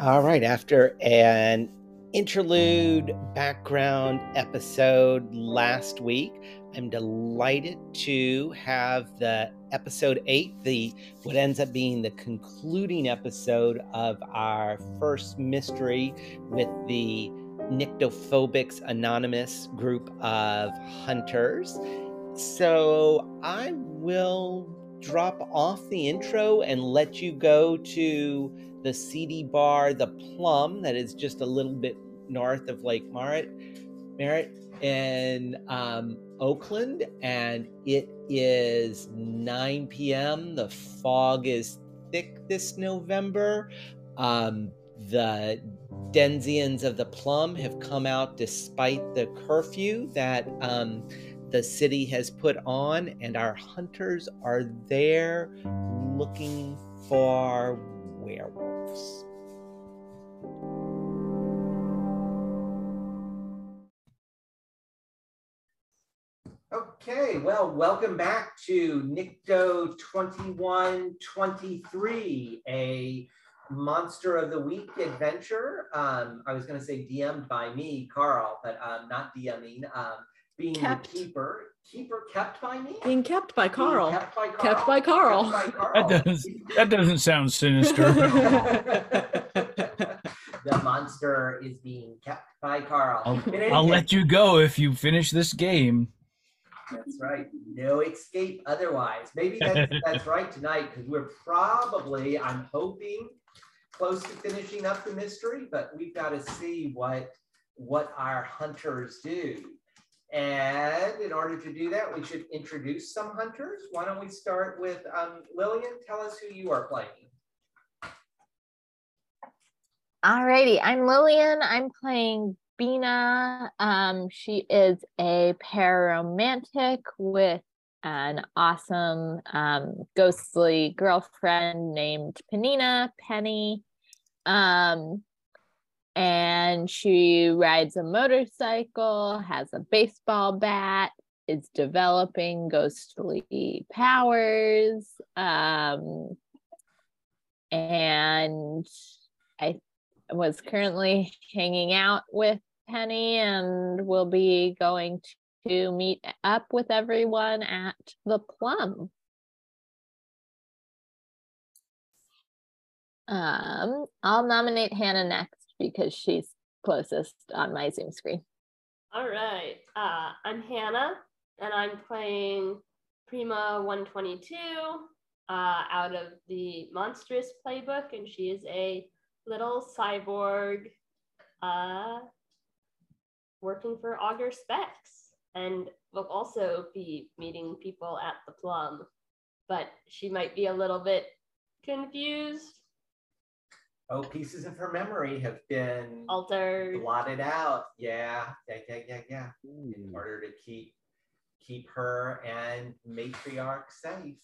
All right, after an interlude background episode last week, I'm delighted to have the episode 8, the what ends up being the concluding episode of our first mystery with the Nyctophobics Anonymous group of hunters. So I will drop off the intro and let you go to the seedy bar, the Plum, that is just a little bit north of Lake Merritt, Merritt in um, Oakland, and it is 9 p.m. The fog is thick this November. Um, the Denzians of the Plum have come out despite the curfew that um, the city has put on, and our hunters are there looking for werewolves. Okay, well, welcome back to Nycto 2123, a Monster of the Week adventure. Um, I was going to say DM'd by me, Carl, but um, not DMing. Um, being Kept. the keeper, keeper kept by me. Being kept by Carl. Kept by Carl. Kept by Carl. Kept by Carl. That doesn't that doesn't sound sinister. the monster is being kept by Carl. I'll, In I'll let you go if you finish this game. That's right. No escape otherwise. Maybe that's, that's right tonight because we're probably, I'm hoping, close to finishing up the mystery, but we've got to see what what our hunters do. And in order to do that, we should introduce some hunters. Why don't we start with um, Lillian? Tell us who you are playing. Alrighty, I'm Lillian. I'm playing Bina. Um, she is a pararomantic with an awesome um, ghostly girlfriend named Panina Penny. Um, and she rides a motorcycle, has a baseball bat, is developing ghostly powers. Um, and I was currently hanging out with Penny and will be going to meet up with everyone at the Plum. Um, I'll nominate Hannah next because she's closest on my Zoom screen. All right. Uh, I'm Hannah, and I'm playing Prima 122 uh, out of the Monstrous playbook, and she is a little cyborg uh, working for Augur Specs, and will also be meeting people at the Plum, but she might be a little bit confused, Oh, pieces of her memory have been altered. blotted out. Yeah, yeah, yeah, yeah, yeah. In order to keep keep her and matriarch safe.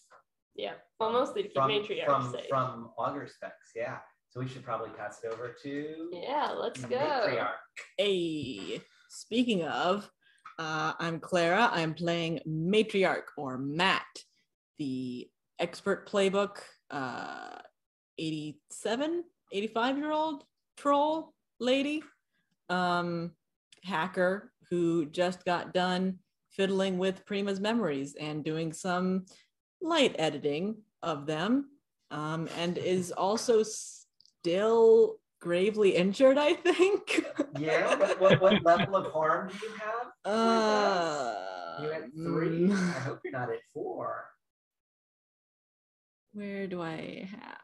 Yeah, well, mostly to keep from, matriarch from, safe. from augur specs. Yeah. So we should probably pass it over to yeah, let's go. matriarch. Hey, speaking of, uh, I'm Clara. I'm playing Matriarch or Matt, the expert playbook, uh, 87, 85 year old troll lady, um, hacker who just got done fiddling with Prima's memories and doing some light editing of them, um, and is also still gravely injured, I think. Yeah. What, what, what level of harm do you have? Uh, You at three. mm, I hope you're not at four. where do I have that?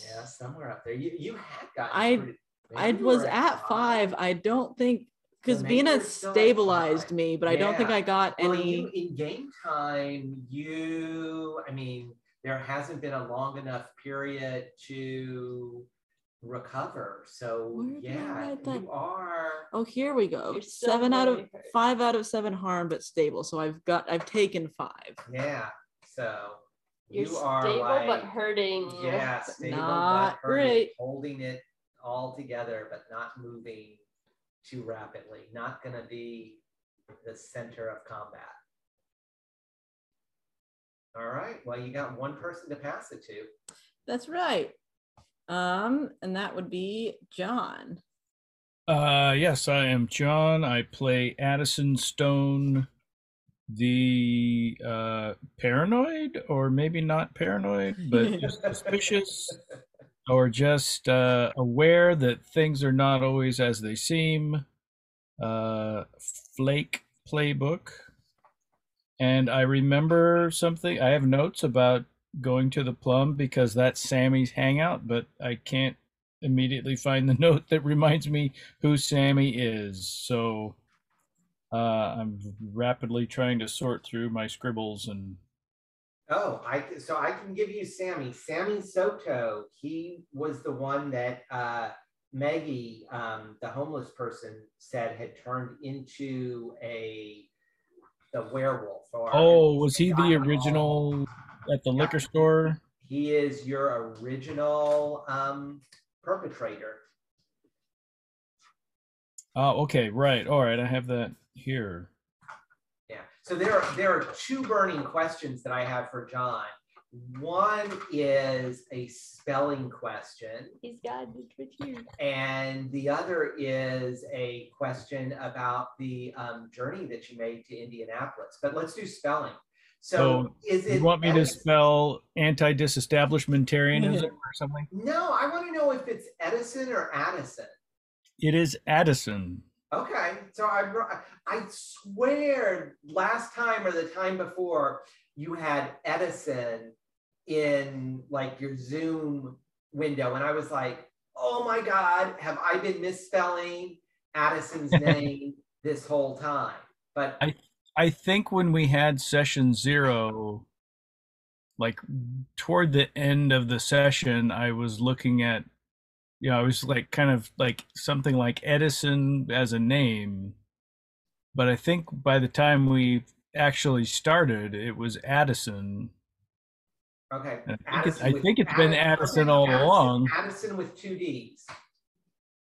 Yeah, somewhere up there. You you had gotten. I- pretty- I was were at five. I don't think because maybe Bina you're still at stabilized me, but I don't think I got Well, any. you, in game time, you, I mean, there hasn't been a long enough period to recover. So Where I yeah, write that? you are. Oh, here we go. You're Seven out of hurt. five out of seven harm, but stable. So I've got I've taken five. Yeah. So You're you are stable like, but hurting. yeah, stable Not but hurting, great. holding it all together, but not moving too rapidly. Not going to be the center of combat. All right. Well, you got one person to pass it to. That's right. Um, and that would be John. Uh, yes, I am John. I play Addison Stone, the uh, paranoid, or maybe not paranoid, but just suspicious, or just uh, aware that things are not always as they seem. Uh, Flake playbook. And I remember something. I have notes about going to the plum because that's Sammy's hangout, but I can't immediately find the note that reminds me who Sammy is. So uh, I'm rapidly trying to sort through my scribbles and Oh, I so I can give you Sammy. Sammy Soto. He was the one that uh, Maggie, um, the homeless person, said had turned into a the werewolf. Or Oh, was he the original at the Yeah. liquor store? He is your original um, perpetrator. Oh, okay, right. All right, I have that here. Yeah. So there are there are two burning questions that I have for John. One is a spelling question, He's got the trick here. and the other is a question about the um, journey that you made to Indianapolis. But let's do spelling. So So, is it? You want me to spell anti-disestablishmentarianism or something? No, I want to know if it's Edison or Addison. It is Addison. Okay, so I I swear last time or the time before you had Edison in like your Zoom window, and I was like, oh my God, have I been misspelling Addison's name this whole time? But I- I think when we had session zero, like toward the end of the session, I was looking at, you know, I was like kind of like something like Edison as a name. But I think by the time we actually started, it was Addison. okay, I think it's- I think it's been Addison all along. Addison with two D's.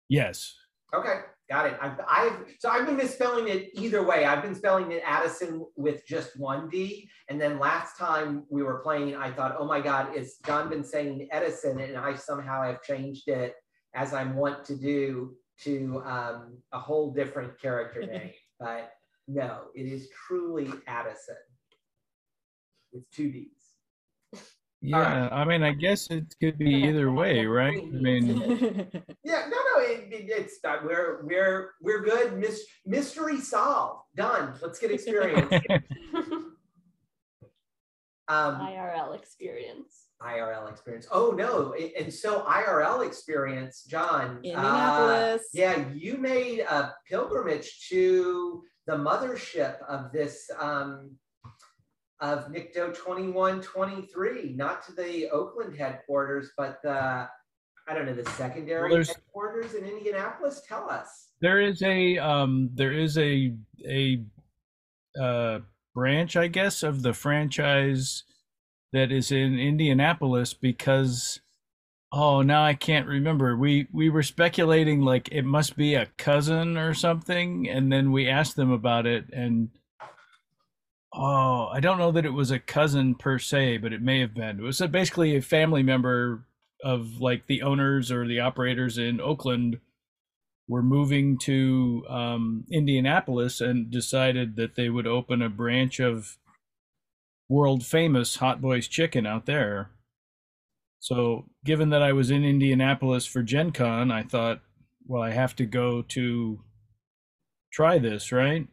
Yes. Okay, got it. I've, I've so I've been misspelling it either way. I've been spelling it Addison with just one D, and then last time we were playing, I thought, oh my God, is John been saying Edison, and I somehow have changed it as I'm wont to do to um, a whole different character name. But no, it is truly Addison with two D's. Yeah. I mean, I guess it could be either way, right? I mean, Yeah, no, no, it, it- it's uh, we're we're we're good. Mis- mystery solved. Done. Let's get experience. Um, IRL experience. IRL experience. Oh no! And so IRL experience, John. uh, Indianapolis. yeah, you made a pilgrimage to the mothership of this um, of Nycto twenty one twenty three, not to the Oakland headquarters, but the I don't know the secondary Well, headquarters in Indianapolis. Tell us. There is a um there is a a uh branch I guess of the franchise that is in Indianapolis because oh now I can't remember. We we were speculating like it must be a cousin or something and then we asked them about it and oh I don't know that it was a cousin per se but it may have been. It was basically a family member of like the owners or the operators in Oakland were moving to um, Indianapolis and decided that they would open a branch of world famous Hot Boys Chicken out there. So, given that I was in Indianapolis for Gen Con, I thought, well, I have to go to try this, right?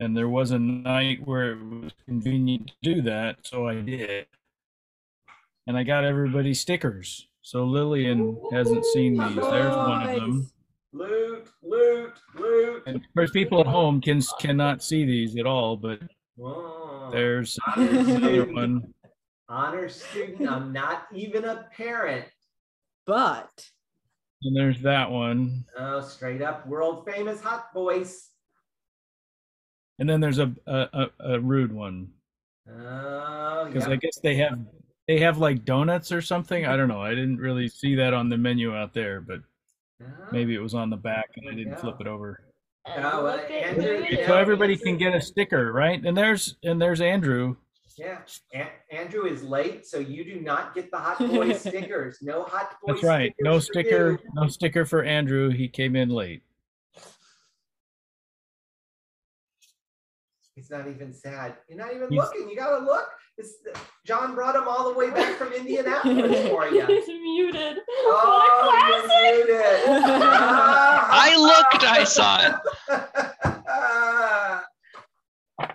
And there was a night where it was convenient to do that, so I did. And I got everybody stickers. So Lillian hasn't seen these. There's one of them. Loot, loot, loot. And of course, people at home can cannot see these at all, but Whoa. there's honor another one. Honor student. I'm not even a parent. but And there's that one. Oh, straight up world famous hot boys. And then there's a a, a, a rude one Oh, because yeah. I guess they have they have like donuts or something. I don't know. I didn't really see that on the menu out there, but Oh, maybe it was on the back and I didn't Yeah. flip it over. And Oh, well, look at Andrew, who it you. So everybody can get a sticker, right? And there's and there's Andrew. Yeah, A- Andrew is late, so you do not get the Hot Boy stickers. No Hot Boy. That's right. No stickers for sticker. you. No sticker for Andrew. He came in late. He's not even sad. You're not even He's- looking. You gotta look. This, John brought him all the way back from Indianapolis for you. He's muted. Oh, what a you're classic! muted. I looked, I saw it.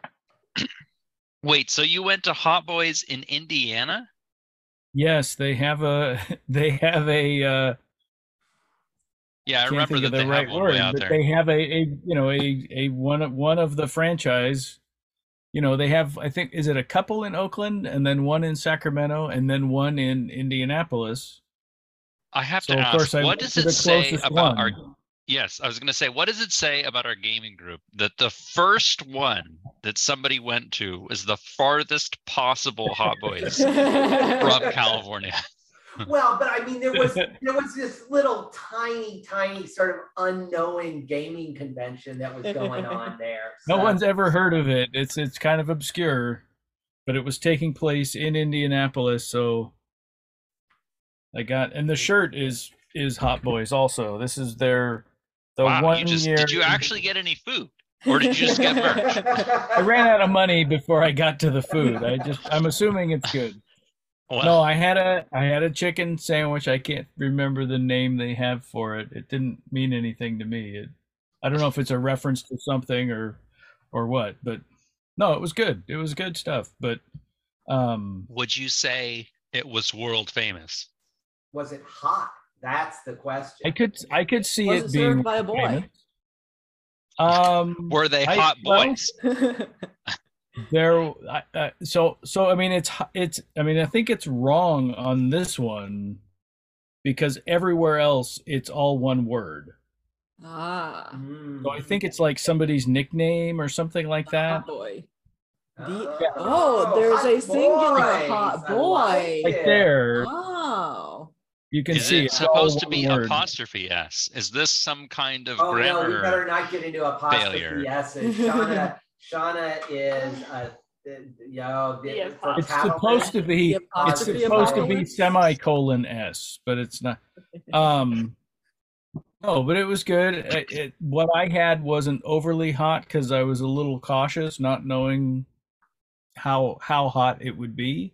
Wait, so you went to Hot Boys in Indiana? Yes, they have a. They have a. Uh, Yeah, I can't remember think that of the they right have one word, way out but there. they have a, a you know a a one one of the franchise. You know they have I think is it a couple in Oakland and then one in Sacramento and then one in Indianapolis. I have So to of ask, course I what went does it say about one. our? Yes, I was going to say, what does it say about our gaming group that the first one that somebody went to was the farthest possible Hot Boys from California? Well, but I mean, there was there was this little tiny, tiny sort of unknown gaming convention that was going on there. No one's ever heard of it. It's it's kind of obscure, but it was taking place in Indianapolis, so I got and the shirt is is Hot Boys also. This is their the wow, one you just year did you actually get any food, or did you just get merch? I ran out of money before I got to the food. I just I'm assuming it's good. Well, No, I had a I had a chicken sandwich. I can't remember the name they have for it. It didn't mean anything to me. It, I don't know if it's a reference to something or or what, but no, it was good. It was good stuff. But um would you say it was world famous? Was it hot? That's the question. I could I could see Was it it being served by a boy? famous. Um Were they I- hot well, boys? there uh, so so i mean it's it's i mean i think it's wrong on this one because everywhere else it's all one word ah, Mm. so i think it's like somebody's nickname or something like that hot boy. Oh, Oh, there's a singular boys. hot boy. like right there Oh, you can Is see it it's supposed to be word. apostrophe s? Is this some kind of Oh no, we better not get into apostrophe failure. S's. Shauna, Shauna is a, you know, the, The it's supposed to be it's supposed to be semicolon s but it's not. Um no but it was good. It, it, what i had wasn't overly hot because i was a little cautious not knowing how how hot it would be.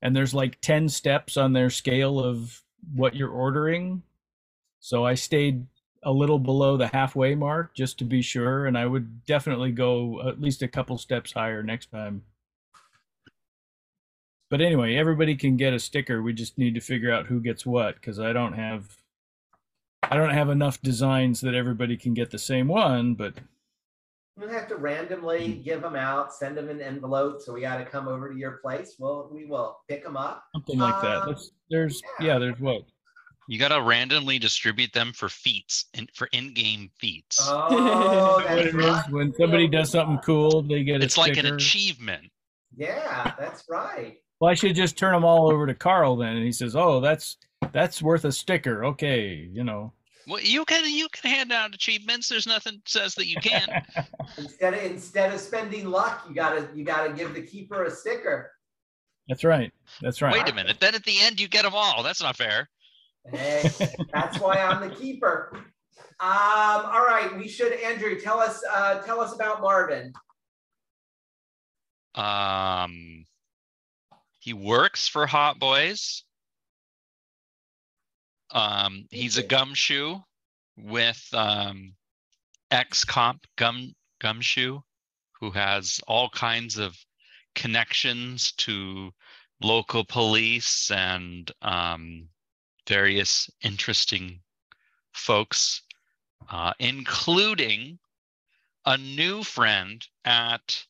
And there's like 10 steps on their scale of what you're ordering. So i stayed a little below the halfway mark just to be sure and i would definitely go at least a couple steps higher next time but anyway everybody can get a sticker we just need to figure out who gets what because i don't have i don't have enough designs that everybody can get the same one but We have to randomly give them out, send them an envelope. So we got to come over to your place. Well, we will pick them up. something like that Um, That's, there's yeah. yeah there's what You got to randomly distribute them for feats and for in-game feats. Oh, that's right. when somebody does something cool they get a it's like an achievement. Yeah, that's right. well i should just turn them all over to carl then and he says oh that's that's worth a sticker okay you know Well, you can you can hand out achievements. There's nothing says that you can't. Instead of instead of spending luck, you gotta you gotta give the keeper a sticker. that's right that's right Wait a minute. Then at the end you get them all. That's not fair. Hey, that's why I'm the keeper. Um, all right, we should Andrew tell us uh, tell us about Marvin. Um, he works for Hot Boys. Um, he's a gumshoe with um, ex-cop Gum Gumshoe, who has all kinds of connections to local police and um, various interesting folks, uh, including a new friend at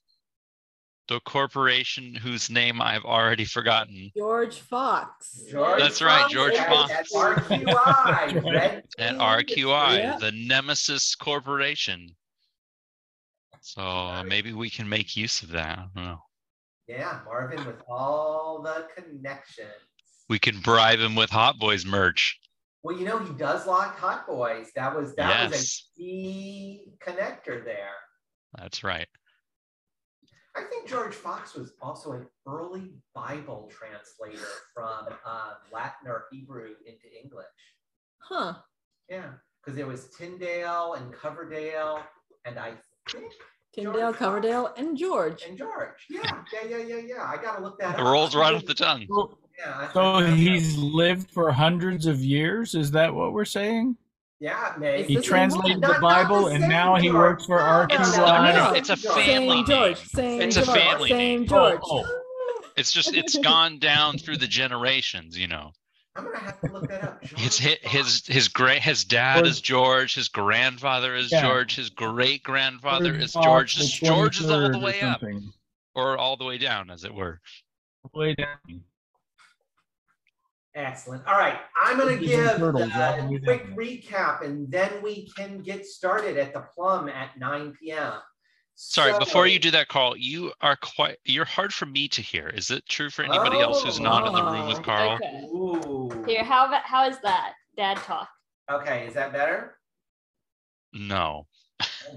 the corporation whose name I've already forgotten. George Fox. George That's right, George at- Fox. At RQI. That's right. Red At RQI, Yeah. the Nemesis Corporation. So maybe we can make use of that. I don't know. Yeah, Marvin with all the connections. We can bribe him with Hot Boys merch. Well, you know he does like Hot Boys. That was that was Yes. a key connector there. That's right. I think George Fox was also an early Bible translator from uh, Latin or Hebrew into English. Huh. Yeah, because there was Tyndale and Coverdale, and I think Tyndale, George Coverdale, and George. and George. Yeah, yeah, yeah, yeah, yeah. I gotta look that It up. rolls right off the tongue. Yeah, So he's lived for hundreds of years. Is that what we're saying? yeah, maybe. He translated the Not- not Bible, the and same now he works for No, no, RQ It's, no, no, no, no. no, it's a family Same George. name. Same It's a George. family Same name. George. Oh, oh, It's just it's gone down through the generations, you know. I'm gonna have to look that up. His his his, his great his dad George- is George, his grandfather is Yeah. George, his great grandfather is George. George is all the or way up or all the way down, as it were. All the way down. Excellent. All right, I'm gonna give Turtles, all a quick down. recap, and then we can get started at the Plum at 9 p.m. Sorry, before you do that, Carl, you are quite you're hard for me to hear. Is it true for anybody else who's not in the room oh. with Oh, Carl? Okay. Ooh. Here, how about how is that? Dad talk. Okay, is that better? No.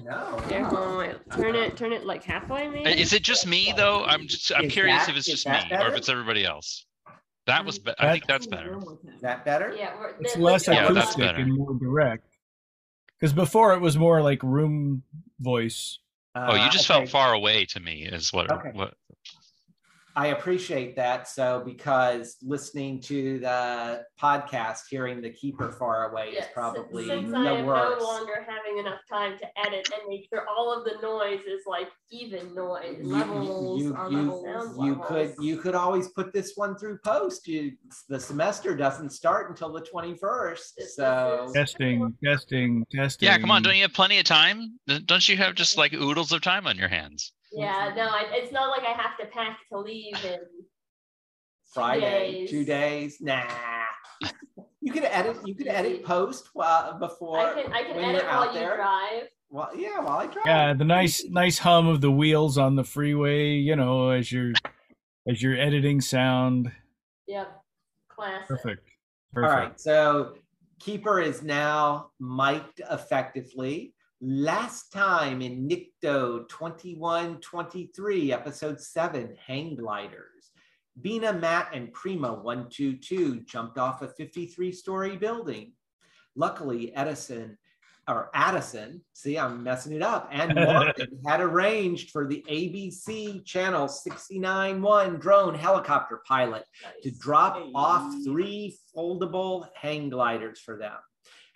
No. Here, hold. Turn it, turn it like halfway, maybe. Is it just me though? I'm just I'm Is curious that- if it's is just that me or if it's everybody else. That was be- I think that's better. Is that better? Yeah, we're, It's the- less Yeah, acoustic and more direct. Because before it was more like room voice. Oh, you Uh, just okay. felt far away to me is what Okay. what I appreciate that. So, because listening to the podcast, hearing the keeper far away Yeah, is si- probably since the I am worst. no longer having enough time to edit and make sure all of the noise is like even noise. You- Levels you- are you- levels. You could you could always put this one through post. You the semester doesn't start until the twenty first. This- this So Testing, testing, testing. Yeah, come on, don't you have plenty of time? Don't you have just like oodles of time on your hands? Yeah, no, I, it's not like I have to pack to leave in Friday, days. two days. Nah. You could edit. You could edit post while before I can I can edit you're while you there. drive. Well, yeah, while I drive. Yeah, the nice, nice hum of the wheels on the freeway. You know, as you're, as you're editing sound. Yep. Classic. Perfect. Perfect. right, so Keeper is now mic'd effectively. Last time in Nycto 2123, episode 7, Hang Gliders. Bina, Matt, and Prima 122 jumped off a 53 story building. Luckily, Edison or Addison, see, I'm messing it up, and Martin had arranged for the ABC channel 691 drone helicopter pilot to drop off three foldable hang gliders for them.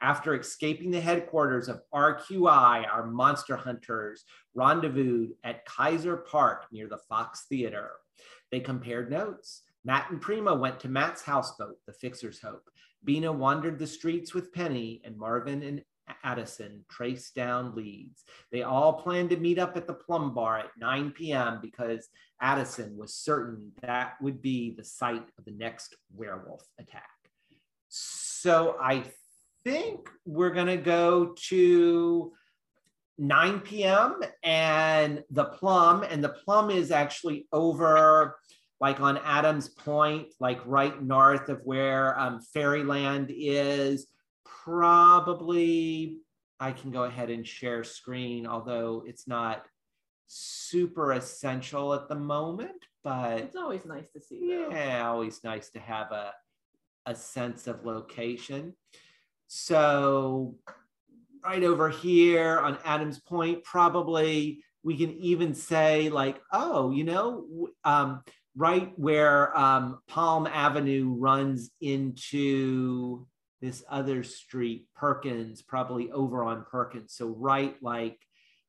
After escaping the headquarters of RQI, our monster hunters rendezvoused at Kaiser Park near the Fox Theater. They compared notes. Matt and Prima went to Matt's houseboat, the Fixer's Hope. Bina wandered the streets with Penny, and Marvin and Addison traced down leads. They all planned to meet up at the Plum Bar at 9 p.m. because Addison was certain that would be the site of the next werewolf attack. So I think we're going to go to 9 p.m. and the plum, and the plum is actually over like on Adams Point, like right north of where um, Fairyland is. Probably, I can go ahead and share screen, although it's not super essential at the moment, but It's always nice to see. though. yeah, always nice to have a, a sense of location. So, right over here on Adams Point, probably we can even say, like, oh, you know, um, right where um, Palm Avenue runs into this other street, Perkins, probably over on Perkins. So, right like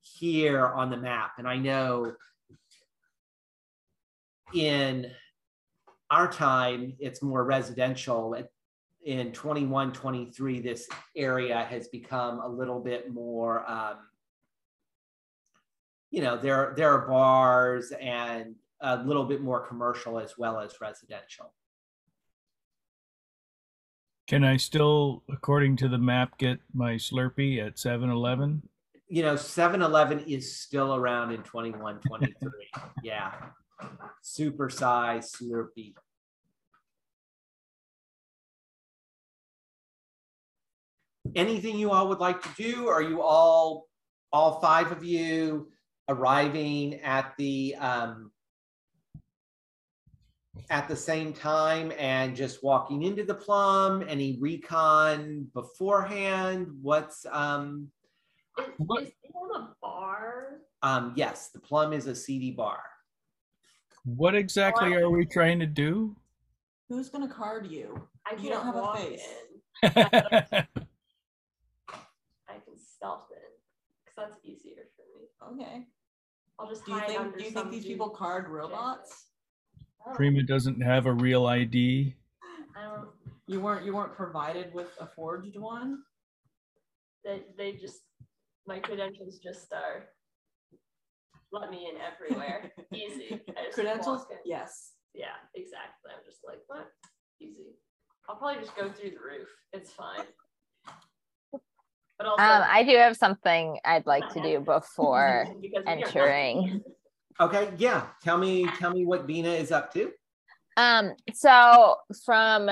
here on the map. And I know in our time, it's more residential. At- In 21, 23, this area has become a little bit more, um, you know, there, there are bars and a little bit more commercial as well as residential. Can I still, according to the map, get my Slurpee at 7 Eleven? You know, 7 Eleven is still around in 21, 23. yeah. Super size Slurpee. Anything you all would like to do? Are you all, all five of you arriving at the um, at the same time and just walking into the plum? Any recon beforehand? What's um, Is, What- is it a bar? um, yes, the plum is a seedy bar. What exactly are we trying to do? Who's gonna card you? I You don't have a walk face. in. I can stealth in because that's easier for me. Okay. I'll just Do you hide think under do you some think these dude people card robots? Oh, Prima doesn't have a real ID. I don't. You weren't you weren't provided with a forged one? They they just my credentials just are. Let me in everywhere. Easy. Credentials? Yes. Yeah, exactly. I'm just like, what? Easy. I'll probably just go through the roof. It's fine. But also, Um, I do have something I'd like to do before because we are not- entering. Okay, yeah. Tell me, tell me what Bina is up to. Um, so from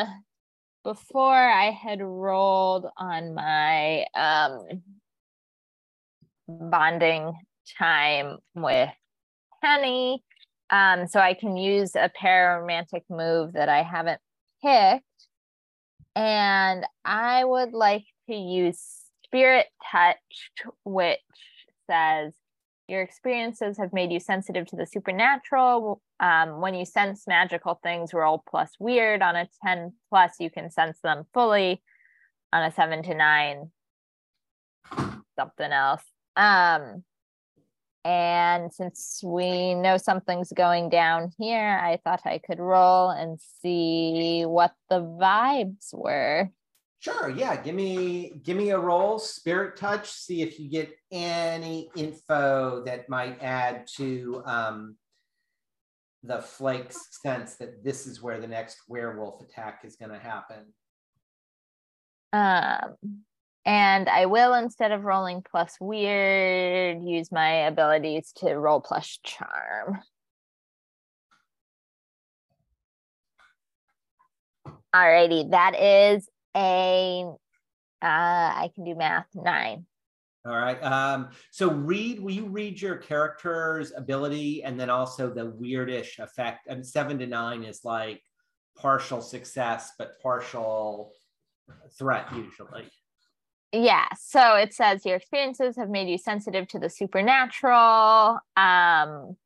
before I had rolled on my um bonding time with Penny. Um, so I can use a pararomantic move that I haven't picked. And I would like to use Spirit Touch, which says your experiences have made you sensitive to the supernatural. Um, when you sense magical things, roll plus weird. On a 10 plus, you can sense them fully. On a seven to nine, something else. Um, and since we know something's going down here, I thought I could roll and see what the vibes were. Sure, yeah. Give me give me a roll, spirit touch. See if you get any info that might add to um, the Flake's sense that this is where the next werewolf attack is going to happen. Um, and I will, instead of rolling plus weird, use my abilities to roll plus charm. Alrighty, that is a, uh, I can do math, nine. All right. Um, so read, will you read your character's ability and then also the weirdish effect? I And seven to nine is like partial success, but partial threat usually. Yeah, so it says your experiences have made you sensitive to the supernatural. Um,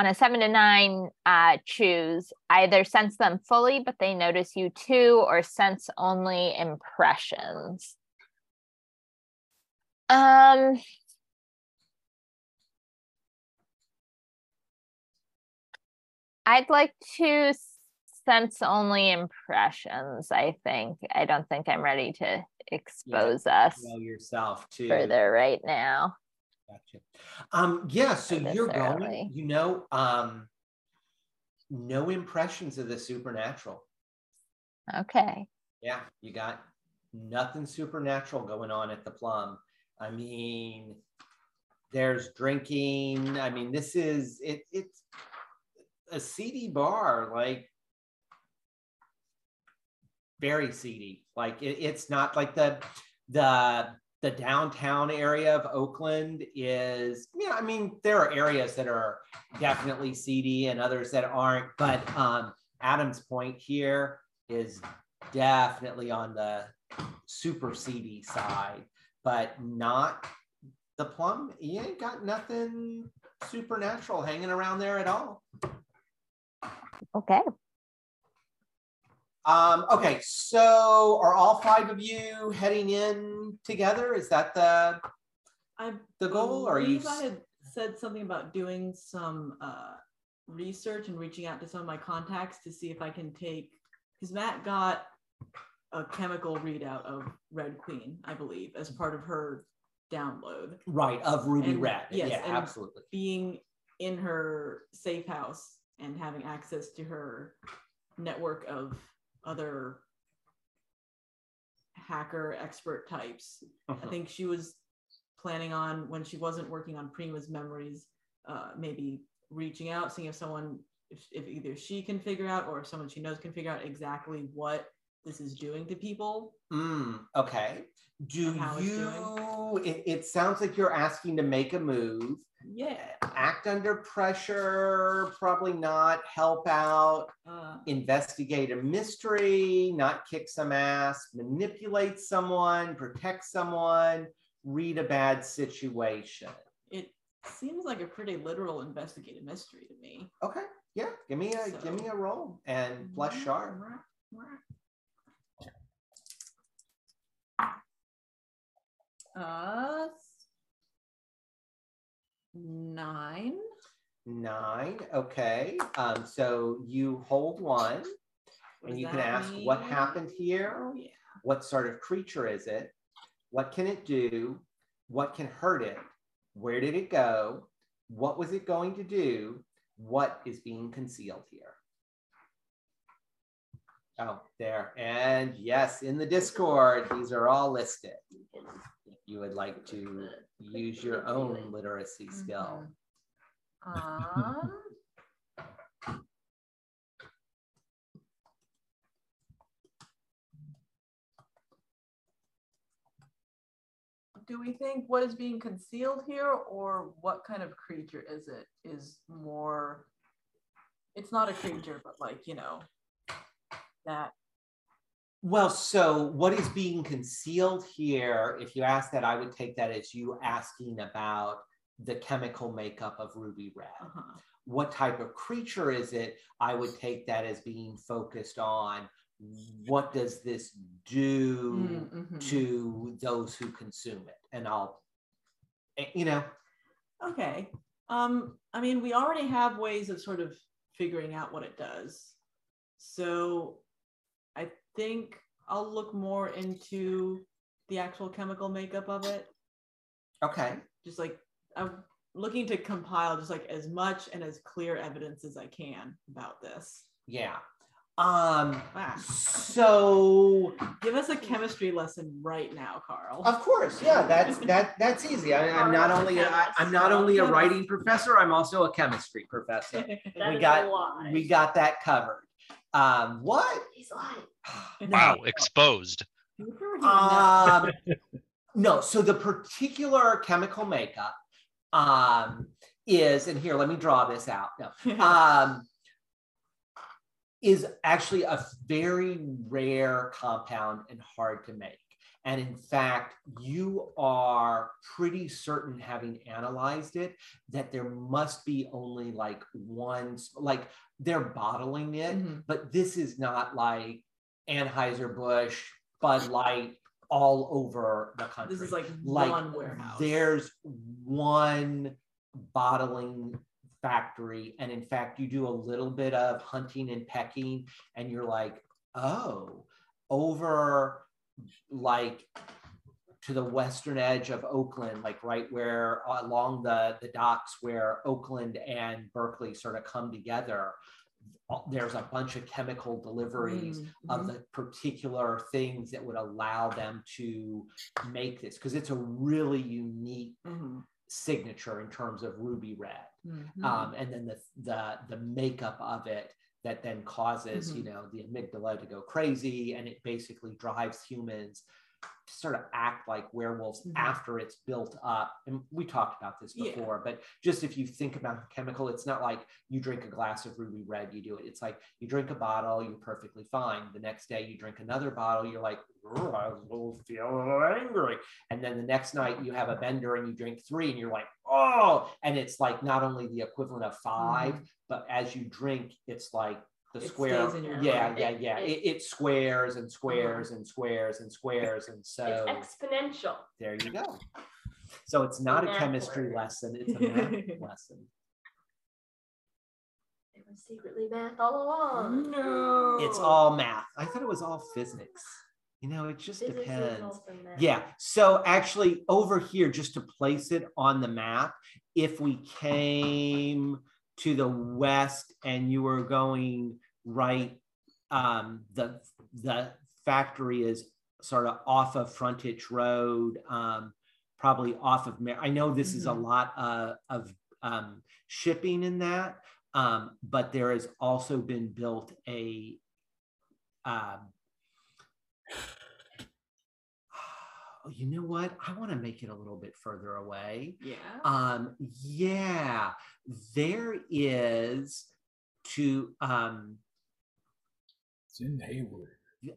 on a seven to nine, uh, choose either sense them fully, but they notice you too, or sense only impressions. Um, I'd like to sense only impressions. I think I don't think I'm ready to expose us Know yourself too. further right now. Gotcha. Um, yeah, so you're going, you know, um, no impressions of the supernatural. Okay. Yeah, you got nothing supernatural going on at the plum. I mean, there's drinking. I mean, this is it it's a seedy bar, like very seedy. Like it, it's not like the the the downtown area of Oakland is, yeah, I mean, there are areas that are definitely seedy and others that aren't, but um, Adam's point here is definitely on the super seedy side, but not the plum. You ain't got nothing supernatural hanging around there at all. Okay. Um, okay, so are all five of you heading in together? Is that the I the goal, or you? I had said something about doing some uh, research and reaching out to some of my contacts to see if I can take because Matt got a chemical readout of Red Queen, I believe, as part of her download. Right, of Ruby And- Red. yes, yeah, absolutely. Being in her safe house and having access to her network of other hacker expert types I Mhm. think she was planning on when she wasn't working on Prima's memories, uh, maybe reaching out, seeing if someone, if, if either she can figure out or if someone she knows can figure out exactly what this is doing to people. Mm, okay. Do And how it's you? It, it sounds like you're asking to make a move. Yeah. Act under pressure, probably not. Help out, Uh, investigate a mystery, not kick some ass, manipulate someone, protect someone, read a bad situation. it seems like a pretty literal investigative mystery to me. Okay, yeah, give me a give me a roll and plus sharp. Uh, nine. Nine. Okay. Um, so you hold one and you can ask what happened here, yeah. what sort of creature is it, what can it do, what can hurt it, where did it go, what was it going to do, what is being concealed here. Oh, there. And yes, in the Discord, these are all listed. You can If you would like to use your own literacy skill. Um. Do we think what is being concealed here, or what kind of creature is it? Is more. It's not a creature, but like, you know, that. Well, so what is being concealed here? If you ask that, I would take that as you asking about the chemical makeup of ruby red. Uh-huh. What type of creature is it? I would take that as being focused on what does this do Mm, mhm. to those who consume it? And I'll, eh, you know, Okay. Um, I mean, we already have ways of sort of figuring out what it does. So think I'll look more into the actual chemical makeup of it. okay. Just like I'm looking to compile just like as much and as clear evidence as I can about this. Yeah. Um, Ah, so give us a chemistry lesson right now, Carl. Of course, yeah, that's that that's easy. I, I'm not only a, I, I'm not only a writing professor, I'm also a chemistry professor. We got- We got that covered. Um, what? He's lying. Wow, exposed. Um, no, so the particular chemical makeup um, is, and here, let me draw this out. No, um, is actually a very rare compound and hard to make. And in fact, you are pretty certain, having analyzed it, that there must be only like one, like they're bottling it, Mhm. but this is not like Anheuser-Busch, Bud Light all over the country This is like, like one warehouse. there's one bottling factory and in fact you do a little bit of hunting and pecking and you're like oh over like to the western edge of oakland like right where along the the docks where oakland and berkeley sort of come together there's a bunch of chemical deliveries Mm, of mhm. the particular things that would allow them to make this because it's a really unique Mhm. signature in terms of ruby red Mhm. um, and then the the the makeup of it that then causes you know the amygdala to go crazy and it basically drives humans sort of act like werewolves Mhm. after it's built up and we talked about this Yeah. before but just if you think about the chemical it's not like you drink a glass of ruby red you do it it's like you drink a bottle you're perfectly fine the next day you drink another bottle you're like "Ugh, I will feel a little angry and then the next night you have a bender and you drink three and you're like oh and it's like not only the equivalent of 5 but as you drink it's like the. It square stays in your yeah brain. yeah It- yeah it- it, it uh-huh. squares and squares and squares and squares and so It's exponential. there you go so it's not a Math chemistry word. lesson it's a math lesson It was secretly math all along. no. it's all math i thought it was all physics you know it just Physics depends. Yeah. So actually, over here, just to place it on the map, if we came to the west and you were going right, um, the the factory is sort of off of Frontage Road, um, probably off of. Mar- I know this is a Mhm. lot uh, of um, shipping in that, um, but there has also been built a. You know what? I want to make it a little bit further away. Yeah. Um, yeah, there is to um It's in Hayward.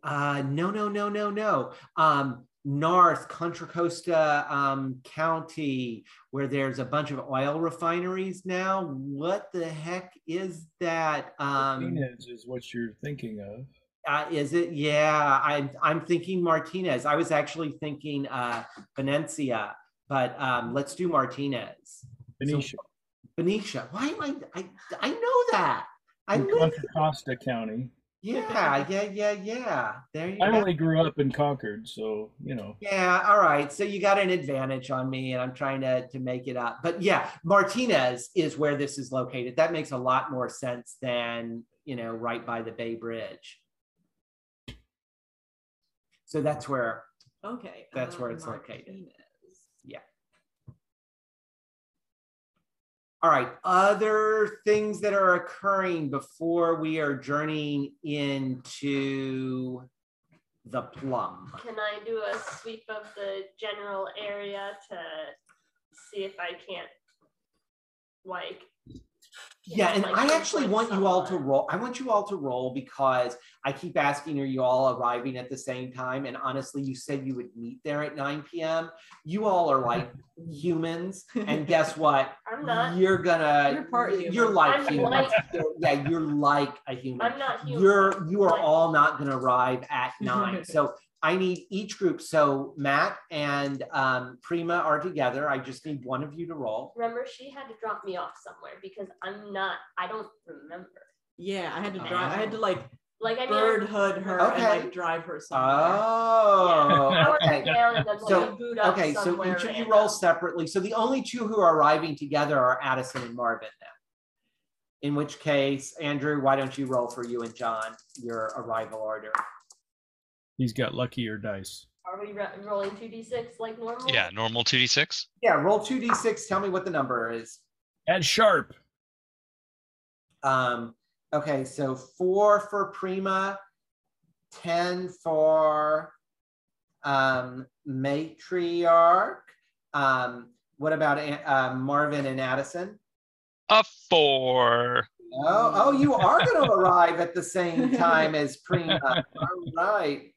uh no no no no no um north contra costa um county where there's a bunch of oil refineries now what the heck is that um Martinez is what you're thinking of. Uh, is it yeah i'm i'm thinking martinez i was actually thinking uh Benicia but um let's do martinez Benicia. benicia why am i i, I know that i in live Costa County. yeah yeah yeah yeah there you I go only grew up in Concord, so you know. Yeah, all right. So you got an advantage on me, and I'm trying to to make it up. But yeah, Martinez is where this is located. That makes a lot more sense than you know, right by the Bay Bridge. So that's where. Okay. That's where uh, it's located. Yeah. All right. Other things that are occurring before we are journeying into the PLuM. Can I do a sweep of the general area to see if I can't like Yeah, and like, I actually want you all to roll. I want you all to roll because I keep asking, are you all arriving at the same time? And honestly, you said you would meet there at 9 p.m. You all are like humans. And guess what? I'm not. You're gonna You're part human. you're like humans. like- yeah, you're like a human. I'm not human. You're you are Like- all not gonna arrive at nine. so I need each group. So Matt and um, Prima are together. I just need one of you to roll. Remember, she had to drop me off somewhere because I'm not. I don't remember. Yeah, I had to drive. I had to like Like I mean, bird hood her Okay. and like drive her somewhere. Oh, I would okay. sit down and then like So, Okay, so somewhere each of you roll separately. So the only two who are arriving together are Adison and Marvin now. In which case, Andrew, why don't you roll for you and John your arrival order? He's got luckier dice. Are we ro- rolling two d six like normal? Yeah, normal 2d6. Yeah, roll 2d6. Tell me what the number is. Add sharp. Um, okay, so four for Prima, 10 for um, Matriarch. Um, what about uh, Marvin and Adison? A four. Oh, oh, you are going to arrive at the same time as Prima. All right.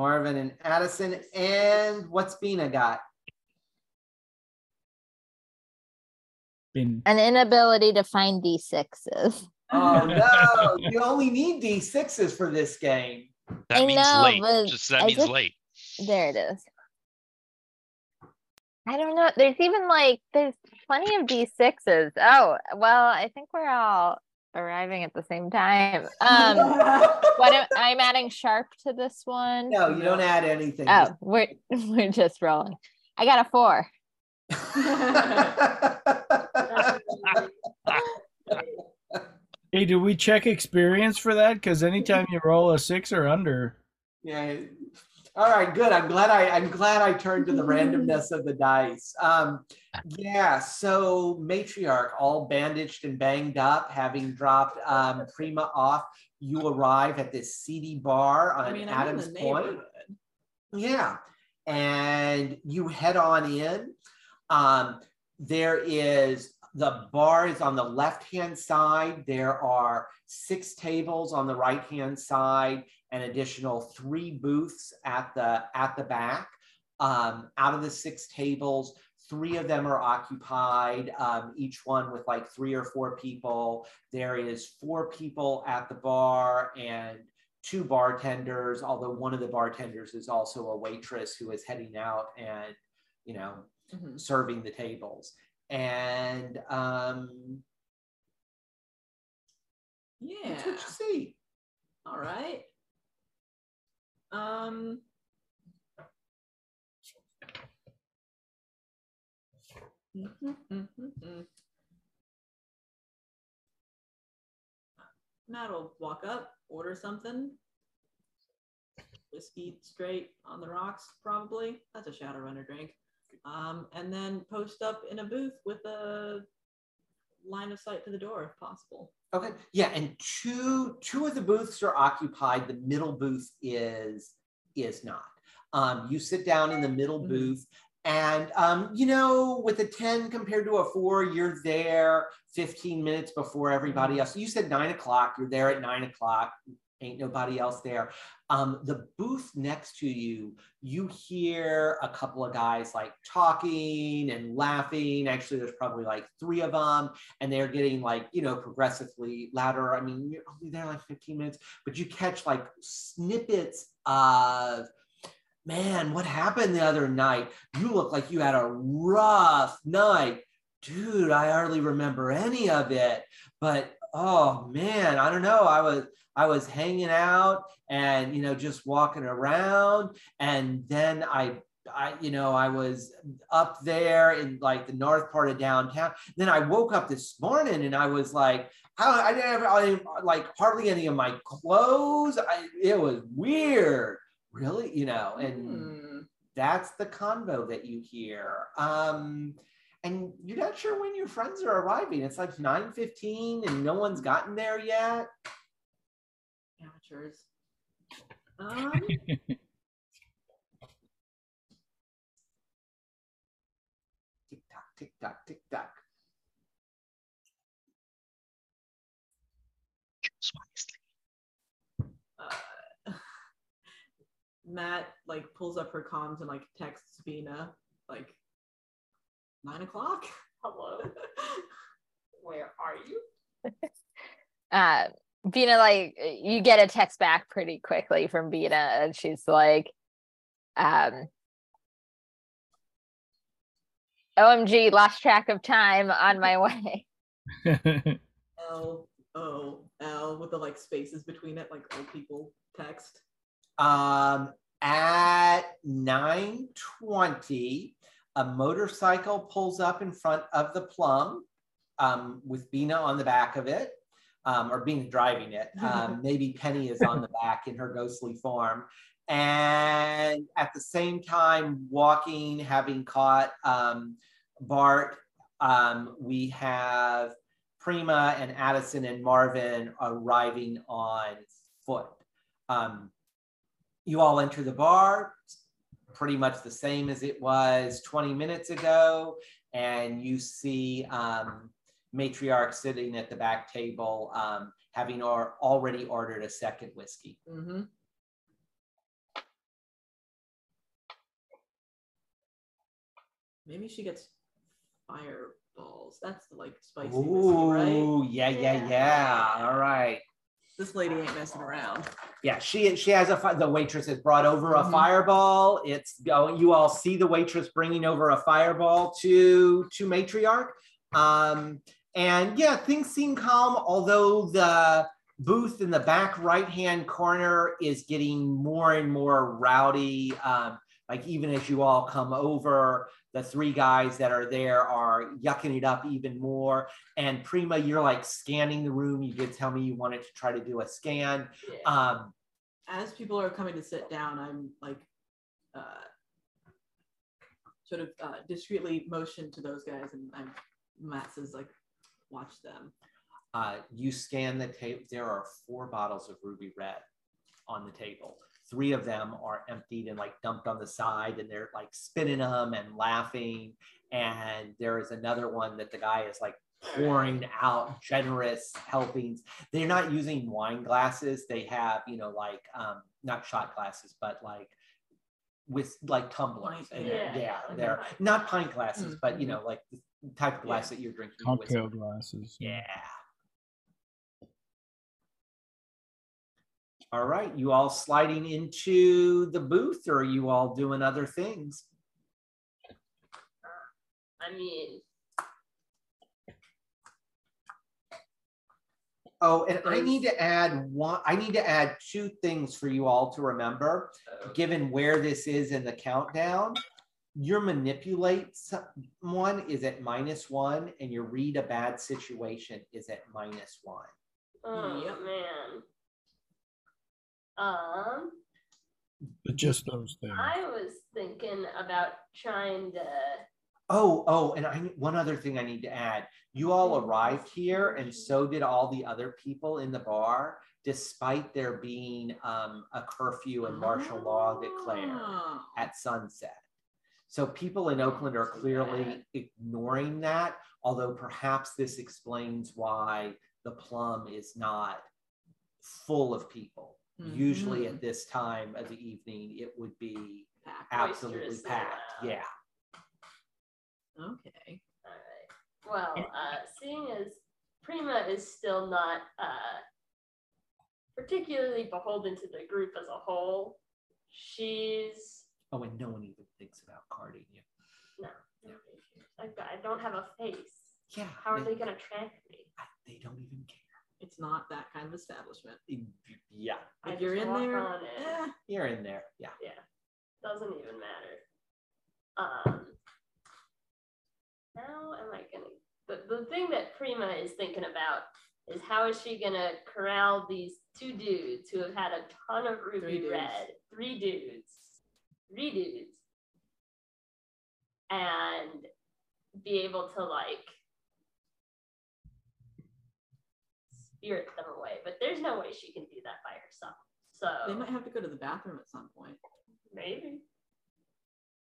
Marvin and Adison. And what's Bina got? Been An inability to find D6s. Oh, no. you only need D6s for this game. That I means know, late. Just that I means just- late. There it is. I don't know. There's even like there's plenty of D6s. Oh, well, I think we're all arriving at the same time. Um what am, I'm adding sharp to this one. No, you don't add anything. Oh, we're we're just rolling. I got a four. Hey, do we check experience for that? Because anytime you roll a six or under, Yeah. All right, good. I'm glad I I'm glad I turned to the randomness of the dice. Um, yeah, so matriarch all bandaged and banged up, having dropped um, Prima off. You arrive at this seedy bar on I mean, Adams Point. Yeah. And you head on in. Um, there is the bar is on the left hand side. There are six tables on the right hand side, an additional three booths at the at the back. Um, out of the six tables, three of them are occupied, um, each one with like three or four people. There is four people at the bar and two bartenders, although one of the bartenders is also a waitress who is heading out and, you know, Mhm. serving the tables. And um, Yeah. that's what you see. All right. Um. mhm, mhm, mhm. Matt will walk up, order something. Whiskey straight on the rocks, probably. That's a Shadowrunner drink. Um, and then post up in a booth with a line of sight to the door if possible. Okay. Yeah, and two two of the booths are occupied. The middle booth is is not. Um, you sit down in the middle Mhm. booth. And um, you know, with a 10 compared to a four, you're there 15 minutes before everybody else. You said nine o'clock, you're there at nine o'clock, ain't nobody else there. Um, the booth next to you, you hear a couple of guys like talking and laughing. Actually, there's probably like three of them, and they're getting like, you know, progressively louder. I mean, you're only there like 15 minutes, but you catch like snippets of man, what happened the other night? You look like you had a rough night. Dude, I hardly remember any of it. But oh man, I don't know. I was I was hanging out and you know just walking around and then I I you know I was up there in like the north part of downtown. Then I woke up this morning and I was like I, I didn't have I like hardly any of my clothes. I, it was weird really you know and Hmm. that's the convo that you hear um and you're not sure when your friends are arriving it's like 9.15 and no one's gotten there yet amateurs. Um, tick tock tick tock tick tock Choose wisely. uh, Matt like pulls up her comms and like texts Bina like nine o'clock. Hello. Where are you? uh Bina like you get a text back pretty quickly from Bina and she's like um OMG lost track of time on my way. L O L with the like spaces between it, like old people text. um at 9.20 a motorcycle pulls up in front of the PLuM um, with Bina on the back of it, um, or being driving it. Um, maybe Penny is on the back in her ghostly form. And at the same time, walking, having caught um, Bart, um, we have Prima and Adison and Marvin arriving on foot. Um, you all enter the bar, pretty much the same as it was 20 minutes ago, and you see um, matriarch sitting at the back table, um, having or, already ordered a second whiskey. Mm-hmm. Maybe she gets fireballs. That's the like spicy whiskey, right? Ooh, yeah, yeah, Yeah. yeah. All right. This lady ain't messing around. Yeah, she she has a fi- the waitress has brought over a Mhm. fireball. It's going. You all see the waitress bringing over a fireball to to matriarch. Um, and yeah, things seem calm. Although the booth in the back right hand corner is getting more and more rowdy. Um, like even as you all come over, the three guys that are there are yucking it up even more. And Prima, you're like scanning the room. You did tell me you wanted to try to do a scan. Yeah. Um, As people are coming to sit down, I'm like, uh, sort of uh, discreetly motion to those guys, and I'm Matt says like, watch them. uh, you scan the tape. There are four bottles of Ruby Red on the table. Three of them are emptied and like dumped on the side, and they're like spinning them and laughing. And there is another one that the guy is like pouring out generous helpings. They're not using wine glasses. They have, you know, like um, not shot glasses, but like with like tumblers. Pint, And yeah. yeah, Yeah, they're not pint glasses, but you know, like type of glass that you're drinking. whiskey. Cocktail glasses. Yeah. All right, you all sliding into the booth or are you all doing other things? I mean, Oh, and I need to add one, I need to add two things for you all to remember, oh. given where this is in the countdown. Your manipulate one is at minus one and your read a bad situation is at minus one. oh Yep. man. Um, But just those things. I was thinking about trying to Oh, oh, and I one other thing I need to add. You all arrived here, and so did all the other people in the bar, despite there being um, a curfew and martial law declared Ah. at sunset. So people in Oakland are clearly ignoring that, although perhaps this explains why the PLuM is not full of people. Usually Mhm. at this time of the evening, it would be Packed. absolutely packed. loud. Yeah. Okay. All right. Well, uh, seeing as Prima is still not uh, particularly beholden to the group as a whole, she's Oh, and no one even thinks about carding you. like I don't have a face. Yeah. How are they, they gonna track me? they don't even care. It's not that kind of establishment. Yeah. I If you're in there, on eh, You're in there. Yeah. Yeah. Doesn't even matter. Um, how am I gonna? The, the thing that Prima is thinking about is how is she gonna corral these two dudes who have had a ton of ruby dudes. red, three dudes, dudes, and be able to like spirit them away. But there's no way she can do that by herself. So they might have to go to the bathroom at some point. maybe.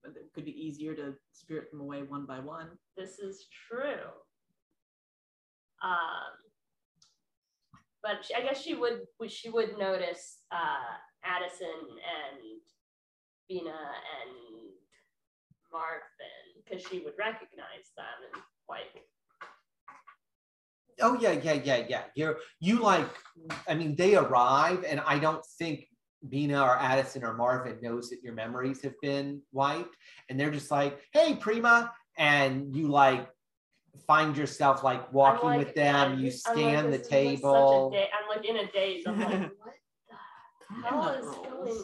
But it could be easier to spirit them away one by one. this is true. Um, but she, I guess she would she would notice uh, Adison and and Marvin because she would recognize them and like Oh yeah, yeah, yeah, yeah. You're you like, I mean, they arrive, and I don't think Bina or Adison or Marvin knows that your memories have been wiped, and they're just like, "Hey, Prima," and you like find yourself like walking like- with them. I'm You scan like, the this such a table. da- I'm like in a daze. I'm like, what the hell Nut is going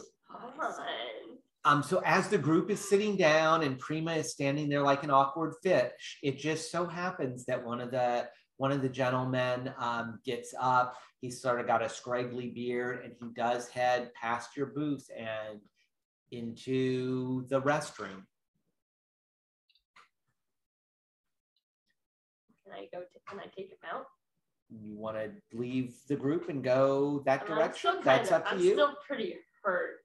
on? Um, so as the group is sitting down and Prima is standing there like an awkward fish, it just so happens that one of the one of the gentlemen um, gets up. He's sort of got a scraggly beard, and he does head past your booth and into the restroom. Can I go? To, can I take him out? You want to leave the group and go that I'm direction? That's kinda- up to I'm you. still pretty hurt,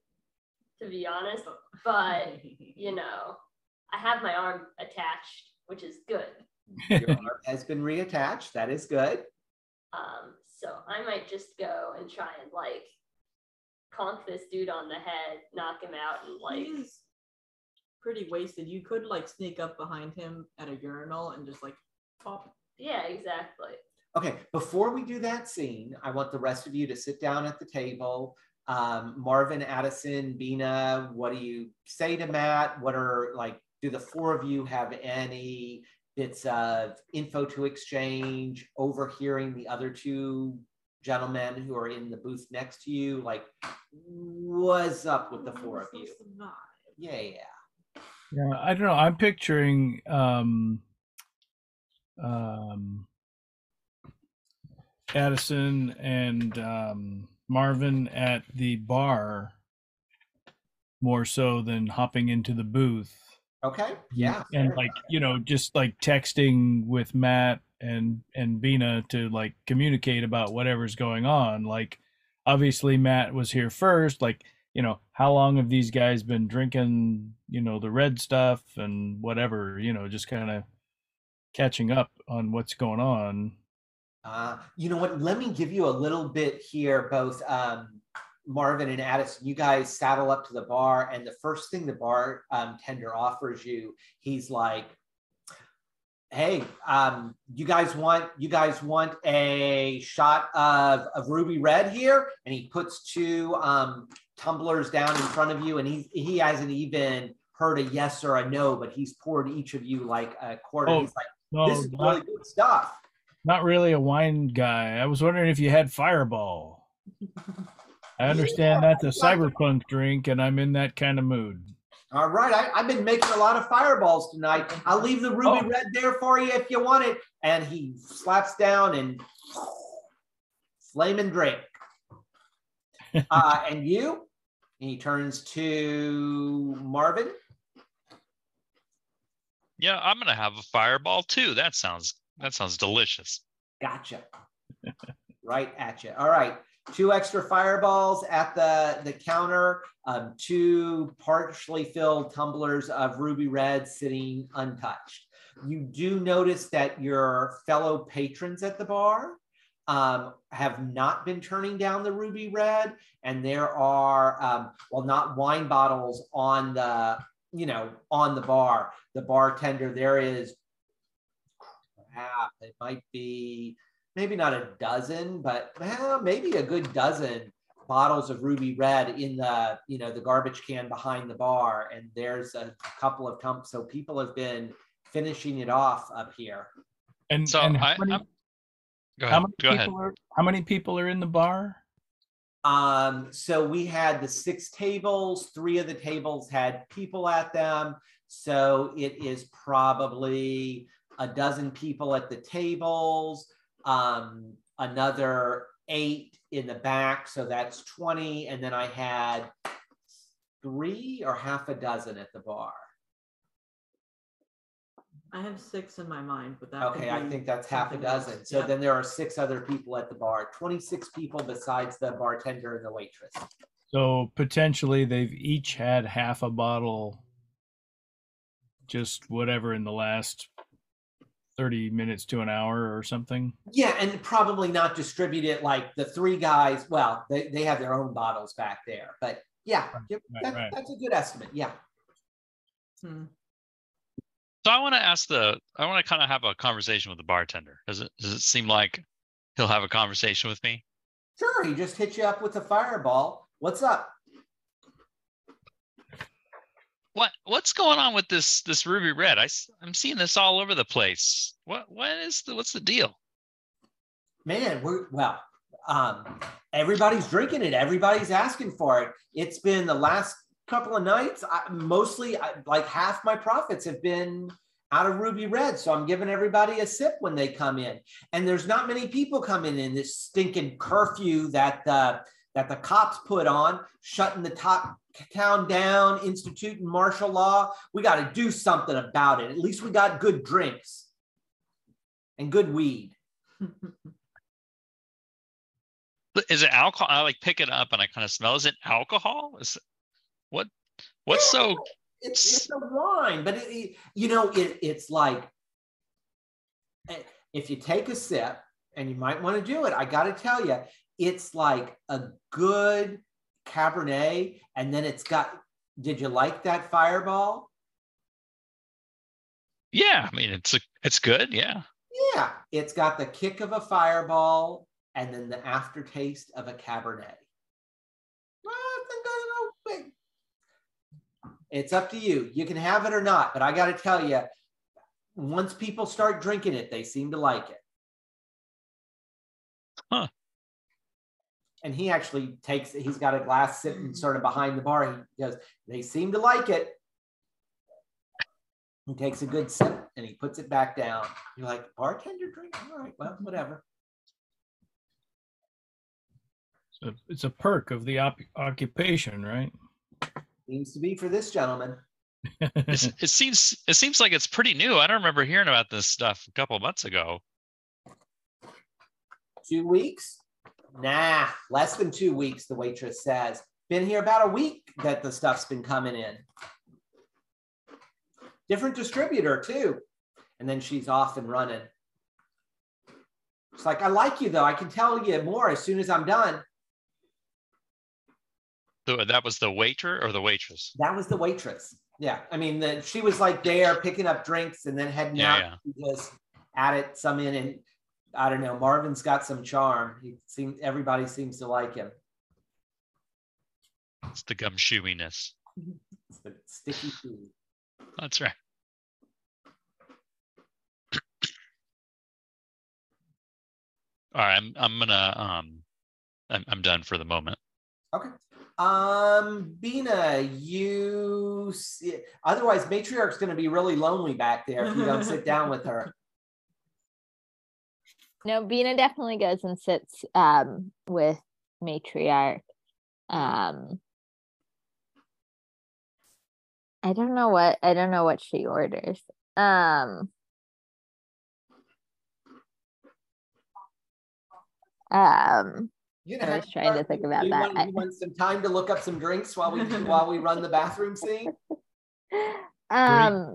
to be honest. But you know, I have my arm attached, which is good. Your arm has been reattached. That is good. Um, so I might just go and try and like conk this dude on the head, knock him out, and like He's pretty wasted. You could like sneak up behind him at a urinal and just like pop. yeah, exactly. Okay, before we do that scene, I want the rest of you to sit down at the table. Um, Marvin, Adison, Bina, what do you say to Matt? What are like, do the four of you have any bits of info to exchange, overhearing the other two gentlemen who are in the booth next to you? Like, what's up with the four of you? Yeah, yeah. Yeah, I don't know. I'm picturing um, um, Adison and um, Marvin at the bar more so than hopping into the booth. Okay, yeah. and like you know just like texting with matt and and bina to like communicate about whatever's going on like obviously matt was here first like you know how long have these guys been drinking you know the red stuff and whatever you know just kind of catching up on what's going on Uh, you know what? Let me give you a little bit here, both um, Marvin and Adison. You guys saddle up to the bar, and the first thing the bar um, tender offers you, he's like, "Hey, um, you guys want you guys want a shot of, of ruby red here?" And he puts two um, tumblers down in front of you, and he he hasn't even heard a yes or a no, but he's poured each of you like a quarter. Oh, he's like, no "This is not, really good stuff." Not really a wine guy i was wondering if you had fireball i understand that's a cyberpunk drink and i'm in that kind of mood All right, I, I've been making a lot of fireballs tonight. I'll leave the ruby Oh. red there for you if you want it. And he slaps down and flame and drink. uh, and you? And he turns to Marvin. Yeah, I'm gonna have a fireball too. That sounds that sounds delicious. Gotcha. right at you. All right. Two extra fireballs at the, the counter, um, two partially filled tumblers of ruby red sitting untouched. You do notice that your fellow patrons at the bar um, have not been turning down the ruby red, and there are um, well, not wine bottles on the you know on the bar. The bartender there is crap. It might be maybe not a dozen, but well, maybe a good dozen bottles of ruby red in the you know the garbage can behind the bar and there's a couple of tumps so people have been finishing it off up here And So and how I, many, I'm, go how many Go ahead. people are how many people are in the bar? Um, so we had the six tables, three of the tables had people at them. So it is probably a dozen people at the tables, um, another eight in the back. So that's 20. And then I had three or half a dozen at the bar. I have six in my mind, but that Okay, I think that's half a something else. dozen. So Yep. then there are six other people at the bar, 26 people besides the bartender and the waitress. So potentially they've each had half a bottle, just whatever in the last 30 minutes to an hour or something. Yeah, and probably not distribute it like the three guys. Well, they, they have their own bottles back there, but yeah, right, that, right. that's a good estimate. Yeah. Hmm. So I want to ask the I want to kind of have a conversation with the bartender. Does it does it seem like he'll have a conversation with me? Sure, he just hit you up with a fireball. What's up? What what's going on with this this ruby red? I I'm seeing this all over the place. What what is the what's the deal? Man, we're well, um, everybody's drinking it, everybody's asking for it. It's been the last couple of nights, I, mostly I, like half my profits have been out of ruby red. So I'm giving everybody a sip when they come in. And there's not many people coming in this stinking curfew that the that the cops put on, shutting the top town down, instituting martial law. We got to do something about it. At least we got good drinks and good weed. Is it alcohol? I like pick it up and I kind of smell. Is it alcohol? Is it, what what's so it's, it's a wine, but it, it- you know, it, it's like eh, if you take a sip, and you might want to do it, I got to tell you, it's like a good Cabernet, and then it's got. Did you like that Fireball? yeah, I mean it's a, it's good, yeah. Yeah, it's got the kick of a Fireball, and then the aftertaste of a Cabernet. Well, I think I don't know. Wait. It's up to you. You can have it or not, but I got to tell you, once people start drinking it, they seem to like it. Huh. And he actually takes it. He's got a glass sitting sort of behind the bar. He goes, they seem to like it. He takes a good sip and he puts it back down. You're like, bartender drink? All right, well, whatever. So it's a perk of the op- occupation, right? Seems to be for this gentleman. It seems it seems like it's pretty new. I don't remember hearing about this stuff a couple of months ago. Two weeks? Nah, less than two weeks, the waitress says. Been here about a week that the stuff's been coming in. Different distributor, too. And then she's off and running. It's like, I like you, though. I can tell you more as soon as I'm done. The- That was the waiter or the waitress? That was the waitress. Yeah. I mean, the, she was like there picking up drinks and then heading Yeah, out. yeah. Just added some in. And I don't know, Marvin's got some charm. He seems, everybody seems to like him. It's the gumshoeiness. It's the sticky food. That's right. All right, I'm I'm gonna um I'm I'm done for the moment. Okay. Um, Bina, you see, otherwise matriarch's going to be really lonely back there if you don't sit down with her. No, Bina definitely goes and sits um, with matriarch. Um, I don't know what I don't know what she orders. Um. Um. You I was trying to think about you that. Want, you want some time to look up some drinks while we while we run the bathroom scene? Um.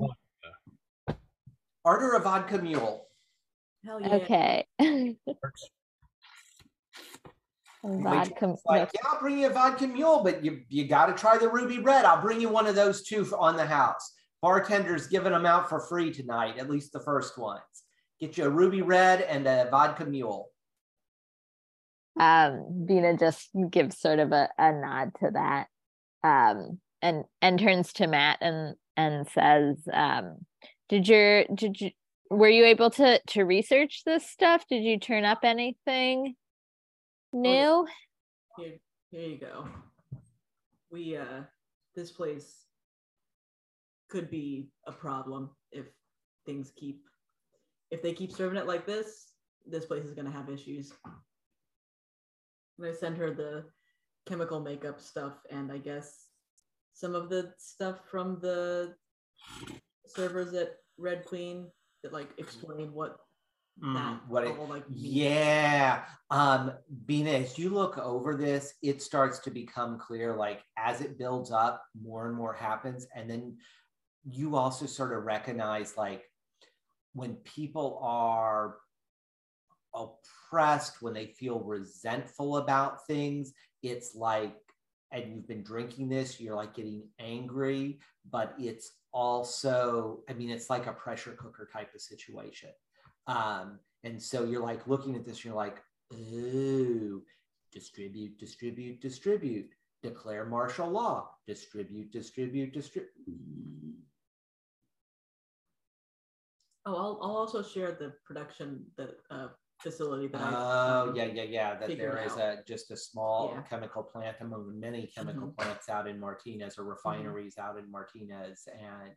Order a vodka mule. Hell yeah. Okay. Vodka. It's like, yeah, I'll bring you a vodka mule, but you you got to try the ruby red. I'll bring you one of those two for- on the house. Bartender's giving them out for free tonight, at least the first ones. Get you a ruby red and a vodka mule. um Bina just gives sort of a, a nod to that um and and turns to Matt and and says um did your did you were you able to to research this stuff did you turn up anything new Here, here you go. We uh this place could be a problem if things keep if they keep serving it like this, this place is gonna have issues. And I send her the chemical makeup stuff and I guess some of the stuff from the servers at Red Queen that like explain what that Mm, what it- all like means. Yeah. Um, Bina, as you look over this, it starts to become clear, like as it builds up, more and more happens. And then you also sort of recognize like when people are oppressed, when they feel resentful about things, it's like, and you've been drinking this, you're like getting angry, but it's also, I mean, it's like a pressure cooker type of situation. Um, and so you're like looking at this, you're like, ooh, distribute, distribute, distribute, declare martial law, distribute, distribute, distribute. Oh, I'll, I'll also share the production that uh, facility that I. Oh, um, yeah, yeah, yeah. That figured there is out. a just a small Yeah. chemical plant among many chemical Mhm. plants out in Martinez or refineries out in Martinez. And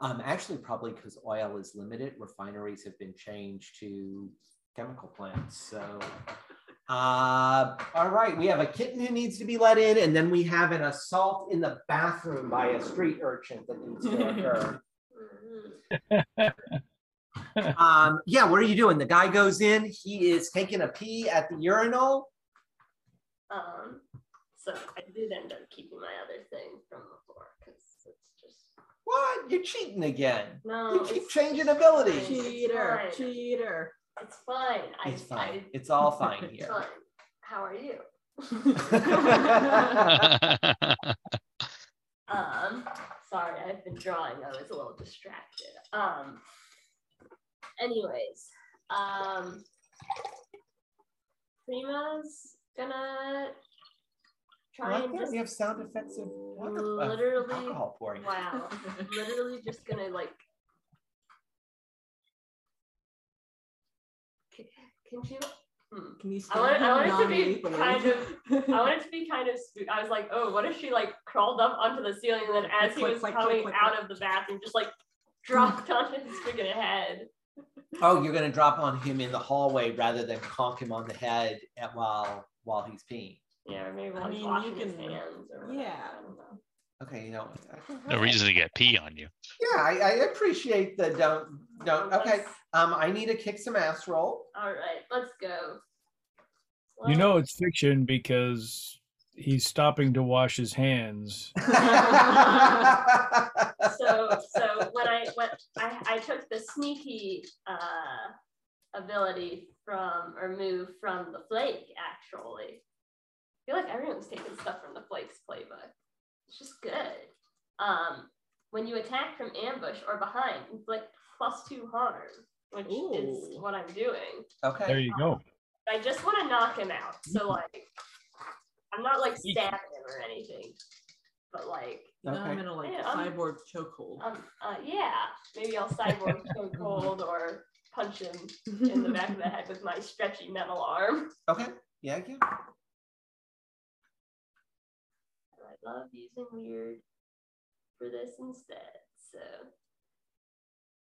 um, actually, probably because oil is limited, refineries have been changed to chemical plants. So, uh, all right, we have a kitten who needs to be let in, and then we have an assault in the bathroom by a street urchin that needs to occur. Um, yeah, what are you doing? The guy goes in, he is taking a pee at the urinal. Um, so I did end up keeping my other thing from before because it's just What? You're cheating again. no. You keep changing abilities. Cheater, fine, cheater. It's fine. I, It's fine. I, It's all fine it's here. fine. How are you? Um, sorry, I've been drawing. I was a little distracted. Um, anyways, um, Prima's gonna try Why and just we have sound effects of, of literally. alcohol pouring? Wow, literally just gonna like. C- Can she? Hmm. Can you I want, I want it to be kind of I want it to be kind of spook. I was like, oh, what if she like crawled up onto the ceiling and then as he was click, coming click, click, out click. of the bathroom, just like dropped onto his freaking head. Oh, you're gonna drop on him in the hallway rather than conk him on the head at, while while he's peeing. Yeah, or maybe I he's mean, you washing his can- hands or whatever. yeah. I don't know. Okay, you know. No reason to get pee on you. Yeah, I, I appreciate the don't don't. Okay, um, I need a kick some ass roll. All right, let's go. You know it's fiction because he's stopping to wash his hands. so so when I when I, I took the sneaky uh ability from or move from the flake actually. I feel like everyone's taking stuff from the flakes playbook. It's just good. Um when you attack from ambush or behind, it's like plus two harm, which is what I'm doing. okay. There you go. I just want to knock him out. So like I'm not like stabbing him or anything. But like Now I'm Okay. in a like Yeah, I'm- cyborg chokehold. Um, uh, yeah, maybe I'll cyborg so cold or punch him in the back of the head with my stretchy metal arm. Okay. Yeah. Yeah. I love using weird for this instead. So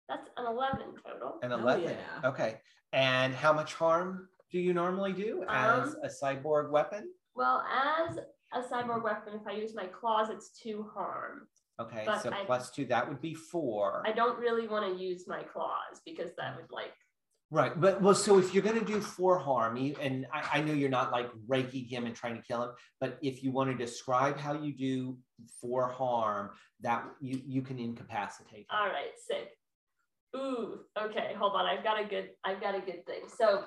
that's an 11 total. An Hell eleven. yeah. Okay. And how much harm do you normally do as Um, a cyborg weapon? Well, as a cyborg weapon, if I use my claws, it's two harm. Okay, But so I- plus two, that would be four. I don't really want to use my claws because that would like Right, but well, so if you're gonna do four harm, you, and I, I know you're not like raking him and trying to kill him, but if you want to describe how you do four harm, that you you can incapacitate. him. All right, sick. Ooh, okay, hold on. I've got a good I've got a good thing. So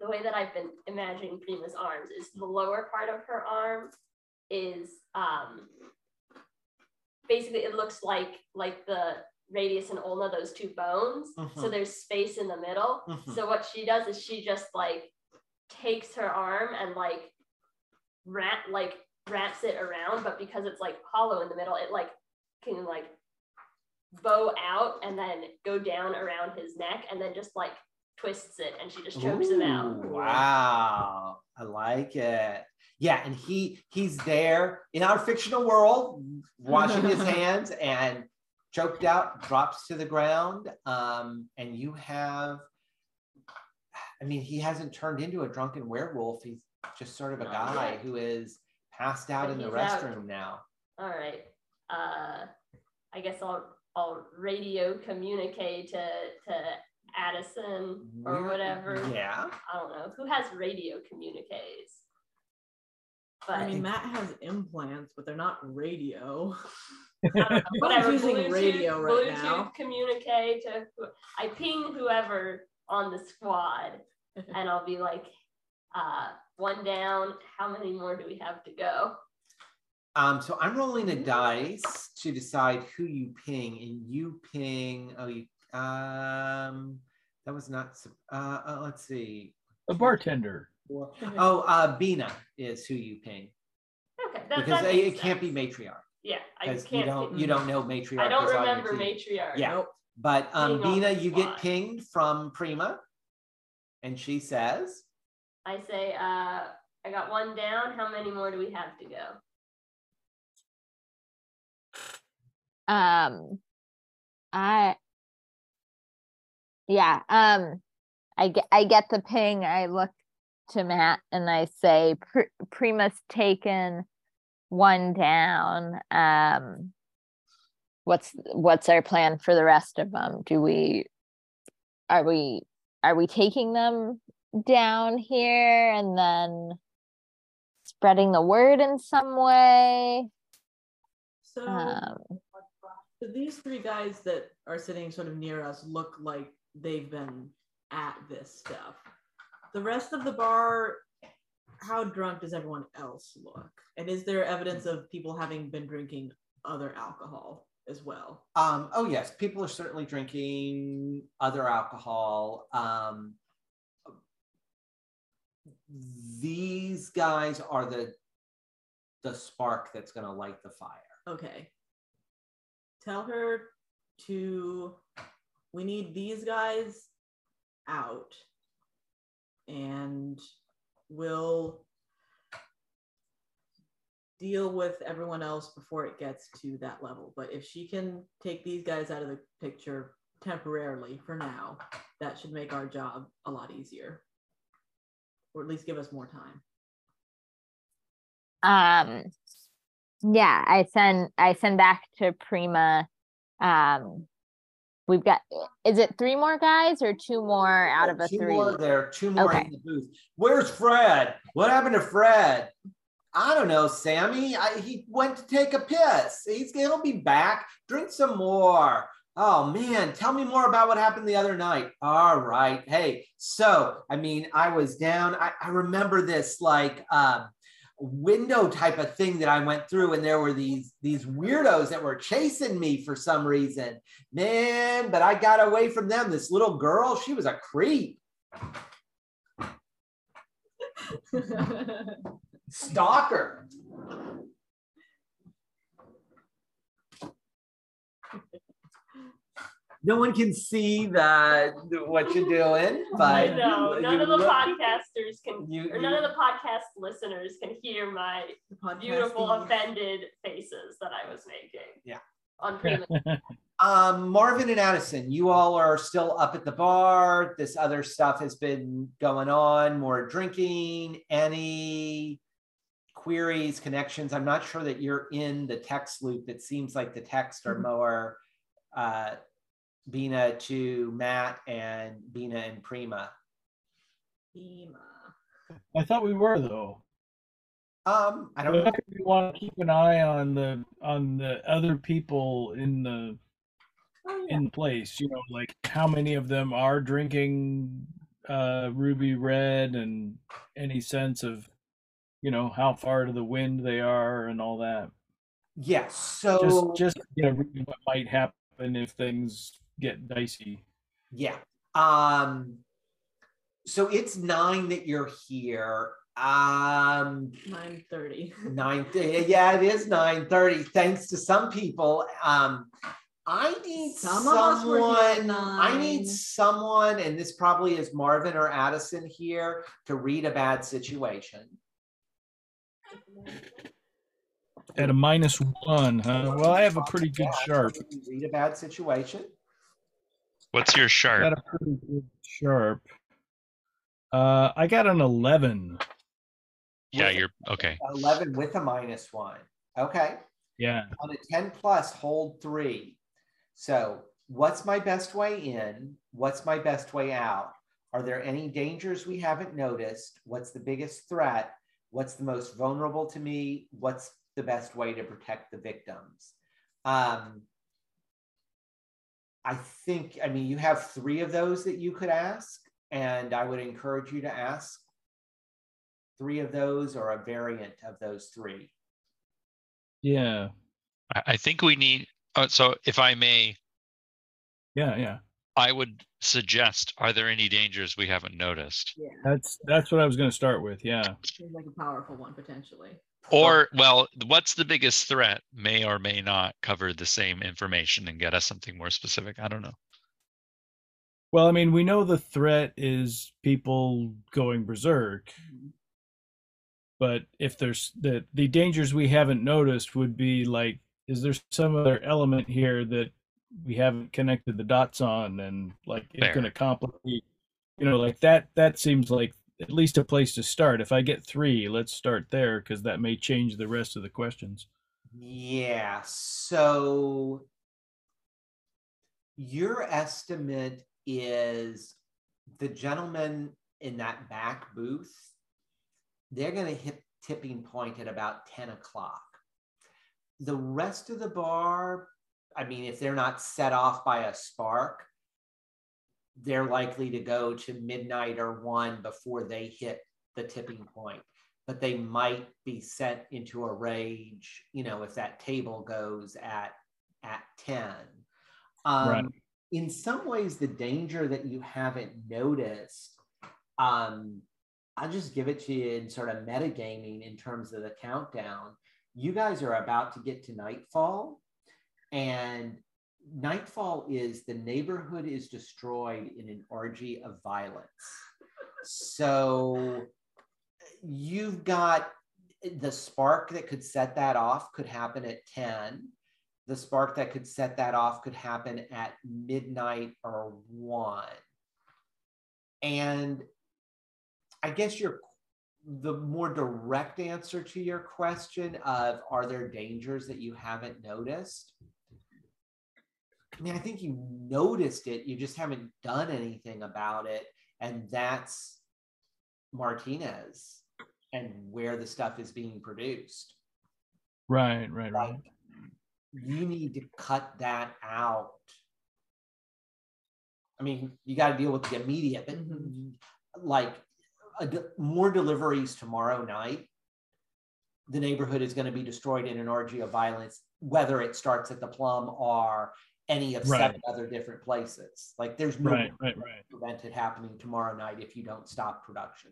the way that I've been imagining Prima's arms is the lower part of her arm is um basically it looks like like the radius and ulna, those two bones. So Mhm. there's space in the middle. Mhm. So what she does is she just like takes her arm and like wrap like wraps it around, but because it's like hollow in the middle, it like can like bow out and then go down around his neck and then just like twists it and she just chokes him out. Wow, I like it. Yeah, and he he's there in our fictional world, washing his hands and choked out, drops to the ground. Um, and you have, I mean, he hasn't turned into a drunken werewolf. He's just sort of a Not guy yet. who is passed out But in the he's out. restroom now. All right. Uh I guess I'll I'll radio communicate to to Adison or Where- whatever. Yeah. I don't know. Who has radio communiques? But I mean, Matt has implants, but they're not radio. I don't know, whatever. using Bluetooth, radio right Bluetooth now. communicate to I ping whoever on the squad and I'll be like, uh, one down, how many more do we have to go? Um, so I'm rolling a dice to decide who you ping, and you ping. Oh, you. Um, that was not. Uh, uh, let's see. A bartender. Oh, uh, Bina is who you ping Okay, that, because that it, makes it can't be matriarch Yeah, I because you can't. don't pick- you don't know matriarch. I don't is on your remember matriarch. Yeah. Nope. But um, Bina, the you get pinged from Prima, and she says, I say, uh, I got one down. How many more do we have to go? Um, I, yeah, um, I get, I get the ping. I look to Matt and I say, "Pr- Prima's taken one down. Um, what's, what's our plan for the rest of them? Do we, are we, are we taking them down here and then spreading the word in some way? So, Um, so these three guys that are sitting sort of near us look like they've been at this stuff. The rest of the bar, how drunk does everyone else look? And is there evidence of people having been drinking other alcohol as well? um, "Oh yes, people are certainly drinking other alcohol. Um, these guys are the the spark that's going to light the fire." Okay. Tell her to, we need these guys out. And we'll deal with everyone else before it gets to that level. But if she can take these guys out of the picture temporarily for now, that should make our job a lot easier. Or at least give us more time. um yeah i send i send back to prima um we've got is it three more guys or two more out of a two three More there, two more Okay. in the booth. Where's Fred? What happened to Fred? I don't know, Sammy. I, he went to take a piss. He's he'll be back. Drink some more. Oh man, tell me more about what happened the other night. All right. Hey, so I mean, I was down. I, I remember this like um window type of thing that I went through, and there were these these weirdos that were chasing me for some reason. Man, but I got away from them. This little girl, she was a creep. Stalker. No one can see that what you're doing, I but know you none of the look- podcasters can, you- or none of the podcast listeners can hear my beautiful offended faces that I was making. Yeah. On Um, Marvin and Adison, you all are still up at the bar. This other stuff has been going on, more drinking. Any queries, connections. I'm not sure that you're in the text loop. It seems like the text are more uh, Bina to Matt and Bina and Prima. Ema. I thought we were though. Um, I don't But know. we want to keep an eye on the on the other people in the Oh, yeah. in place. You know, like how many of them are drinking uh, ruby red, and any sense of you know how far to the wind they are, and all that. Yes. So Just just you know what might happen if things get dicey. Yeah. Um so it's nine that you're here. Um 930. nine yeah, it is 9:30. Thanks to some people. Um I need Some of us were here at someone. I need someone, and this probably is Marvin or Adison here to read a bad situation. At a minus one, huh? Well, I have a pretty good sharp. Read a bad situation. What's your sharp? Got a pretty good sharp. Uh, I got an eleven. Yeah, With- you're okay. 11 with a minus one. Okay. Yeah. on a 10 plus hold three so what's my best way in what's my best way out are there any dangers we haven't noticed what's the biggest threat what's the most vulnerable to me what's the best way to protect the victims um, i think i mean you have three of those that you could ask and i would encourage you to ask three of those or a variant of those three Yeah. I, I think we need. Uh, so, if I may, Yeah. Yeah. I would suggest: Are there any dangers we haven't noticed? Yeah. That's that's what I was going to start with. Yeah. Seems like a powerful one potentially. Or, well, what's the biggest threat? May or may not cover the same information and get us something more specific. I don't know. Well, I mean, we know the threat is people going berserk, but if there's the the dangers we haven't noticed would be like, is there some other element here that we haven't connected the dots on, and like it's Fair. going to complicate, you know, like that. That seems like at least a place to start. If I get three, let's start there because that may change the rest of the questions. Yeah, so your estimate is the gentleman in that back booth, they're going to hit tipping point at about 10 o'clock. The rest of the bar, I mean, if they're not set off by a spark, they're likely to go to midnight or one before they hit the tipping point. But they might be sent into a rage you know if that table goes at at 10 um, Right. in some ways the danger that you haven't noticed um, i'll just give it to you in sort of metagaming in terms of the countdown. You guys are about to get to nightfall and nightfall is the neighborhood is destroyed in an orgy of violence. So you've got the spark that could set that off could happen at 10 the spark that could set that off could happen at midnight or 1 and i guess your the more direct answer to your question of are there dangers that you haven't noticed i mean i think you noticed it you just haven't done anything about it and that's martinez and where the stuff is being produced Right. Right. Right. you need to cut that out i mean you got to deal with the immediate but Mhm. like a de- more deliveries tomorrow night the neighborhood is going to be destroyed in an orgy of violence whether it starts at the PLuM or any of Right. seven other different places like there's no Right. Right. Right. to prevent it happening tomorrow night if you don't stop production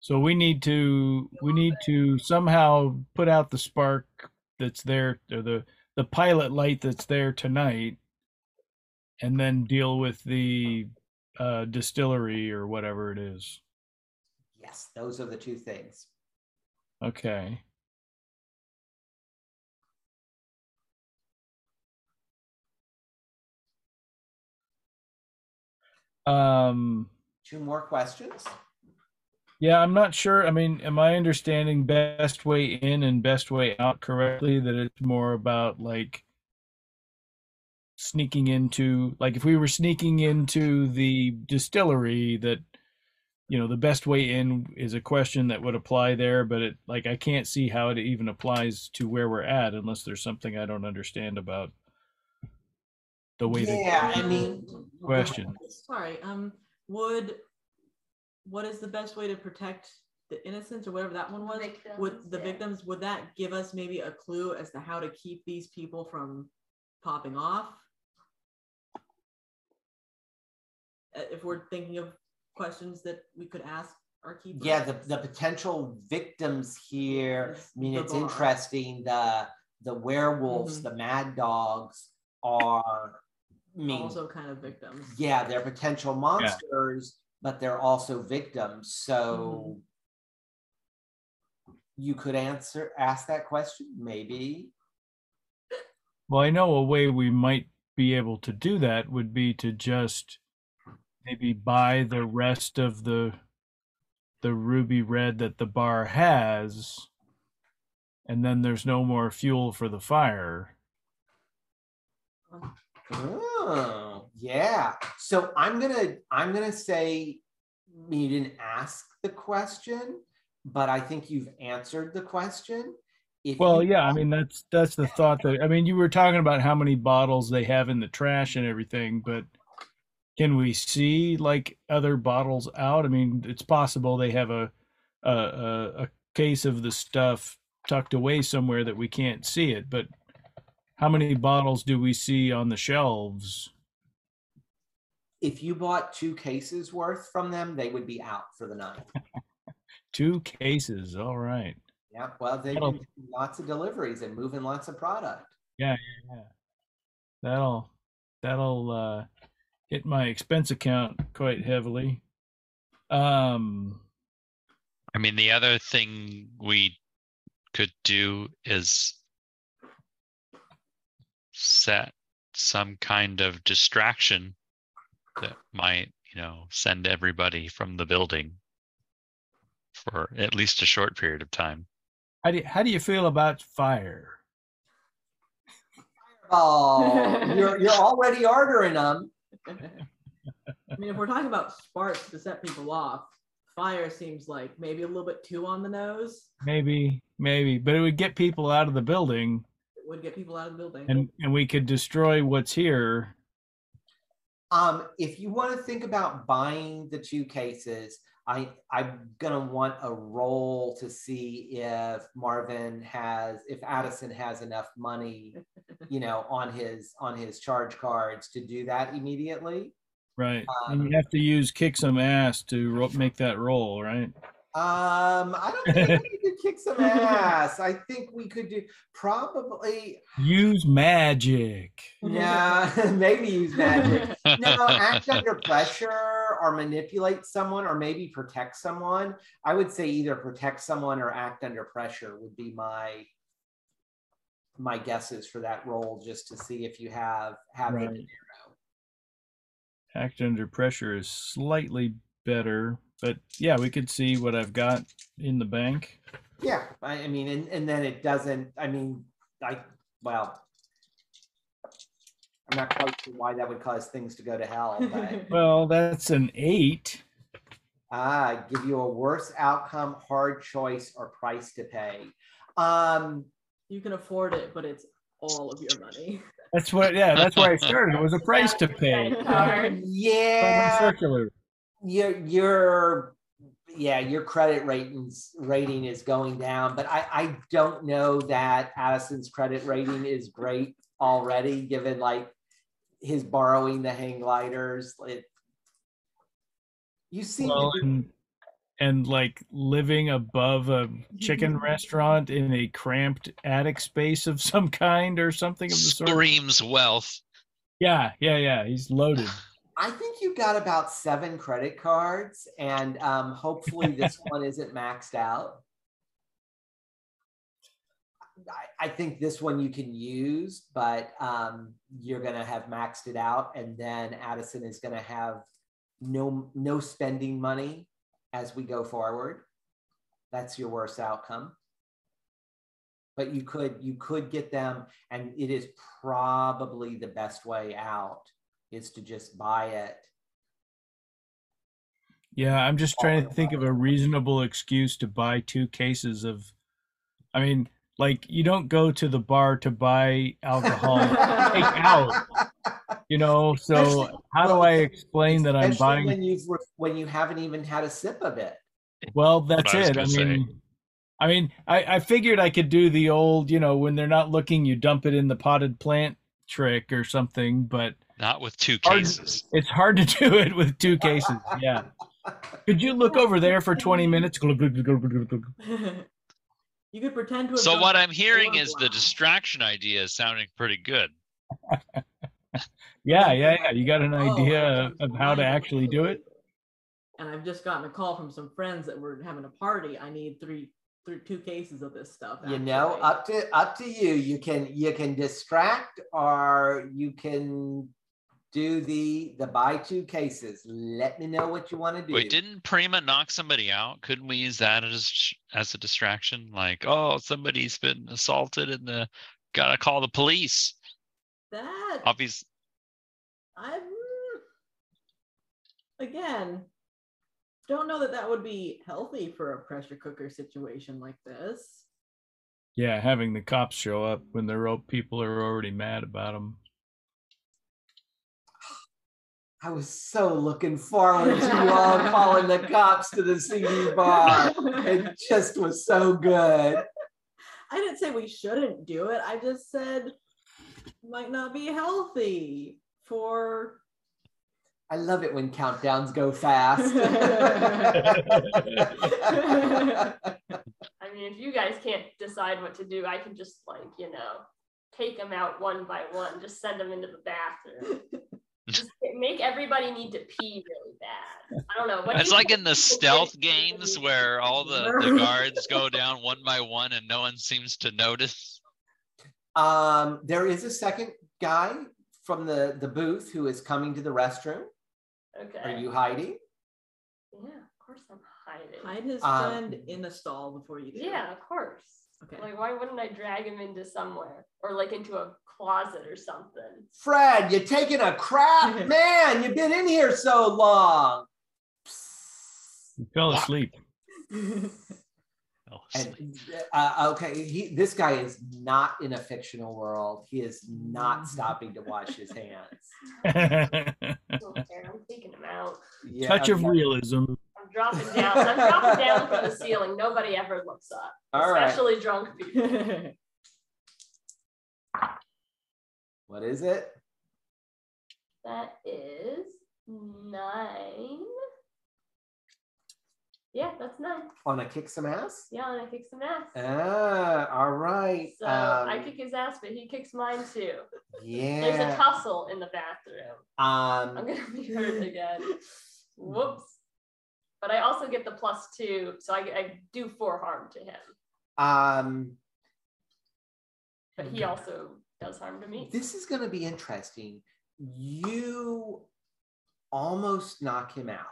So we need to we need to somehow put out the spark that's there or the the pilot light that's there tonight and then deal with the uh distillery or whatever it is. yes those are the two things Okay. Um two more questions Yeah, I'm not sure. I mean, am I understanding best way in and best way out correctly? That it's more about like sneaking into, like if we were sneaking into the distillery, that you know the best way in is a question that would apply there, but it like I can't see how it even applies to where we're at unless there's something I don't understand about the way Yeah, the I mean, question. Sorry. Um, would what is the best way to protect the innocents or whatever that one was? would the yeah. victims would that give us maybe a clue as to how to keep these people from popping off? Uh, If we're thinking of questions that we could ask our keepers. yeah, the, the potential victims here. Is I mean, it's bar. interesting. The the werewolves, Mhm. the mad dogs are. I mean, also kind of victims. yeah, they're potential monsters, but they're also victims. So mm-hmm. you could answer ask that question, maybe. Well, I know a way we might be able to do that would be to just maybe buy the rest of the the ruby red that the bar has and then there's no more fuel for the fire. Oh, Oh, yeah. So I'm gonna I'm gonna say you didn't ask the question, but I think you've answered the question. If Well, yeah, I mean that's that's the thought that I mean you were talking about how many bottles they have in the trash and everything, but can we see like other bottles out? I mean, it's possible they have a a a, a case of the stuff tucked away somewhere that we can't see it, but how many bottles do we see on the shelves? if you bought two cases worth from them, they would be out for the night. Two cases. All right. Yeah. Well, they've been lots of deliveries and moving lots of product. Yeah. That'll that'll uh hit my expense account quite heavily. Um I mean, the other thing we could do is set some kind of distraction that might, you know, send everybody from the building for at least a short period of time. how do you, how do you feel about fire? Oh, you're you're already ordering them. I mean, if we're talking about sparks to set people off, fire seems like maybe a little bit too on the nose. Maybe, maybe, but it would get people out of the building It would get people out of the building. and and we could destroy what's here. Um, if you want to think about buying the two cases, I I'm gonna want a roll to see if Marvin has if Adison has enough money, you know, on his on his charge cards to do that immediately. Right. Um, and you have to use kick some ass to ro- make that roll, right? Um, I don't think kick some ass. I think we could do probably Use magic. yeah, maybe use magic. no, act under pressure or manipulate someone or maybe protect someone. I would say either protect someone or act under pressure would be my my guesses for that role just to see if you have have Right. the Act under pressure is slightly better, but yeah, we could see what I've got in the bank. yeah I, I mean and, and then it doesn't i mean i well i'm not quite sure why that would cause things to go to hell but Well, that's an eight. Ah, give you a worse outcome, hard choice, or price to pay. Um, you can afford it, but it's all of your money. That's what. Yeah, that's where I started. It was a price to pay. Credit yeah, Circular. Your your yeah, your credit ratings rating is going down, but I I don't know that Adison's credit rating is great already, given like his borrowing the hang gliders. It, you see Well, and, and like living above a chicken restaurant in a cramped attic space of some kind or something of the sort. Screams wealth. Yeah, yeah, yeah. He's loaded. I think you got about seven credit cards, and um, hopefully this one isn't maxed out. I, I think this one you can use, but um, you're going to have maxed it out, and then Adison is going to have no no spending money, as we go forward. That's your worst outcome. But you could you could get them, and it is probably the best way out is to just buy it. Yeah, I'm just trying to think of a reasonable excuse to buy two cases of. I mean, like you don't go to the bar to buy alcohol take out, you know. So Especially- how do well, I explain that I'm buying? when you've when you haven't even had a sip of it. Well, that's I it. I gonna say. mean, I mean, I, I figured I could do the old, you know, when they're not looking, you dump it in the potted plant trick or something, but Not with two Hard- cases. it's hard to do it with two cases. Yeah. Could you look over there for 20 minutes? You could pretend to. have So what I'm hearing is the distraction idea is sounding pretty good. Yeah, yeah, yeah. You got an Oh, idea I of how to actually do it? And I've just gotten a call from some friends that were having a party. I need three, two cases of this stuff. you know up to up to you you can you can distract or you can do the the buy two cases let me know what you want to do Wait, didn't Prima knock somebody out? Couldn't we use that as as a distraction? Like, oh, somebody's been assaulted and the gotta call the police. that. Obvious. I'm again don't know that that would be healthy for a pressure cooker situation like this. Yeah, having the cops show up when the rope people are already mad about them. I was so looking forward to you all calling the cops to the seedy bar it just was so good I didn't say we shouldn't do it. I just said might not be healthy for i love it when countdowns go fast I mean, if you guys can't decide what to do, I can just like, you know, take them out one by one, just send them into the bathroom. Just make everybody need to pee really bad. I don't know. what It's you like in the stealth games people where all the, the guards go down one by one and no one seems to notice. um there is a second guy from the the booth who is coming to the restroom Okay. are you hiding Yeah, of course I'm hiding. hide his Um, friend in the stall before you do. Yeah, of course. Okay. Like, why wouldn't I drag him into somewhere or like into a closet or something? Fred, you're taking a crap, man. You've been in here so long. You fell asleep. Oh, And uh, okay, he, this guy is not in a fictional world. He is not stopping to wash his hands. I don't care. I'm taking him out. Yeah, Touch of realism. Dropping down. I'm dropping down from the ceiling. Nobody ever looks up, All right. especially drunk people. What is it? That is nine. Yeah, that's nine. On a kick some ass? Yeah, and I kick some ass. Ah, all right. So um, I kick his ass, but he kicks mine too. yeah. There's a tussle in the bathroom. Um, I'm um, gonna be hurt again. Whoops. But I also get the plus two, so I, I do four harm to him. um, But he also does harm to me. this is going to be interesting. You almost knock him out,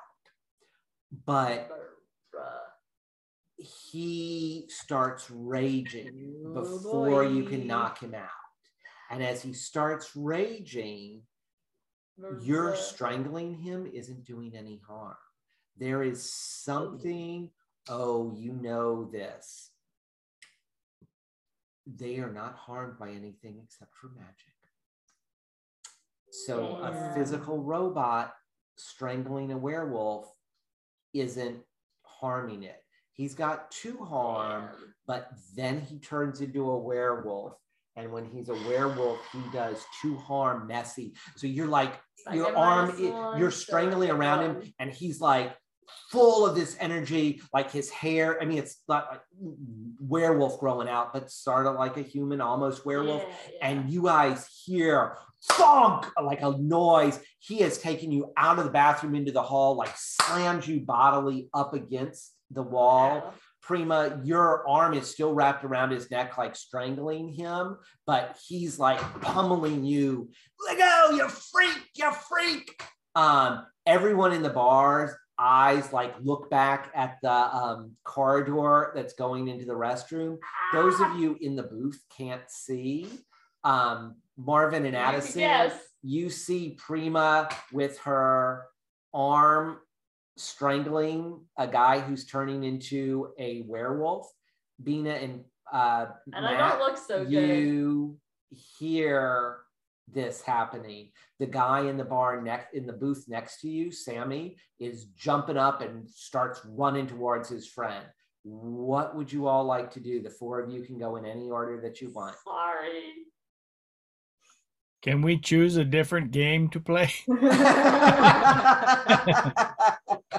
but he starts raging Oh, before you can knock him out. And as he starts raging, your Bruh. strangling him isn't doing any harm. There is something, oh, you know this. They are not harmed by anything except for magic. So a physical robot strangling a werewolf isn't harming it. He's got two harm, but then he turns into a werewolf. And when he's a werewolf, he does two harm messy. So you're like, like your arm, minus i- one, you're strangling around him, and he's like full of this energy, like his hair. I mean, it's not like werewolf growing out, but sort of like a human, almost werewolf. Yeah, yeah. And you guys hear thunk like a noise. He has taken you out of the bathroom into the hall, like slams you bodily up against the wall. Wow. Prima, your arm is still wrapped around his neck, like strangling him, but he's like pummeling you. Let go, you freak, you freak. Um, everyone in the bars eyes like look back at the um, corridor that's going into the restroom. Those of you in the booth can't see. Um, Marvin and Adison, Yes. you see Prima with her arm strangling a guy who's turning into a werewolf. Bina and uh, And I don't look so good. you hear this happening. The guy in the bar next in the booth next to you, Sammy, is jumping up and starts running towards his friend. What would you all like to do? The four of you can go in any order that you want. Sorry. Can we choose a different game to play?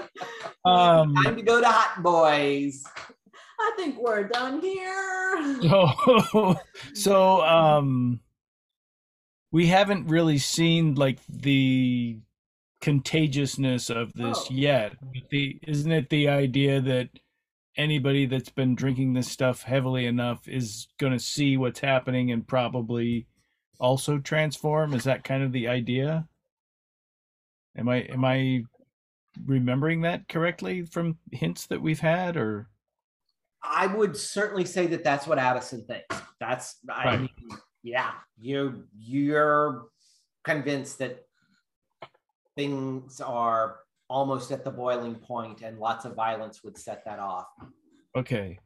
Um, Time to go to Hot Boys. I think we're done here. so, so um, we haven't really seen like the contagiousness of this Oh. yet. The isn't it the idea that anybody that's been drinking this stuff heavily enough is going to see what's happening and probably also transform? Is that kind of the idea? Am I am I remembering that correctly from hints that we've had or I would certainly say that that's what Adison thinks. That's I Right. mean, yeah, you you're convinced that things are almost at the boiling point and lots of violence would set that off. okay.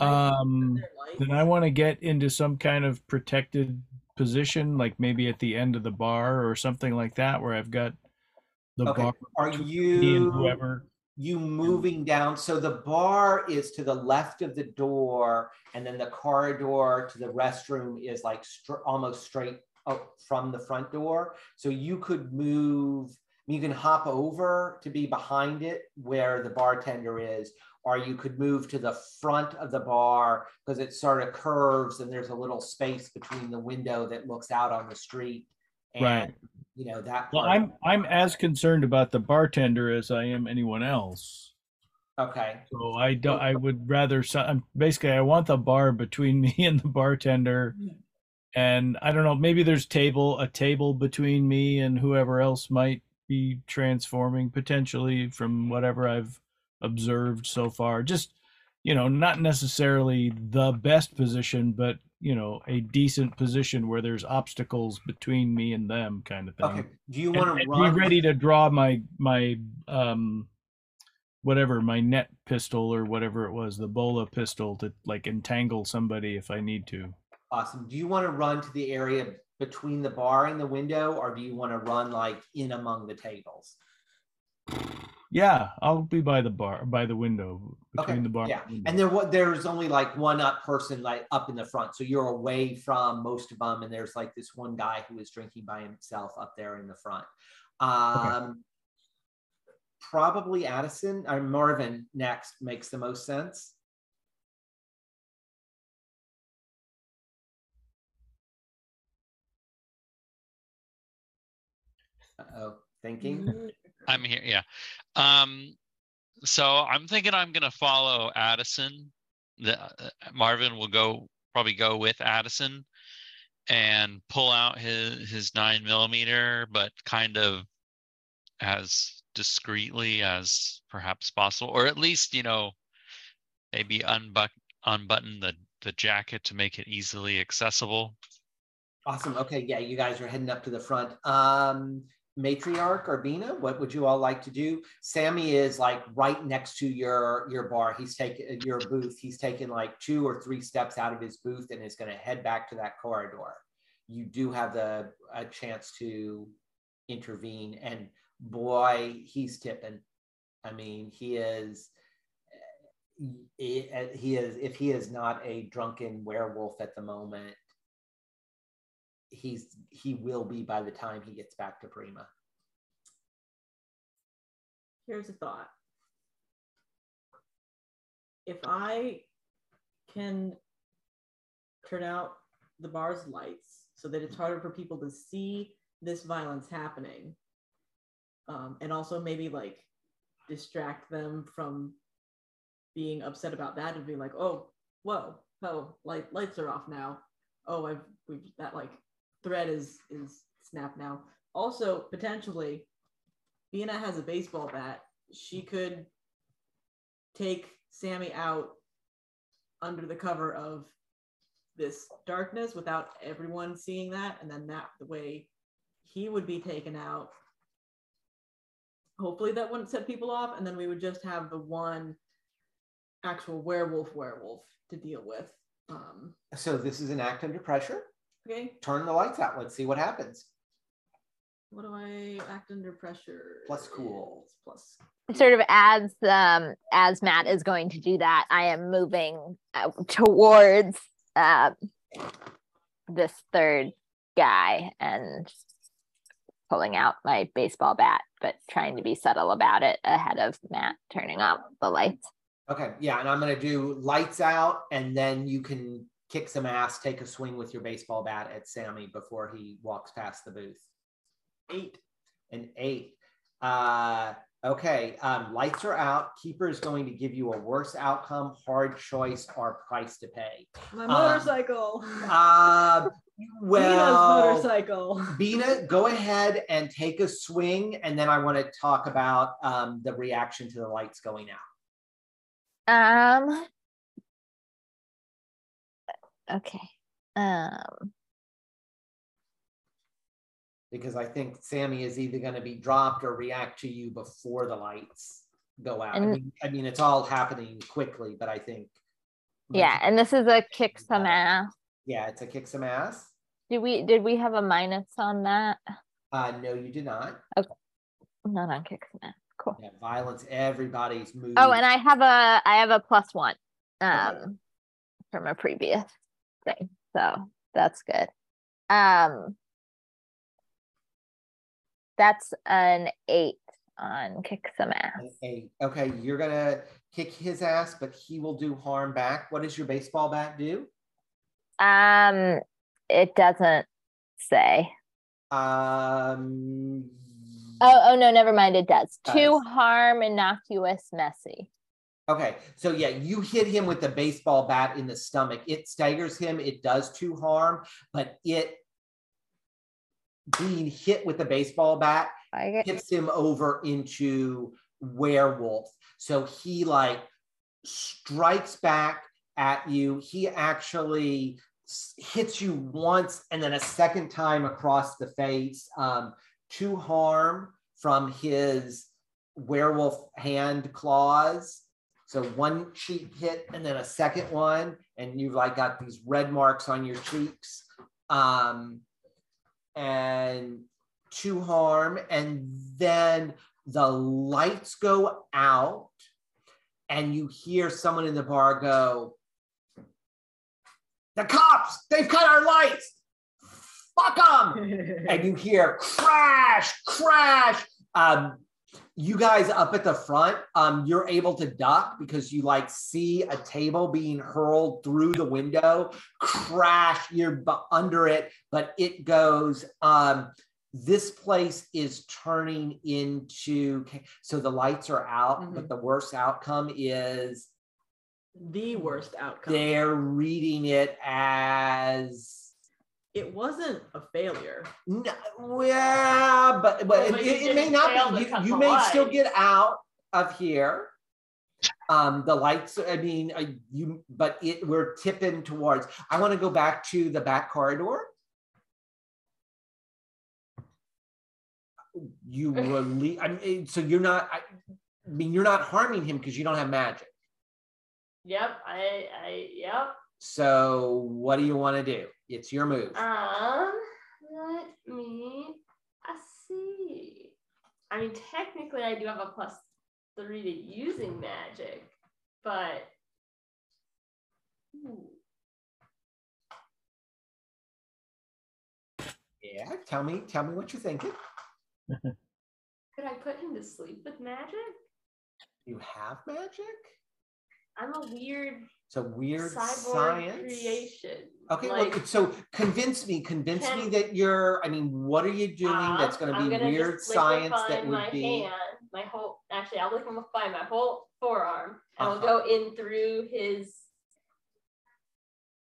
Um then I want to get into some kind of protected position, like maybe at the end of the bar or something like that, where I've got the Okay. bar Are you whoever. You moving down? So the bar is to the left of the door, and then the corridor to the restroom is like str- almost straight out from the front door. So you could move. You can hop over to be behind it where the bartender is, or you could move to the front of the bar because it sort of curves and there's a little space between the window that looks out on the street. And, Right. You know that. Well. I'm I'm as concerned about the bartender as I am anyone else. okay. So I don't. I would rather. basically, I want the bar between me and the bartender, hmm. and I don't know. Maybe there's table a table between me and whoever else might be transforming potentially from whatever I've observed so far. Just you know, not necessarily the best position, but you know, a decent position where there's obstacles between me and them, kind of thing Okay. Do you want and to be ready to draw my my um whatever my net pistol or whatever it was the bola pistol to like entangle somebody if i need to Awesome. Do you want to run to the area between the bar and the window, or do you want to run like in among the tables? Yeah i'll be by the bar by the window between Okay, the bar yeah. and the. And there, wa- there's only like one up person like up in the front, so you're away from most of them. And there's like this one guy who is drinking by himself up there in the front. Um, Probably Adison or Marvin next makes the most sense. Uh-oh, thinking. I'm here. Yeah. Um, so I'm thinking I'm gonna follow Adison. The uh, Marvin will go probably go with Adison and pull out his his nine millimeter, but kind of as discreetly as perhaps possible, or at least you know maybe unbuck unbutton the the jacket to make it easily accessible. Awesome. Okay. Yeah, you guys are heading up to the front. Um, matriarch or Bina, what would you all like to do? Sammy is like right next to your your bar. He's taking uh, your booth. He's taken like two or three steps out of his booth and is going to head back to that corridor. You do have the a chance to intervene, and boy, he's tipping. I mean, he is. Eh, he eh, he is if he is not a drunken werewolf at the moment he's he will be by the time he gets back to Prima. Here's a thought. If I can turn out the bar's lights so that it's harder for people to see this violence happening, um, and also maybe like distract them from being upset about that and be like, oh, whoa, oh, light lights are off now. Oh, I've we've that like thread is is snapped now. Also, potentially, Bina has a baseball bat she could take Sammy out under the cover of this darkness without everyone seeing that, and then that the way he would be taken out. Hopefully that wouldn't set people off, and then we would just have the one actual werewolf werewolf to deal with. Um, So this is an act under pressure. Okay, Turn the lights out. Let's see what happens. what do I act under pressure? Plus cool. is Plus sort of as um as Matt is going to do that, I am moving uh, towards uh, this third guy and pulling out my baseball bat, but trying to be subtle about it ahead of Matt turning off the lights. Okay, yeah, and I'm gonna do lights out, and then you can kick some ass, take a swing with your baseball bat at Sammy before he walks past the booth. eight. and eight. Uh, okay, um, lights are out. Keeper is going to give you a worse outcome, hard choice, or price to pay. My Um, motorcycle. Uh, Nina's well, motorcycle. Bina, go ahead and take a swing, and then I want to talk about um, the reaction to the lights going out. Um. Okay. Um. because I think Sammy is either going to be dropped or react to you before the lights go out. I mean, I mean, it's all happening quickly, but I think. Yeah, and this is a kick some ass. Yeah, it's a kick some ass. Did we did we have a minus on that? Uh, no, you did not. Okay, not on kick some ass. Cool. Yeah, violence. Everybody's moving. Oh, and I have a I have a plus one Okay. um from a previous So that's good. Um that's an eight on kick some ass. Eight. Okay, you're gonna kick his ass, but he will do harm back. What does your baseball bat do? Um it doesn't say. Um. Oh oh no, never mind, it does. Does. Two harm, innocuous, messy. Okay, so yeah, you hit him with the baseball bat in the stomach. It staggers him. It does two harm, but it being hit with the baseball bat get hits him over into werewolf. So he like strikes back at you. He actually hits you once and then a second time across the face. Um, two harm from his werewolf hand claws. So one cheek hit and then a second one, and you've like got these red marks on your cheeks. Um, and two harm, and then the lights go out, and you hear someone in the bar go, The cops, they've cut our lights. Fuck them and you hear crash, crash. Um, you guys up at the front, um, you're able to duck because you like see a table being hurled through the window, crash. You're bu- under it, but it goes. Um, this place is turning into so the lights are out, but the worst outcome is the worst outcome. they're reading it as It wasn't a failure. No, well, but, but Well, it, it, it may didn't be. You, you may still get out of here. Um, the lights. I mean, uh, you. But it. We're tipping towards. I want to go back to the back corridor. You release. I mean, so you're not. I, I mean, you're not harming him because you don't have magic. Yep, I, I, yep. So what do you want to do? It's your move. Um, let me, I see. I mean, technically, I do have a plus three to using magic, but. Ooh. yeah. Tell me. Tell me what you're thinking. Could I put him to sleep with magic? You have magic. I'm a weird It's a weird cyborg science. creation. Okay, like, well, so convince me, convince me that you're. I mean, what are you doing that's um, going to be weird science that would my be? hand, my whole. Actually, I'll liquefy my whole forearm, and Uh-huh. I'll go in through his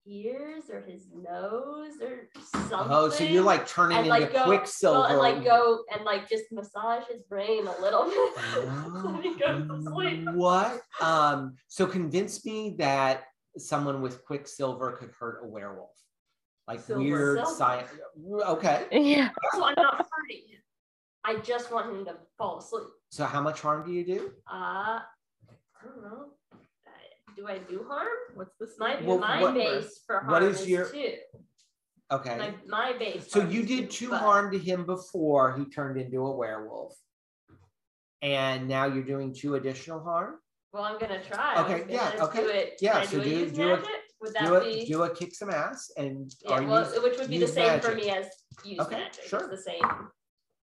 ears or his nose or something. Oh, so you're like turning and into like go Quicksilver. well, and like go and like just massage his brain a little bit. Oh, he goes. What? Um, so convince me that someone with Quicksilver could hurt a werewolf. Like Silver. weird Silver. science. Okay. Yeah. So I'm not hurting him. I just want him to fall asleep. So how much harm do you do? Uh, I don't know. Do I do harm? What's the My? Well, my what- base for harm what is is, your- two. Okay. My my base. So you did two but- harm to him before he turned into a werewolf. And now you're doing two additional harm? Well, I'm gonna try. Okay, yeah, okay. Do it. Yeah, Can I so do, do- it do it- magic? Would that Do be? do a kick some ass and yeah, well, use- which would be the same for me as use Okay, magic. It's sure. the same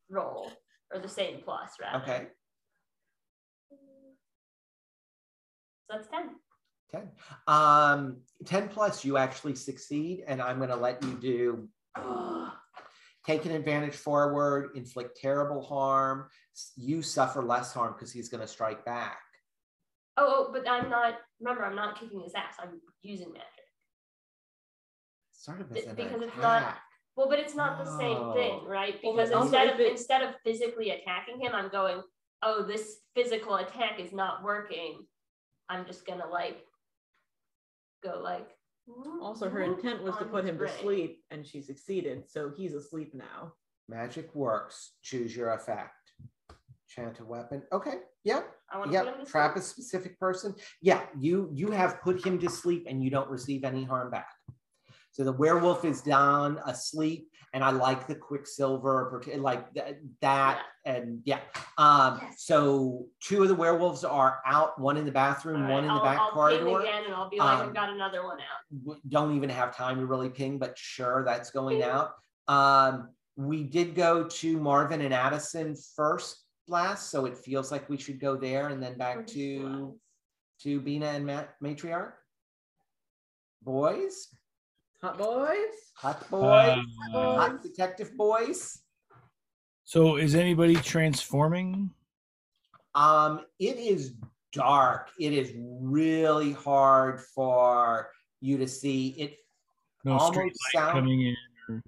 roll or the same plus, rather. Okay, So that's ten. 10. Um 10 plus you actually succeed and I'm going to let you do take an advantage forward, inflict terrible harm, you suffer less harm because he's going to strike back. Oh, oh, but I'm not. Remember, I'm not kicking his ass. I'm using magic. Sort of Be- as an because it's not- Well, but it's not the same thing, right? Because but also instead of it- instead of physically attacking him, I'm going, oh, this physical attack is not working. I'm just gonna like go like. Also, her intent was to put his him to sleep, and she succeeded. So he's asleep now. Magic works. Choose your effect. Chant a weapon. Okay. Yeah. I want to Yep. to Trap a specific person. Yeah. You you have put him to sleep and you don't receive any harm back. So the werewolf is down asleep, and I like the quicksilver, like th- that, and yeah. Um. Yes. So two of the werewolves are out. One in the bathroom. All one in the I'll, back I'll corridor. again, and I'll be like, Um, I've got another one out. don't even have time to really ping, but sure, that's going out. Um, we did go to Marvin and Adison first last, so it feels like we should go there and then back to to Bina and Matt, Matriarch. Boys, Hot boys. hot boys, Uh, hot detective boys. so is anybody transforming? Um, it is dark. It is really hard for you to see. It No Almost street sound- coming in. Or,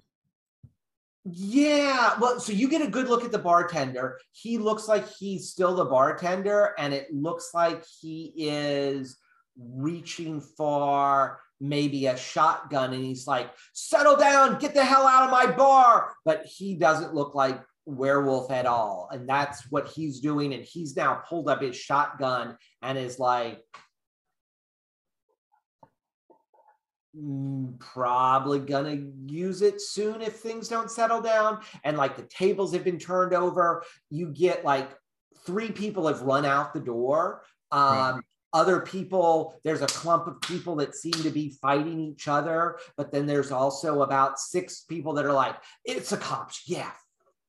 Yeah, well, so you get a good look at the bartender. He looks like he's still the bartender, and it looks like he is reaching for maybe a shotgun, and he's like, "Settle down, get the hell out of my bar." But he doesn't look like werewolf at all, and that's what he's doing. And he's now pulled up his shotgun and is like, "Mm, probably gonna use it soon if things don't settle down. And like the tables have been turned over. You get like three people have run out the door. Um other people there's a clump of people that seem to be fighting each other but then there's also about six people that are like it's the cops. Yeah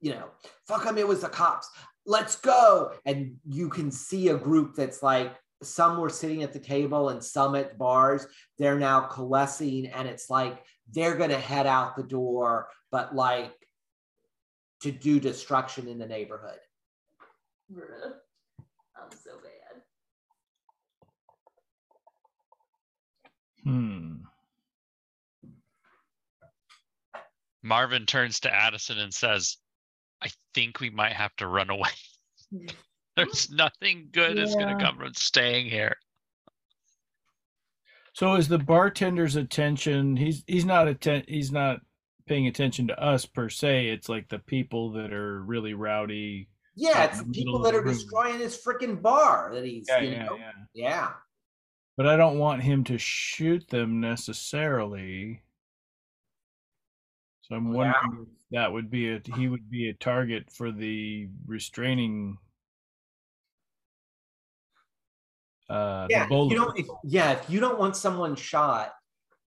you know fuck them it was the cops. Let's go. And you can see a group that's like some were sitting at the table and some at bars. They're now coalescing and it's like they're going to head out the door but like to do destruction in the neighborhood. I'm so bad. Hmm. Marvin turns to Adison and says, I think we might have to run away. There's nothing good is going to come from staying here. So is the bartender's attention? He's he's not atten- He's not paying attention to us per se. It's like the people that are really rowdy. yeah it's the the people middle that the are room. destroying his freaking bar that he's Yeah, you yeah, know yeah. yeah But I don't want him to shoot them necessarily. So I'm Yeah. wondering if that would be a he would be a target for the restraining. Uh, yeah you don't if, yeah if you don't want someone shot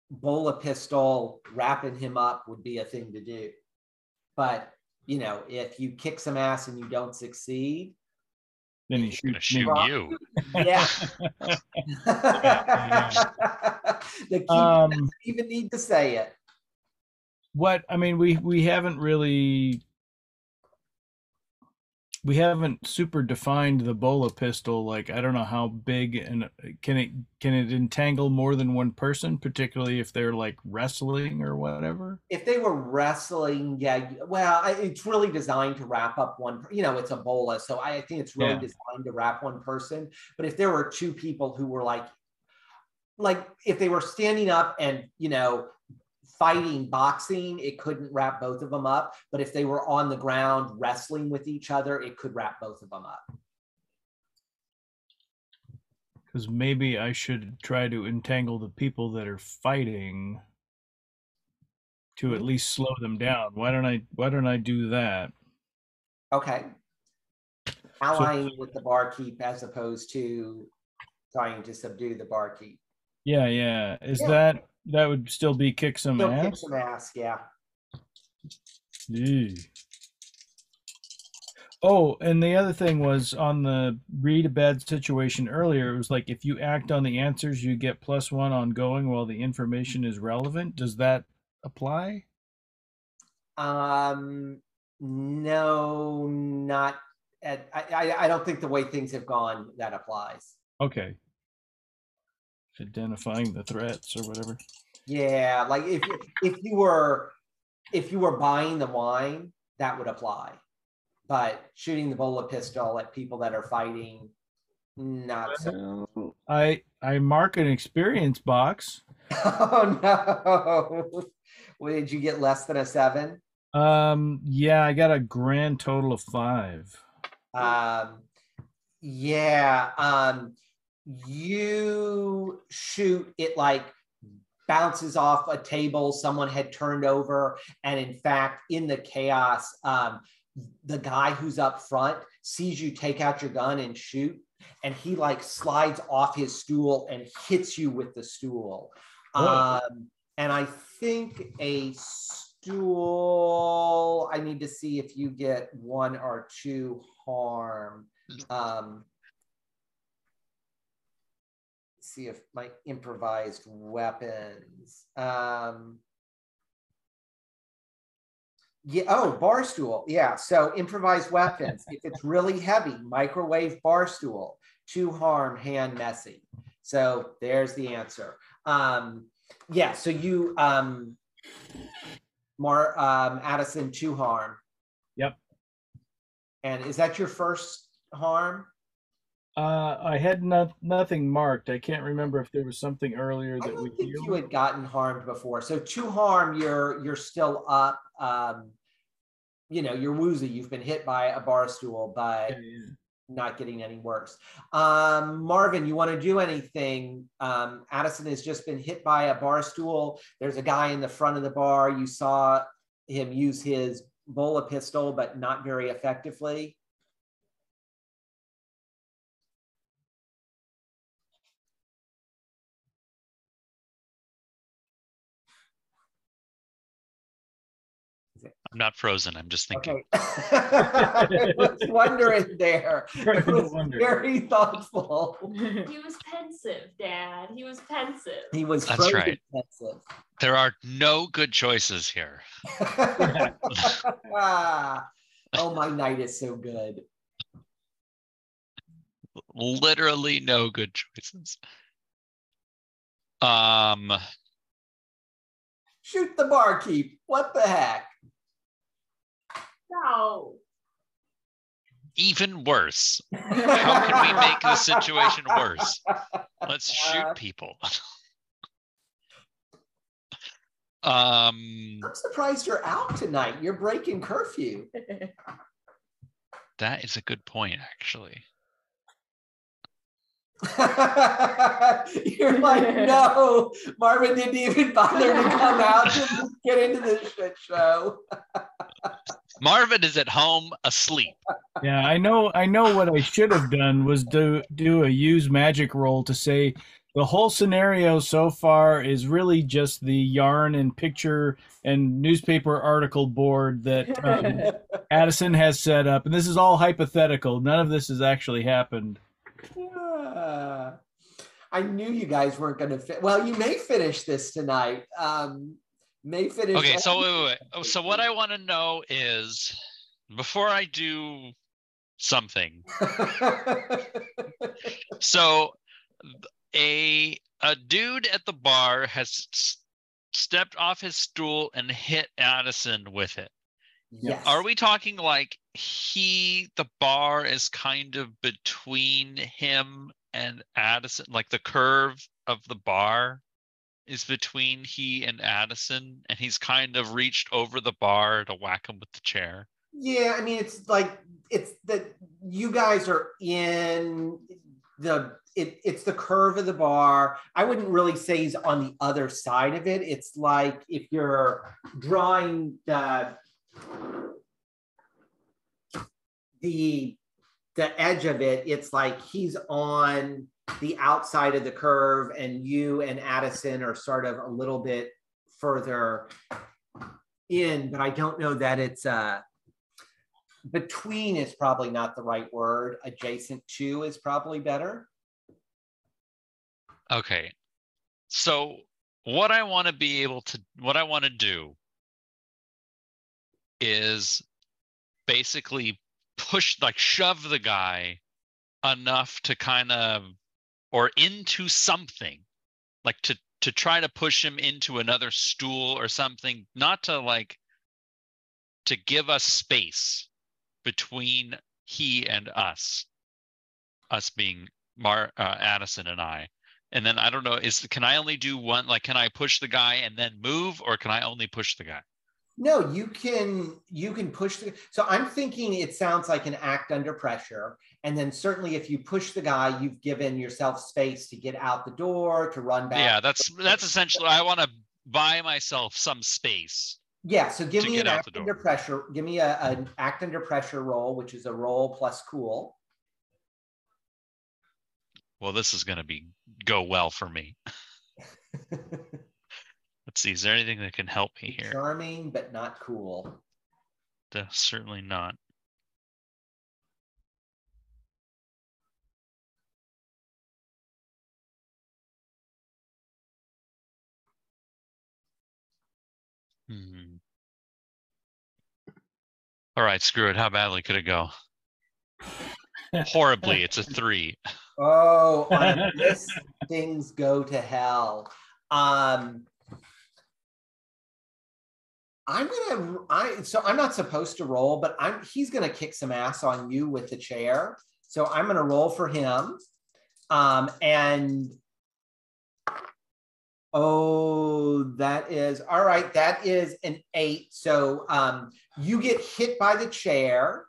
bola pistol wrapping him up would be a thing to do but you know if you kick some ass and you don't succeed then he He's going to shoots shoot Rock- you. yeah yeah. the key um, doesn't even need to say it what I mean, we we haven't really. We haven't super defined the bola pistol. Like I don't know how big and uh, can it can it entangle more than one person, particularly if they're like wrestling or whatever. If they were wrestling, yeah, well, I- it's really designed to wrap up one. You know, it's a bola, so I think it's really Yeah. designed to wrap one person. But if there were two people who were like, like if they were standing up and you know fighting boxing, it couldn't wrap both of them up. But if they were on the ground wrestling with each other, it could wrap both of them up. Because maybe I should try to entangle the people that are fighting to at mm-hmm. least slow them down. Why don't I? Why don't I do that? Okay. Allying with the barkeep as opposed to trying to subdue the barkeep. Yeah, yeah. Is Yeah. that that would still be kick some Still kick ass? some ass, yeah. Ew. Oh, and the other thing was on the read a bad situation earlier, it was like if you act on the answers, you get plus one ongoing while the information is relevant. Does that apply? Um, no, not at, I, I, I don't think the way things have gone that applies. Okay. Identifying the threats or whatever. Yeah, like if you- if you were if you were buying the wine, that would apply. But shooting the bola pistol at people that are fighting, not so. I I mark an experience box. Oh no! Did you get less than a seven? Um, yeah, I got a grand total of five. Um, yeah. Um, you shoot it like bounces off a table someone had turned over, and in fact, in the chaos, um, the guy who's up front sees you take out your gun and shoot, and he like slides off his stool and hits you with the stool. Um, and I think a stool. I need to see if you get one or two harm. Um, see if my improvised weapons. Um, yeah. Oh, bar stool. Yeah. So improvised weapons. if it's really heavy, microwave bar stool. to harm, hand messy. So there's the answer. Um, yeah. So you, um, Mar, um, Adison, to harm. Yep. And is that your first harm? Uh, I had not nothing marked. I can't remember if there was something earlier that we think you had gotten harmed before. So to harm, you're you're still up. Um, you know, you're woozy. You've been hit by a bar stool, but Yeah, yeah. not getting any worse. Um, Marvin, you want to do anything? Um, Adison has just been hit by a bar stool. There's a guy in the front of the bar. You saw him use his bola pistol, but not very effectively. I'm not frozen. I'm just thinking. Okay. I was wondering there. Right, It was wonder. very thoughtful. He was pensive, Dad. He was pensive. He was That's frozen right. pensive. There are no good choices here. Ah. oh, my night is so good. Literally no good choices. Um, Shoot the barkeep. What the heck? No. even worse. How can we make the situation worse? Let's shoot people. um, I'm surprised you're out tonight. You're breaking curfew. that is a good point, actually. you're like, no, Marvin didn't even bother to come out to get into this shit show. Marvin is at home asleep. Yeah, I know. I know what I should have done was do do a use magic roll to say the whole scenario so far is really just the yarn and picture and newspaper article board that um, Adison has set up, and this is all hypothetical. None of this has actually happened. Yeah. I knew you guys weren't going to fit. Well, you may finish this tonight. Um, may finish. Okay, so wait, wait, wait. So what I want to know is before I do something. so a a dude at the bar has s- stepped off his stool and hit Adison with it. yes. Are we talking like he the bar is kind of between him and Adison like the curve of the bar is between he and Adison and he's kind of reached over the bar to whack him with the chair. Yeah, I mean, it's like it's that you guys are in the it, it's the curve of the bar. I wouldn't really say he's on the other side of it. It's like if you're drawing the the the edge of it, it's like he's on the outside of the curve, and you and Adison are sort of a little bit further in, but I don't know that it's uh between is probably not the right word. Adjacent to is probably better. Okay. So what I want to be able to what I want to do is basically push like shove the guy enough to kind of or into something like to to try to push him into another stool or something not to like to give us space between he and us us being Mar uh, Adison and I. And then I don't know is can I only do one like can I push the guy and then move or can I only push the guy No, you can you can push the so I'm thinking it sounds like an act under pressure. And then certainly if you push the guy, you've given yourself space to get out the door, to run back. yeah that's that's essentially I want to buy myself some space Yeah, so give me an act under pressure. Give me a, an act under pressure roll, which is a roll plus cool. well this is going to be go well for me let's see is there anything that can help me here Charming, but not cool. That's certainly not Hmm. All right, screw it. How badly could it go? Horribly. It's a three. Oh, on this things go to hell. Um I'm gonna I so I'm not supposed to roll, but I'm he's gonna kick some ass on you with the chair. So I'm gonna roll for him. Um and oh that is all right, that is an eight. So um you get hit by the chair.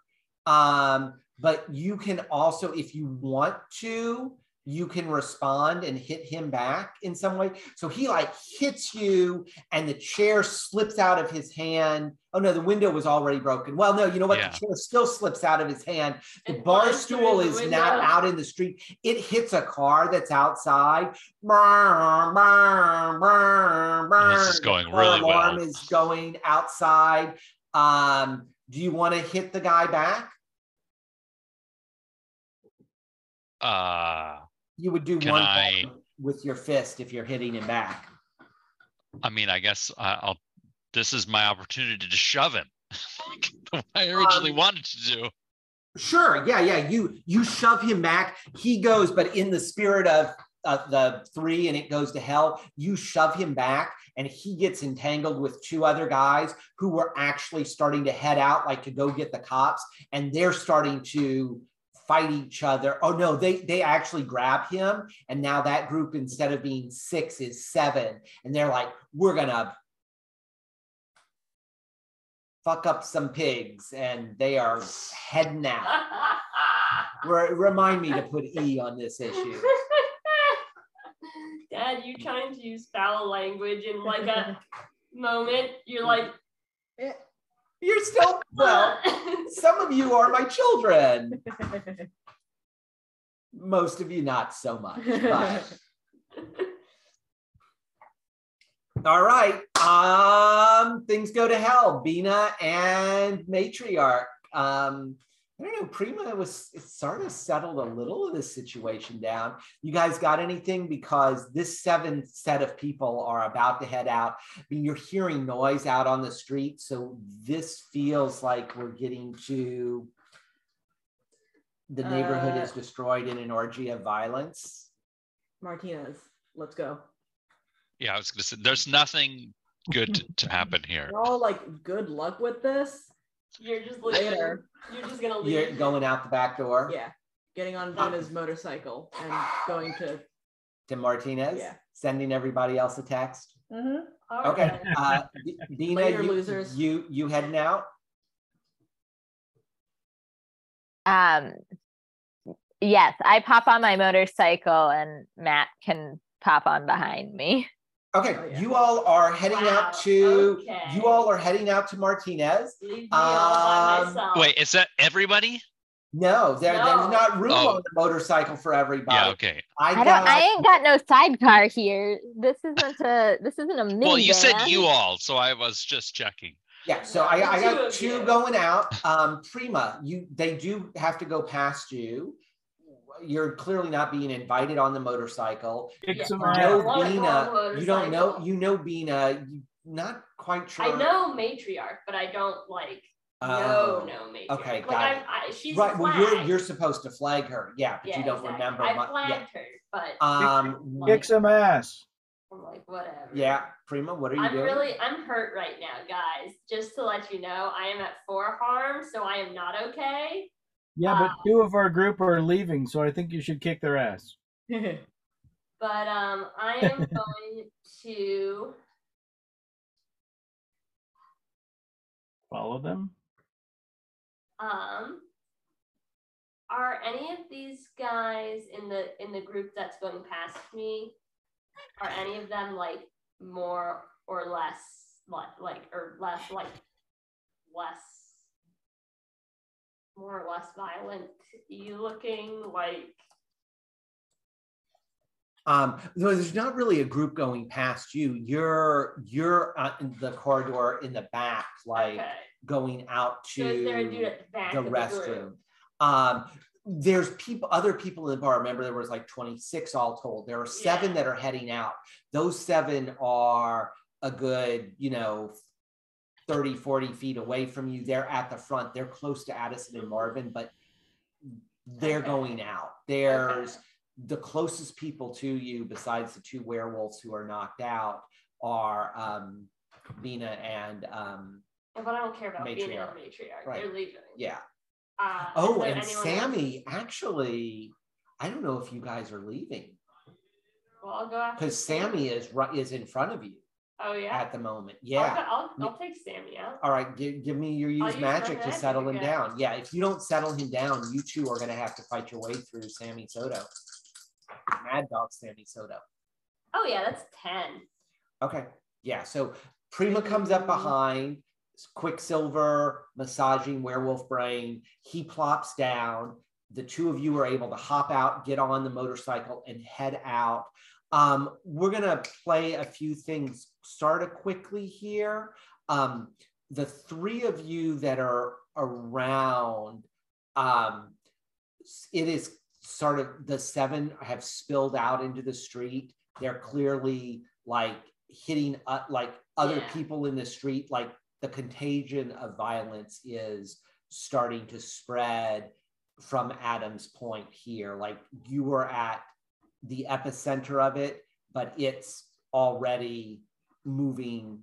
Um but you can also if you want to you can respond and hit him back in some way. So he like hits you and the chair slips out of his hand. Oh no the window was already broken. Well no you know what? Yeah. the chair still slips out of his hand. The And bar stool the is window. now out in the street. It hits a car that's outside. This is brr. going The car really alarm well. is going outside. Um do you want to hit the guy back? Uh, You would do Can one I- with your fist if you're hitting him back. I mean, I guess I'll. This is my opportunity to shove him. I originally Um, wanted to do. Sure, yeah, yeah. You you shove him back. He goes, but in the spirit of uh, the three, and it goes to hell. You shove him back, and he gets entangled with two other guys who were actually starting to head out, like to go get the cops, and they're starting to fight each other. Oh no, they they actually grab him, and now that group instead of being six is seven, and they're like, we're gonna fuck up some pigs, and they are heading out. Re- remind me to put E on this issue. Dad, you trying to use foul language in like a moment. You're like, You're still well. Some of you are my children. Most of you not so much. But. All right. Um, things go to hell. Bina and matriarch. Um, I don't know. Prima was it sort of settled a little of this situation down. You guys got anything? Because this seventh set of people are about to head out. I mean, you're hearing noise out on the street, so this feels like we're getting to the neighborhood Uh, is destroyed in an orgy of violence. Martinez, let's go. Yeah, I was gonna say there's nothing good to, to happen here. We're all like, good luck with this. You're just leaving. Later. You're just gonna leave. You're going out the back door Yeah. Getting on Bina's motorcycle and going to. to Martinez, Yeah. sending everybody else a text. Mm-hmm. All Okay, right. uh, Bina, Later, you, losers. you you heading out? Um, yes, I pop on my motorcycle and Matt can pop on behind me. Okay, Oh, yeah. you all are heading Wow, out to. okay. You all are heading out to Martinez. Leave me all Um. Wait, is that everybody? No, there, there's not room Oh. on the motorcycle for everybody. Yeah, okay. I I got. don't. I ain't got no sidecar here. This isn't a. This isn't a minivan. Well, you said you all, so I was just checking. Yeah, so Yeah, I, I two got two going out. Um, Prima, you they do have to go past you. You're clearly not being invited on the motorcycle. Kick Yeah. some You I know don't Bina. on You don't know. You know Bina. You not quite sure. I know matriarch, but I don't like Oh. know no matriarch. okay, like got I, it. I, she's right. Well, you're you're supposed to flag her. Yeah, but yeah, you don't exactly. remember. I mu- flagged yeah. her, but Um. Kick some ass. I'm like whatever. Yeah, Prima. What are you I'm doing? really I'm hurt right now, guys. Just to let you know, I am at four harm, so I am not okay. Yeah, but Uh, two of our group are leaving, so I think you should kick their ass. But um, I am going to Follow them. um. Are any of these guys in the in the group that's going past me? Are any of them like more or less like like or less like less more or less violent you looking like Um, no, there's not really a group going past you. You're you're uh, in the corridor in the back, like okay. going out So is there a dude to at the the of the restroom. Um, there's people, other people in the bar. Remember, there was like 26 all told. There are seven Yeah. that are heading out. Those seven are a good, you know, 30, 40 feet away from you. They're at the front. They're close to Adison and Marvin, but they're Okay. going out. There's the closest people to you, besides the two werewolves who are knocked out, are um, and um, But I don't care about being a Matriarch. matriarch. Right. They're leaving. yeah. Uh, Oh, and Sammy, else? actually, I don't know if you guys are leaving Well, I'll go after because Sammy is is in front of you Oh yeah. at the moment. I'll, Yeah. I'll, I'll take Sammy out. All right, give, give me your use use magic to settle him down. Yeah, if you don't settle him down, you two are gonna have to fight your way through Sammy Soto. Mad Dog Sammy Soto. Oh yeah, that's ten. Okay. Yeah. So Prima comes up mm-hmm. behind, Quicksilver massaging werewolf brain. He plops down. The two of you are able to hop out, get on the motorcycle, and head out. Um, we're gonna play a few things sort of quickly here. Um, the three of you that are around, um, it is sort of the seven have spilled out into the street. They're clearly like hitting uh, like other Yeah. people in the street. Like the contagion of violence is starting to spread from Adams Point here. Like you were at the epicenter of it, but it's already moving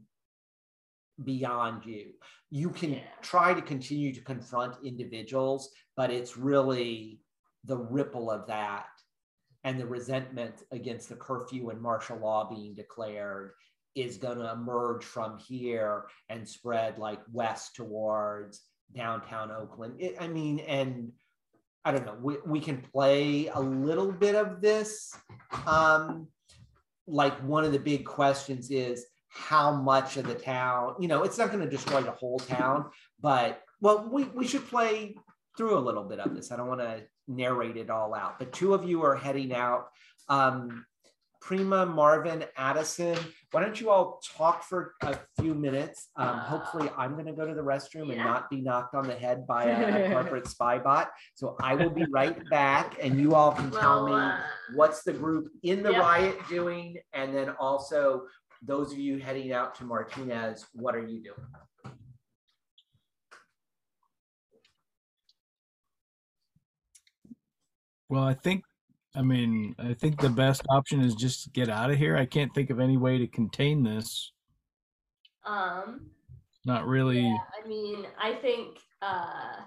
beyond you. You can Yeah. try to continue to confront individuals, but it's really the ripple of that and the resentment against the curfew and martial law being declared is going to emerge from here and spread like west towards downtown Oakland. It, I mean, and I don't know, we, we can play a little bit of this. Um, like one of the big questions is how much of the town, you know, it's not going to destroy the whole town, but well, we, we should play through a little bit of this. I don't want to narrate it all out, but two of you are heading out. Um, Prima, Marvin, Adison, why don't you all talk for a few minutes? Um, hopefully, I'm going to go to the restroom and not be knocked on the head by a, a corporate spy bot. So I will be right back, and you all can tell Well, me uh, what's the group in the Yep. riot doing, and then also those of you heading out to Martinez, what are you doing? Well, I think, I mean, I think the best option is just get out of here. I can't think of any way to contain this. Um, Not really. yeah, I mean, I think uh,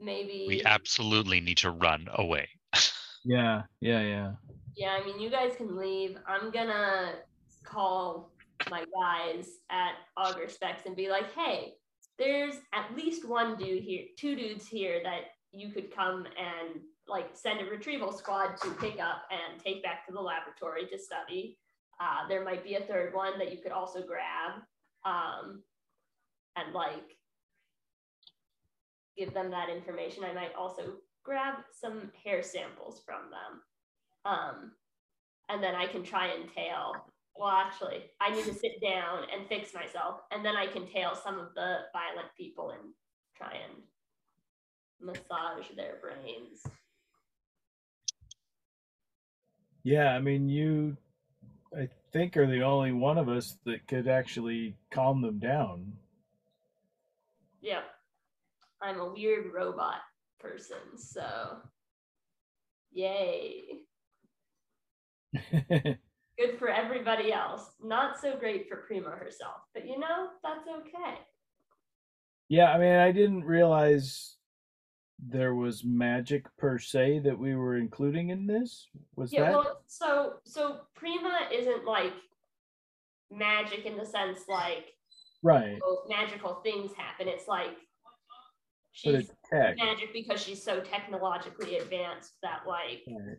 maybe We absolutely need to run away. Yeah, yeah, yeah. Yeah, I mean, you guys can leave. I'm gonna call my guys at Auger Specs and be like, hey, there's at least one dude here, two dudes here that you could come and like send a retrieval squad to pick up and take back to the laboratory to study. Uh, there might be a third one that you could also grab um, and like give them that information. I might also grab some hair samples from them. Um, and then I can try and tail. Well, actually, I need to sit down and fix myself, and then I can tail some of the violent people and try and massage their brains. Yeah, I mean, you, I think, are the only one of us that could actually calm them down. Yeah. I'm a weird robot person, so yay. Good for everybody else. Not so great for Prima herself, but you know, that's okay. yeah, I mean, I didn't realize there was magic per se that we were including in this. Was Yeah, that? well, so so Prima isn't like magic in the sense like right. oh, magical things happen. It's like she's magic because she's so technologically advanced that like Right.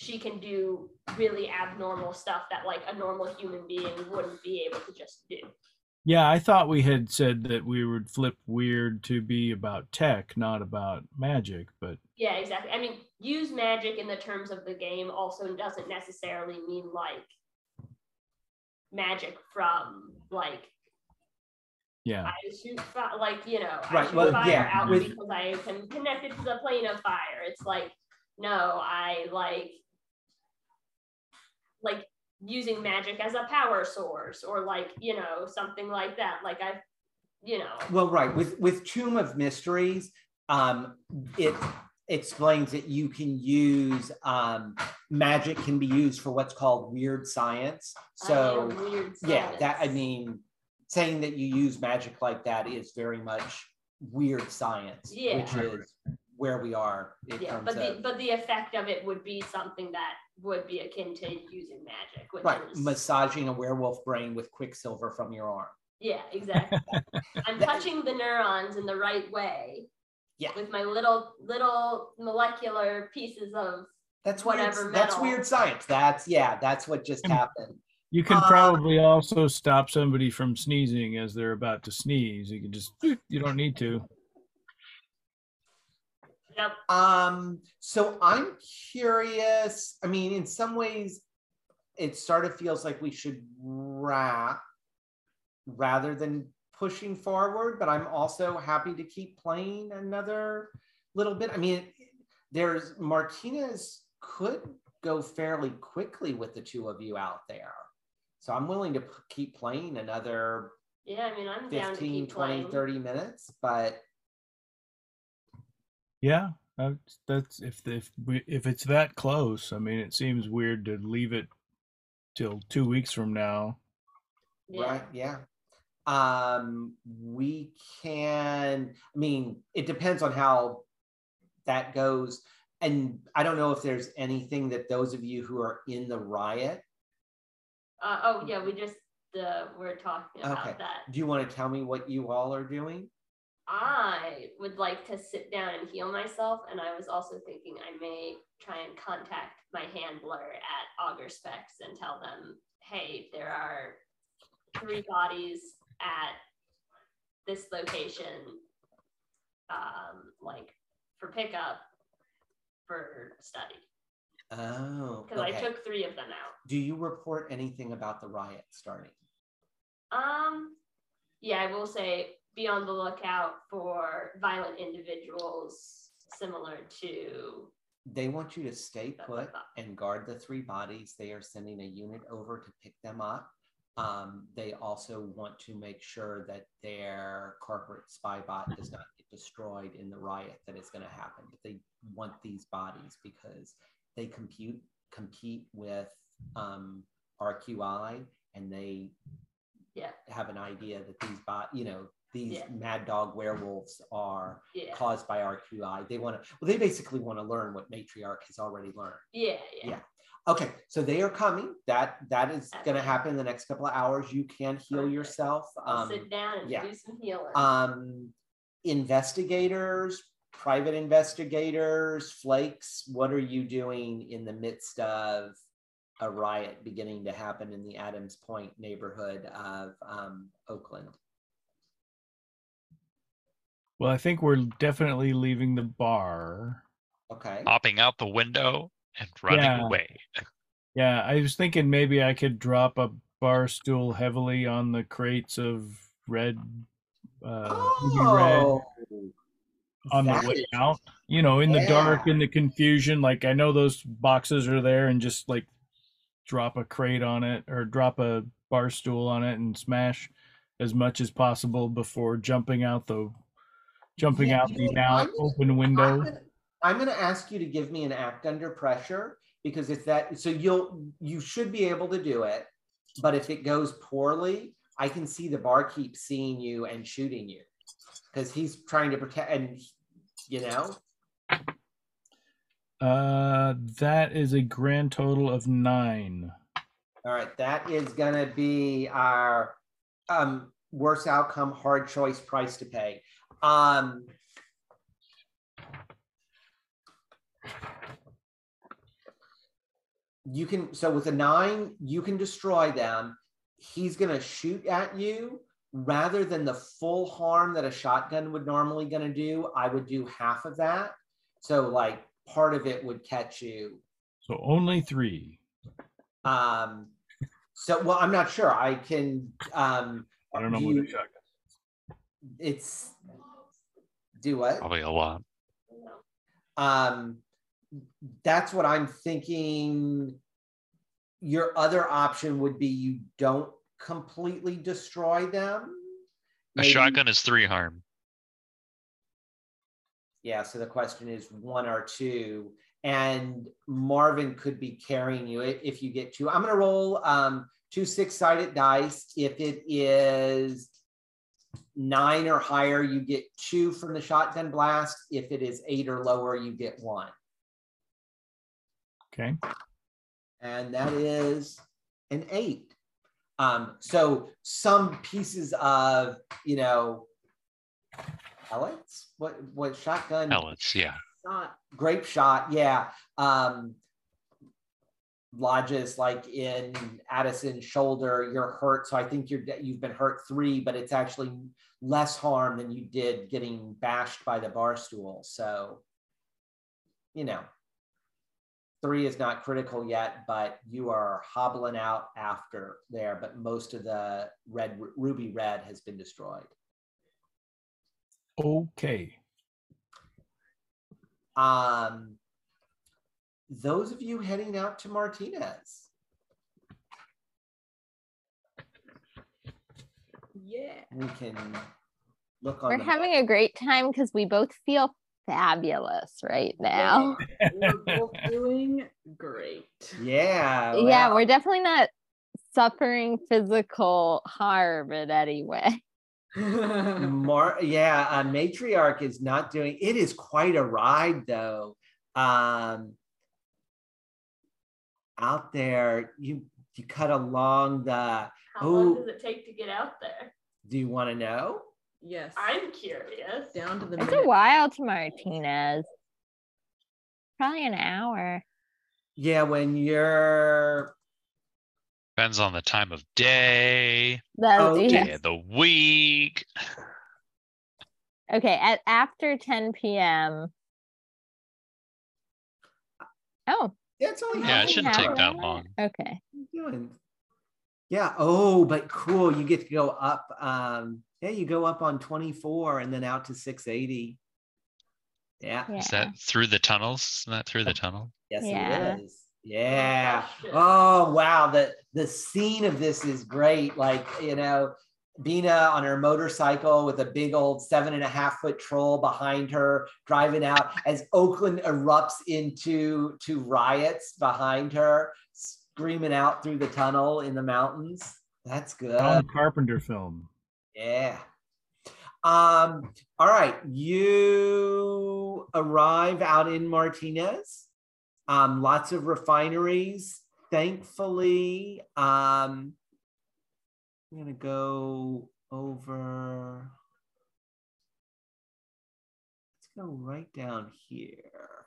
She can do really abnormal stuff that like a normal human being wouldn't be able to just do. Yeah, I thought we had said that we would flip weird to be about tech, not about magic, but Yeah, exactly. I mean, use magic in the terms of the game also doesn't necessarily mean like magic from like yeah. I shoot fi- like you know I shoot well, fire yeah, out with- because I can connect it to the plane of fire. It's like no, I like like using magic as a power source or like you know something like that. Like I, you know, Well, right. With with Tome of Mysteries, um, it explains that you can use um, magic can be used for what's called weird science. So weird yeah, that I mean, saying that you use magic like that is very much weird science, Yeah. which is where we are in yeah, terms but the but the effect of it would be something that would be akin to using magic, which right is massaging a werewolf brain with quicksilver from your arm. yeah, exactly. I'm touching the neurons in the right way. Yeah. With my little little molecular pieces of That's Whatever weird. That's weird science. That's yeah. That's what just Um, happened. You can Uh, probably also stop somebody from sneezing as they're about to sneeze. You can just, you don't need to. Yep. Um, so I'm curious. I mean, in some ways, it sort of feels like we should wrap rather than pushing forward, but I'm also happy to keep playing another little bit. I mean, there's Martinez could go fairly quickly with the two of you out there. So I'm willing to p- keep playing another Yeah, I mean I'm down to 15, keep 20, playing. 30 minutes, but Yeah, that's, that's if if we if it's that close. I mean, it seems weird to leave it till two weeks from now. Yeah. Right. Yeah. Um, we can, I mean, it depends on how that goes. And I don't know if there's anything that those of you who are in the riot, Uh, oh yeah, we just uh, we're talking about Okay. that. do you want to tell me what you all are doing? I would like to sit down and heal myself, and I was also thinking I may try and contact my handler at Augur Specs and tell them, hey, there are three bodies at this location, um, like for pickup for study. Oh, Because I took three of them out. Do you report anything about the riot starting? Um, yeah, I will say be on the lookout for violent individuals similar to They want you to stay put and guard the three bodies. They are sending a unit over to pick them up. um, they also want to make sure that their corporate spy bot does not get destroyed in the riot that is going to happen. But they want these bodies because they compute compete with um, RQI and they Yeah. have an idea that these bot, you know, these Yeah. mad dog werewolves are Yeah. caused by RQI. They want to, well, they basically want to learn what Matriarch has already learned. Yeah. Yeah. Yeah. Okay, so they are coming. That that is going to happen in the next couple of hours. You can heal Perfect. yourself. Um, sit down and yeah. do some healing. um, investigators, private investigators, flakes. What are you doing in the midst of a riot beginning to happen in the Adams Point neighborhood of um, Oakland? Well, I think we're definitely leaving the bar. Okay. Hopping out the window and running Yeah. away. Yeah, I was thinking maybe I could drop a bar stool heavily on the crates of red, uh, ruby red Oh, on the way out. You know, in the dark, in the confusion. Like I know those boxes are there, and just like drop a crate on it or drop a bar stool on it and smash as much as possible before jumping out the jumping Yeah, out the now I'm- open I'm window. I'm gonna ask you to give me an act under pressure because if that so you'll you should be able to do it, but if it goes poorly, I can see the barkeep seeing you and shooting you because he's trying to protect and you know Uh, that is a grand total of nine. all right that is gonna be our um worst outcome hard choice price to pay um you can so with a nine you can destroy them. He's going to shoot at you. Rather than the full harm that a shotgun would normally going to do i would do half of that. So like part of it would catch you. So only three. um so well i'm not sure. I can um I don't know do what you- a shotgun. it's do what? Probably a lot. um that's what i'm thinking. Your other option would be you don't completely destroy them. A shotgun is three harm. yeah so the question is one or two. And marvin could be carrying you if you get two. I'm going to roll um two six-sided dice if it is nine or higher you get two from the shotgun blast if it is eight or lower you get one Okay. and that is an eight. Um, so some pieces of you know pellets, what what shotgun Pellets, yeah. Not grape shot, yeah. Um, lodges like in Adison's shoulder, you're hurt. So I think you're you've been hurt three, but it's actually less harm than you did getting bashed by the bar stool. So you know, three is not critical yet, but you are hobbling out after there. But most of the red ruby red has been destroyed. Okay. Um, those of you heading out to Martinez, yeah. we can look on. We're the- having a great time because we both feel fabulous right now. We're both doing great. yeah, yeah, we're definitely not suffering physical harm in any way. Mar- yeah, uh, matriarch is not doing. It is quite a ride, though. Um, out there, you you cut along the. How Oh. long does it take to get out there? Do you want to know? yes. I'm curious. down to the It's minute. a while to Martinez. Probably an hour. Yeah, when you're Depends on the time of day, That's, Oh, yeah. day of the week. Okay, at after 10 p.m. Oh, yeah, it's only Yeah, it shouldn't take that long. okay. doing? Yeah. Oh, but cool. You get to go up. Um, yeah, you go up on 24 and then out to 680. Yeah. Yeah. Is that through the tunnels? Isn't that through the tunnel? Yes, Yeah. it is. Yeah. Oh wow. The the scene of this is great. Like, you know, Bina on her motorcycle with a big old seven and a half foot troll behind her, driving out as Oakland erupts into to riots behind her, screaming out through the tunnel in the mountains. That's good. John Carpenter film. Yeah. Um, all right. You arrive out in Martinez. Um, lots of refineries. Thankfully, um, I'm gonna go over. Let's go right down here.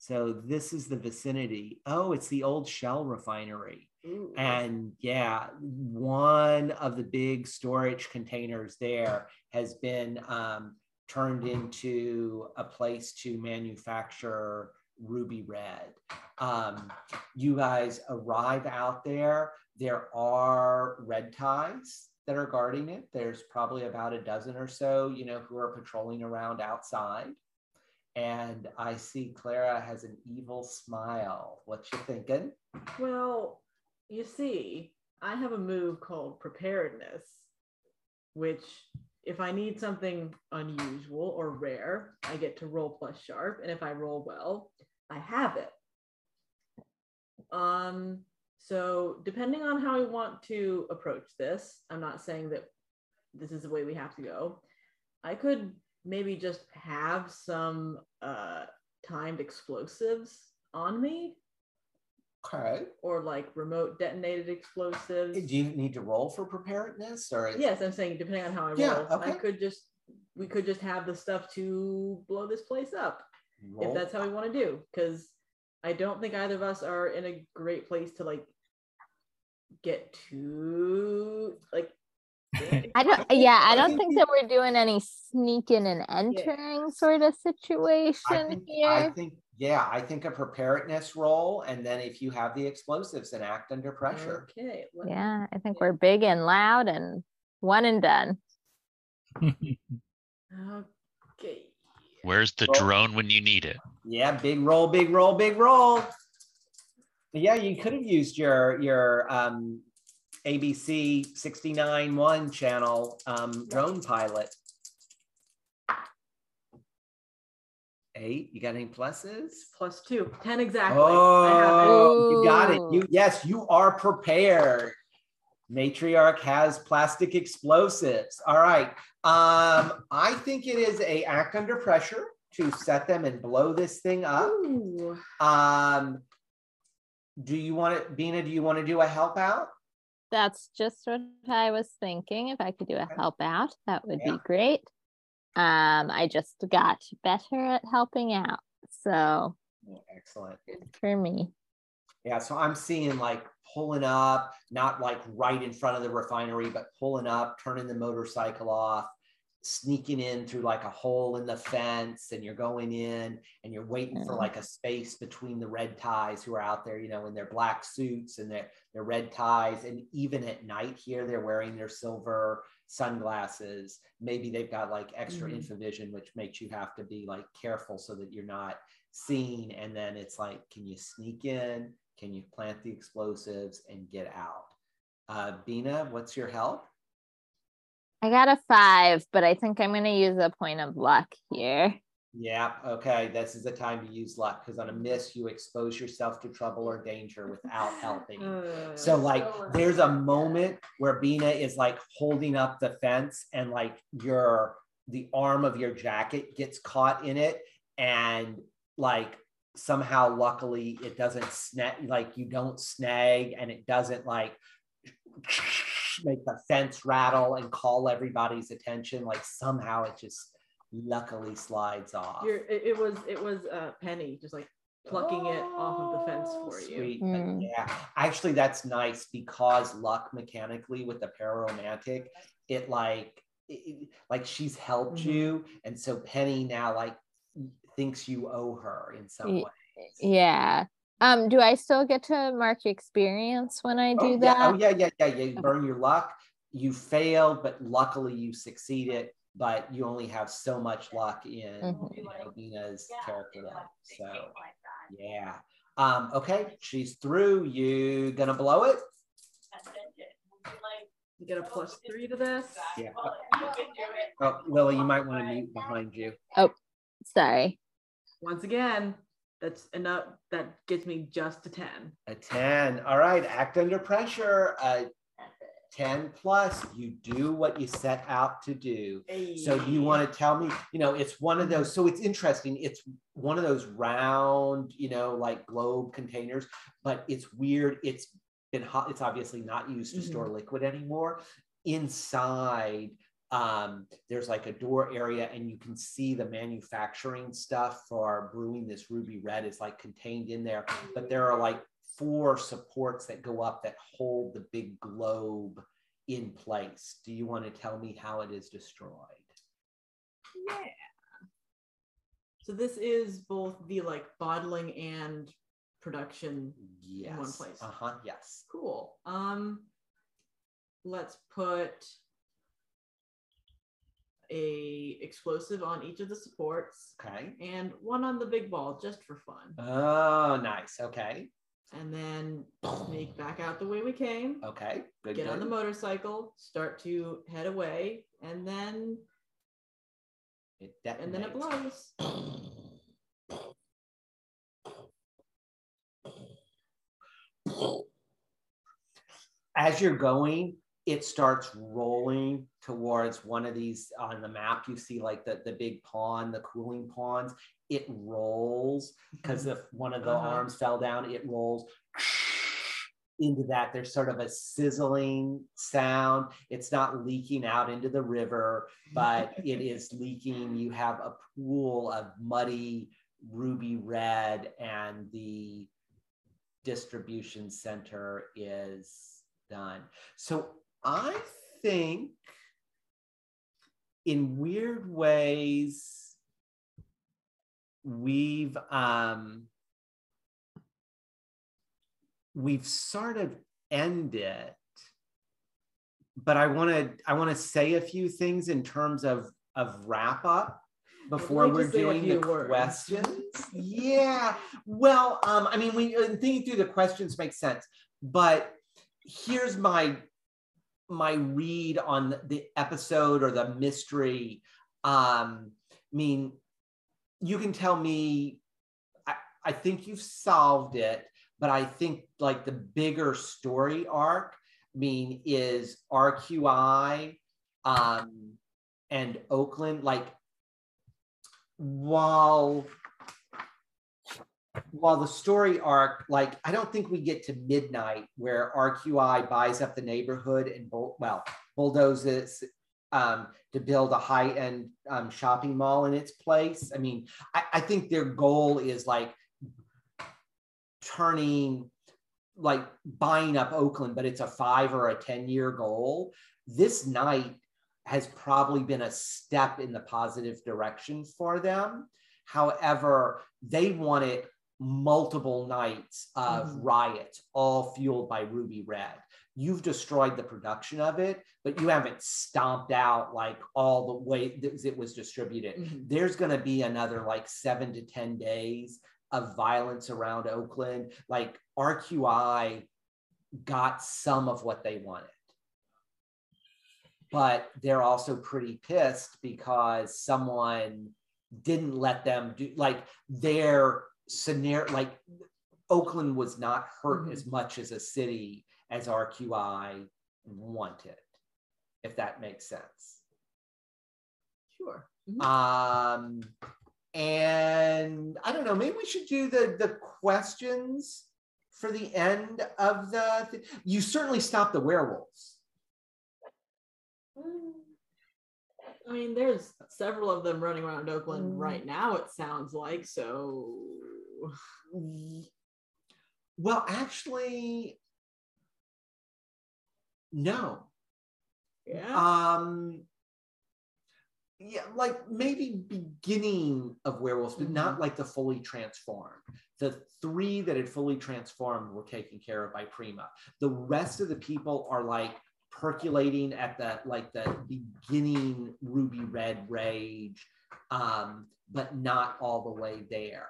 So this is the vicinity. Oh, it's the old Shell refinery. Ooh. And yeah, one of the big storage containers there has been um, turned into a place to manufacture ruby red. Um, you guys arrive out there. There are red ties that are guarding it. There's probably about a dozen or so, you know, who are patrolling around outside. And I see Clara has an evil smile. What you thinking? Well, you see, I have a move called preparedness, which if I need something unusual or rare, I get to roll plus sharp. And if I roll well, I have it. Um, so depending on how I want to approach this, I'm not saying that this is the way we have to go. I could maybe just have some uh timed explosives on me Okay. or like remote detonated explosives. Do you need to roll for preparedness or? is- Yes, I'm saying depending on how I Yeah, roll, I could just we could just have the stuff to blow this place up Roll. if that's how we want to do. Because I don't think either of us are in a great place to like get too like. I don't. Yeah, I I don't think think that we're doing any sneaking and entering sort of I situation think, here. I think, yeah, I think a preparedness role, and then if you have the explosives and act under pressure. Okay. let me- yeah, I think we're big and loud and one and done. Okay. Where's the Roll. drone when you need it? Yeah, big roll, big roll, big roll. Yeah, you could have used your your um, ABC 69.1 channel um, drone pilot. Eight. You got any pluses? Plus two. Ten exactly. I have it. Oh, you got it. You yes, you are prepared. Matriarch has plastic explosives. All right. Um, I think it is a act under pressure to set them and blow this thing up. Ooh. Um, do you want it, Bina? Do you want to do a help out? That's just what I was thinking. If I could do a help out, that would Yeah. be great. Um, I just got better at helping out. So excellent. for me. Yeah, so I'm seeing like pulling up, not like right in front of the refinery, but pulling up, turning the motorcycle off, sneaking in through like a hole in the fence, and you're going in and you're waiting for Mm. like a space between the red ties who are out there, you know, in their black suits and their, their red ties. And even at night here, they're wearing their silver sunglasses. Maybe they've got like extra Mhm. infravision, which makes you have to be like careful so that you're not seen. And then it's like, can you sneak in? Can you plant the explosives and get out? Uh, Bina, what's your help? I got a five, but I think I'm going to use a point of luck here. Yeah, okay. This is the time to use luck because on a miss, you expose yourself to trouble or danger without helping. So, like, oh, So there's a moment where Bina is like holding up the fence, and like your the arm of your jacket gets caught in it, and like somehow, luckily, it doesn't snag. Like you don't snag, and it doesn't like make the fence rattle and call everybody's attention. Like somehow, it just luckily slides off. You're, it, it was it was uh, Penny just like plucking it off of the fence Oh, for you. sweet. But Mm. Yeah, actually, that's nice because luck mechanically with the pararomantic, it like, it- it- like she's helped Mhm. you, and so Penny now like thinks you owe her in some way. Yeah. Um, do I still get to mark experience when I do oh, that? Oh yeah, yeah, yeah, yeah. You burn your luck. You fail, but luckily you succeeded. But you only have so much luck in Mhm. you know, Nina's character. life. So yeah. Um, okay, she's through. You gonna blow it? You get a plus three to this. Yeah. Oh, Lily, you might want to mute behind you. Oh, sorry. Once again, that's enough. That gets me just a 10. A 10. All right, act under pressure. A 10 plus, you do what you set out to do. So do you want to tell me, you know, it's one of those, so it's interesting. It's one of those round, you know, like globe containers, but it's weird. It's been hot. It's obviously not used to Mhm. store liquid anymore. Inside, um, there's like a door area and you can see the manufacturing stuff for brewing this ruby red is like contained in there. But there are like four supports that go up that hold the big globe in place. Do you want to tell me how it is destroyed? Yeah. So this is both the like bottling and production. Yes. one place. Uh huh. Yes. Cool. Um, let's put a explosive on each of the supports Okay. and one on the big ball just for fun. Oh, nice. Okay. And then sneak back out the way we came. Okay. Good. get on the motorcycle, start to head away, and then It and then it blows. As you're going, it starts rolling towards one of these on the map. You see like the, the big pond, the cooling ponds. It rolls because if one of the Uh-huh. arms fell down, it rolls into that. There's sort of a sizzling sound. It's not leaking out into the river, but it is leaking. You have a pool of muddy ruby red, and the distribution center is done. So I think in weird ways, we've um we've sort of ended but i want to i want to say a few things in terms of of wrap up before like we're doing the words. questions yeah well um i mean we uh, thinking through the questions makes sense but here's my my read on the episode or the mystery um i mean you can tell me I, I think you've solved it but i think like the bigger story arc i mean is rqi um and oakland like while while the story arc like i don't think we get to midnight where rqi buys up the neighborhood and bull, well bulldozes um, to build a high-end um, shopping mall in its place. I mean, I, I think their goal is like turning, like buying up Oakland, but it's a five or a 10-year goal. This night has probably been a step in the positive direction for them. However, they wanted multiple nights of Mhm. riots, all fueled by Ruby Red you've destroyed the production of it, but you haven't stomped out like all the way that it was distributed. Mhm. There's going to be another like seven to 10 days of violence around Oakland. Like RQI got some of what they wanted. But they're also pretty pissed because someone didn't let them do like their scenario, like Oakland was not hurt Mhm. as much as a city as RQI wanted, if that makes sense. Sure. Mhm. Um, and I don't know, maybe we should do the the questions for the end of the. Th- you certainly stopped the werewolves. I mean, there's several of them running around Oakland Mm. right now, it sounds like. So, Well, actually, no. yeah. Um, yeah, like maybe beginning of werewolves, but not like the fully transformed. The three that had fully transformed were taken care of by Prima. The rest of the people are like percolating at the like the beginning ruby red rage, um, but not all the way there.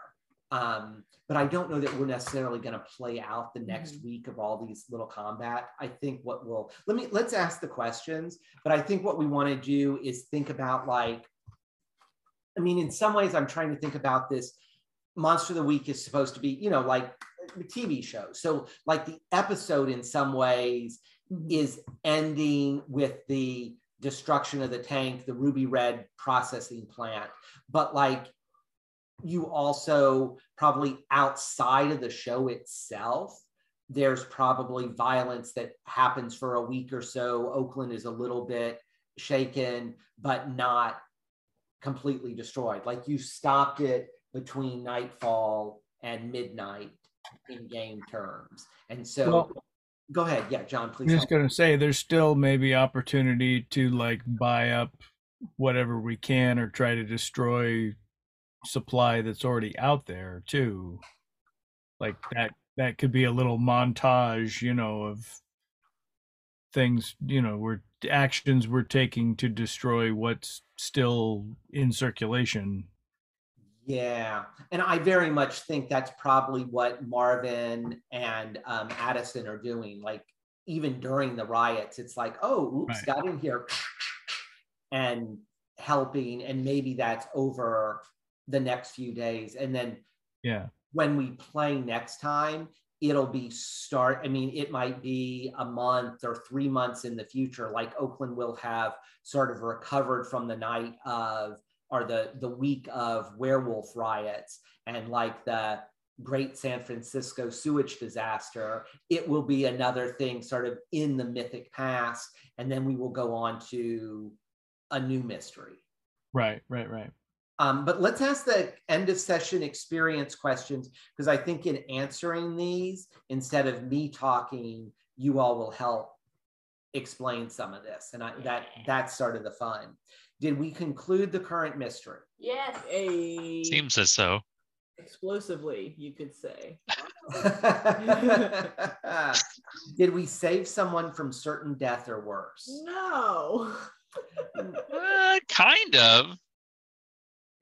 Um, but I don't know that we're necessarily going to play out the next week of all these little combat. I think what we'll let me let's ask the questions, but I think what we want to do is think about like, I mean, in some ways, I'm trying to think about this. Monster of the Week is supposed to be, you know, like a TV show. So, like the episode in some ways Mhm. is ending with the destruction of the tank, the ruby red processing plant. But like you also probably outside of the show itself, there's probably violence that happens for a week or so. Oakland is a little bit shaken, but not completely destroyed. Like you stopped it between nightfall and midnight in game terms. And so Well- go ahead. Yeah, John, please. I'm just gonna say there's still maybe opportunity to like buy up whatever we can or try to destroy supply that's already out there too. Like that that could be a little montage, you know, of things, you know, we're actions we're taking to destroy what's still in circulation. Yeah, and I very much think that's probably what Marvin and um, Adison are doing. Like even during the riots, it's like, oh, oops, Right. got in here, and helping, and maybe that's over the next few days, and then Yeah. when we play next time, it'll be start. I mean, it might be a month or three months in the future. Like Oakland will have sort of recovered from the night of or the the week of werewolf riots and like the great San Francisco sewage disaster. It will be another thing sort of in the mythic past, and then we will go on to a new mystery. Right, right, right. Um, but let's ask the end of session experience questions because I think in answering these, instead of me talking, you all will help explain some of this, and I, that that's sort of the fun. Did we conclude the current mystery? Yes. A Seems as so. explosively, you could say. Did we save someone from certain death or worse? No. Uh, kind of.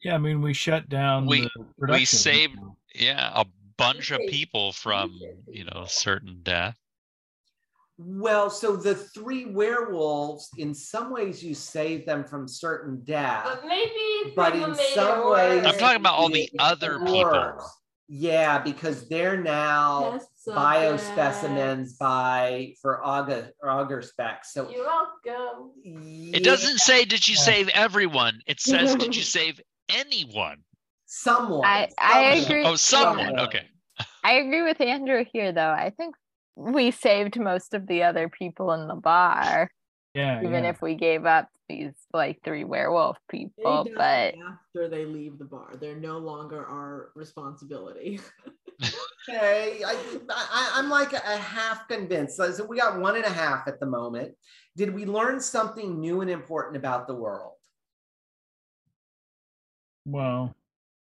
Yeah, I mean we shut down We- the production. saved- Yeah, a bunch of people from, you know, certain death. Well, so the three werewolves, in some ways, you save them from certain death. But maybe but in some ways. I'm talking about all the it other people. Yeah, because they're now Test biospecimens by for Augur Augur Specs. So You're welcome. It doesn't say, did you save everyone? It says, did you save anyone? someone. I- I agree. Oh, someone. Someone. Okay. I agree with Andrew here, though. I think we saved most of the other people in the bar, Yeah, even yeah. if we gave up these like three werewolf people. die But after they leave the bar, they're no longer our responsibility. Okay, I, I, I'm like a half convinced. So so we got one and a half at the moment. Did we learn something new and important about the world? Well,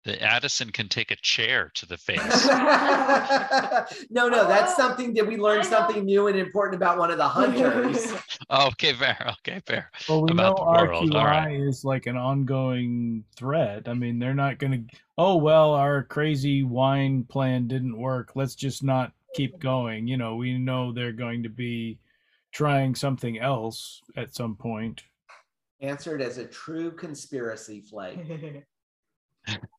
The Adison can take a chair to the face. no, no, that's Oh, something. that we learned something new and important about one of the hunters? Oh, okay, fair. Okay, fair. well, we know About the world, RQI right. is like an ongoing threat. I mean, they're not going to. Oh well, our crazy wine plan didn't work. Let's just not keep mm. going. You know, we know they're going to be trying something else at some point. Answered as a true conspiracy flake.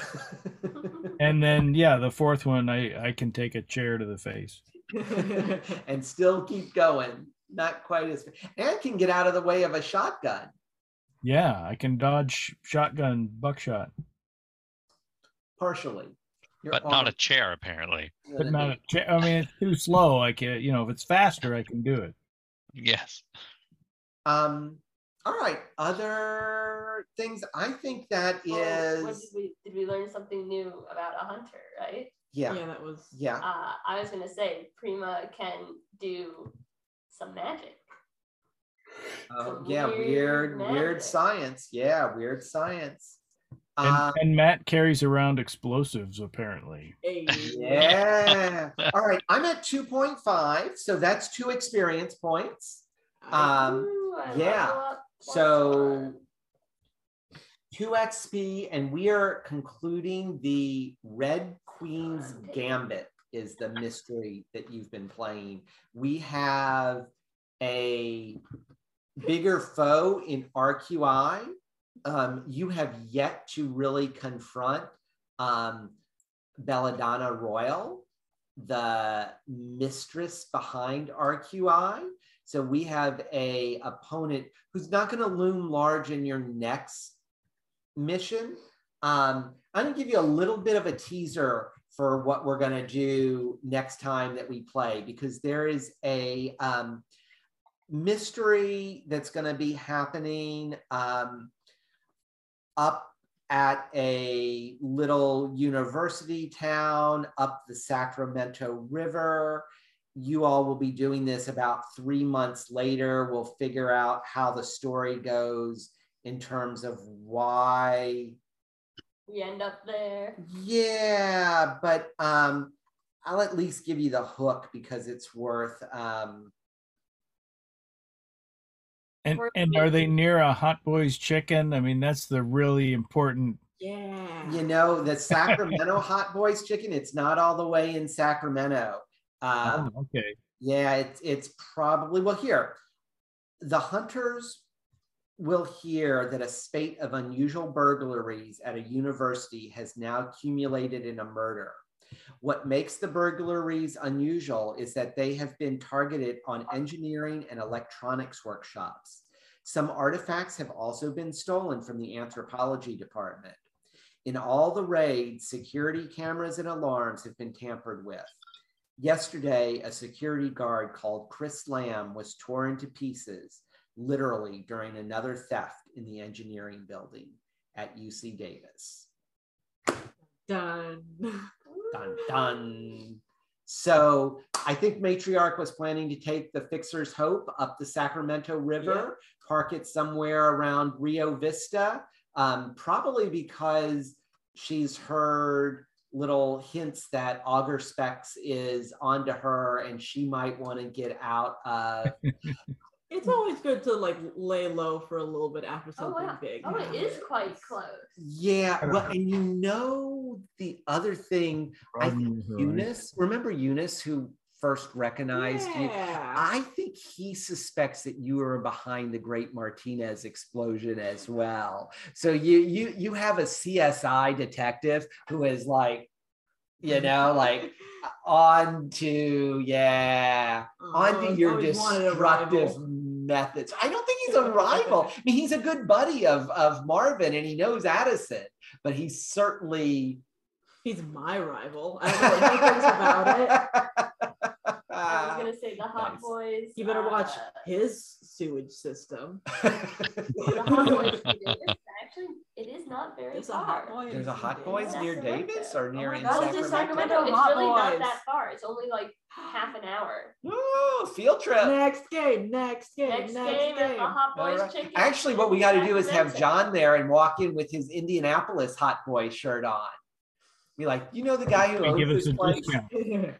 And then, yeah, the fourth one, I I can take a chair to the face. and still keep going. Not quite as and can get out of the way of a shotgun. Yeah, I can dodge shotgun buckshot, Partially. Your But not a chair, apparently. but not a chair. I mean, it's too slow. I can, you know, if it's faster, I can do it. Yes. Um, all right. Other things. I think that Oh, is what did we did we learn something new about a hunter, right? yeah, yeah, that was. yeah. Uh, I was gonna say Prima can do some magic. Oh, Some yeah, weird weird, weird science. Yeah, weird science. And, Uh, and Matt carries around explosives apparently. Yeah. All right. I'm at 2.5. So that's two experience points. Um, Ooh, I yeah. Level up plus So two XP, and we are concluding the Red Queen's Gambit is the mystery that you've been playing. We have a bigger foe in RQI. Um, you have yet to really confront um, Belladonna Royal, the mistress behind RQI. So we have a opponent who's not going to loom large in your next mission. Um, I'm going to give you a little bit of a teaser for what we're going to do next time that we play because there is a um, mystery that's going to be happening um, up at a little university town up the Sacramento River. You all will be doing this about three months later. We'll figure out how the story goes in terms of why We end up there. yeah, but um, I'll at least give you the hook because it's worth. Um, And and are they near a Hot Boys chicken? I mean, that's the really important. Yeah. you know, the Sacramento Hot Boys chicken. It's not all the way in Sacramento. Um, Oh, okay. Yeah, it's it's probably well here. The hunters will hear that a spate of unusual burglaries at a university has now accumulated in a murder. What makes the burglaries unusual is that they have been targeted on engineering and electronics workshops. Some artifacts have also been stolen from the anthropology department. In all the raids, security cameras and alarms have been tampered with. Yesterday, a security guard called Chris Lamb was torn to pieces, literally during another theft in the engineering building at UC Davis. Done. Done, done. So I think Matriarch was planning to take the Fixer's Hope up the Sacramento River, park it somewhere around Rio Vista, um, probably because she's heard little hints that Augur Specs is onto her and she might want to get out of It's always good to like lay low for a little bit after Oh, something wow. big. Oh, it is quite close. Yeah, well, and you know the other thing, I think Broaden your Eunice, remember Eunice who first recognized you? Yeah. I think he suspects that you are behind the Great Martinez explosion as well. So you you you have a CSI detective who is like, you know, like on to yeah, Oh, onto I've uh-huh. your always wanted a destructive methods. I don't think he's a rival. I mean, he's a good buddy of of Marvin, and he knows Adison, but he's certainly. He's my rival. I don't know what he thinks about it. I was gonna say the Hot nice. Boys. You better watch uh, his sewage system. the Hot Boys. Actually, it is not very There's a far. hot boy. There's a Hot Boys Yeah, near Sacramento. Davis or near my in Sacramento. it's Sacramento. It's Hot really not that far. It's only like half an hour. Ooh, field trip. Next game, next game, Next, next, game, game. the Hot Boys right. Chicken. Actually, what we got to do is have John there and walk in with his Indianapolis Hot Boy shirt on. Be like, you know the guy who They owns give us this a place?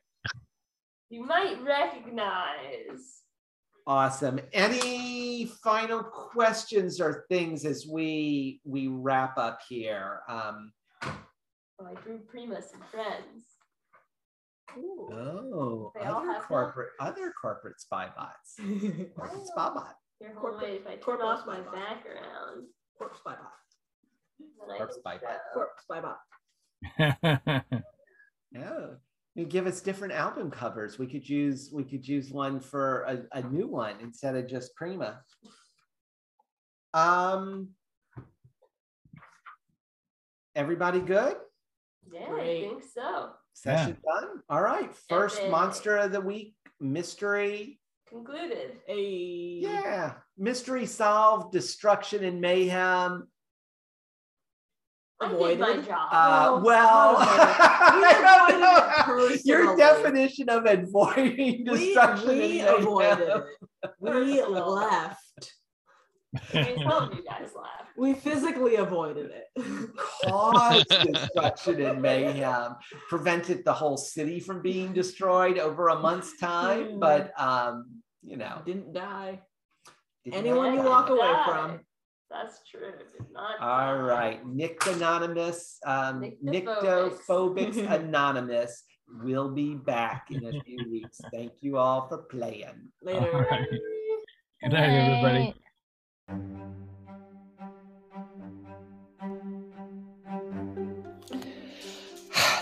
discount. You might recognize. Awesome. Any final questions or things as we we wrap up here? Um, Oh, I drew Prima some friends. Ooh. oh, They all other have corporate other corporate spy bots. Corporate spy bot. Here, hold Corporate- wait, if I turn corporate off my spy bot. background, Corpse by bot. then I Corpse can spy bot. show. Corpse by bot. Yeah. You give us different album covers. We could use we could use one for a, a new one instead of just Prima. Um everybody good? Yeah, Great. I think so. Session done? All right. First then- monster of the week, mystery. Concluded. Hey. Yeah. Mystery solved, destruction and mayhem. I did my job. Uh, No, well, not avoided. We I don't know. your definition of avoiding We, destruction we and avoided it. We left. I mean, some of you guys laughed. We physically avoided it. caused destruction and mayhem, prevented the whole city from being destroyed over a month's time. But um, you know, Didn't die. didn't Anyone you walk away Die. from. That's true. Did not All die. right, Nick Anonymous, um, Nyctophobics. Nyctophobics Anonymous will be back in a few weeks. Thank you all for playing. Later. All right. Good night, everybody.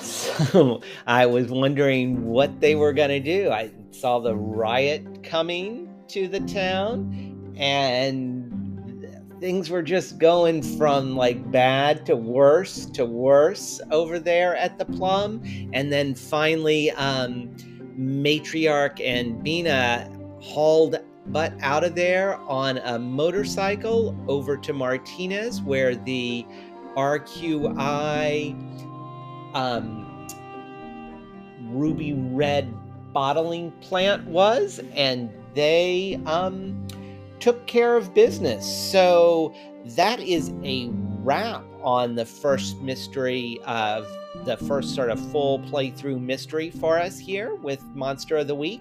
So I was wondering what they were going to do. I saw the riot coming to the town, and things were just going from like bad to worse to worse over there at the PLuM. And then finally, um, Matriarch and Bina hauled butt out of there on a motorcycle over to Martinez, where the RQI um, ruby red bottling plant was, and they um, took care of business. So that is a wrap on the first mystery of the first sort of full playthrough mystery for us here with Monster of the Week.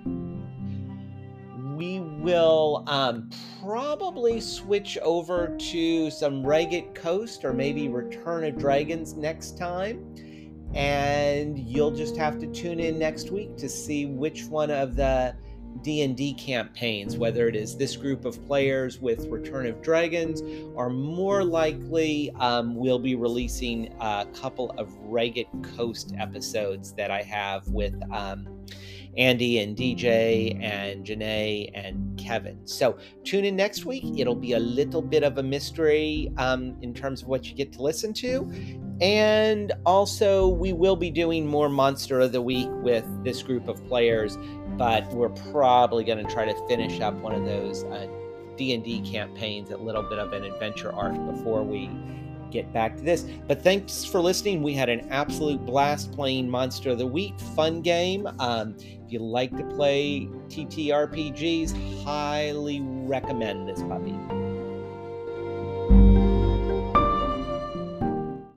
We will um, probably switch over to some Ragged Coast or maybe Return of Dragons next time and you'll just have to tune in next week to see which one of the d&d campaigns whether it is this group of players with return of dragons or more likely um, we'll be releasing a couple of ragged coast episodes that i have with um, andy and dj and janae and kevin so tune in next week it'll be a little bit of a mystery um, in terms of what you get to listen to and also, we will be doing more Monster of the Week with this group of players, but we're probably going to try to finish up one of those uh, D&D campaigns, a little bit of an adventure arc before we get back to this. But thanks for listening. We had an absolute blast playing Monster of the Week. Fun game. Um, you like to play TTRPGs, highly recommend this puppy.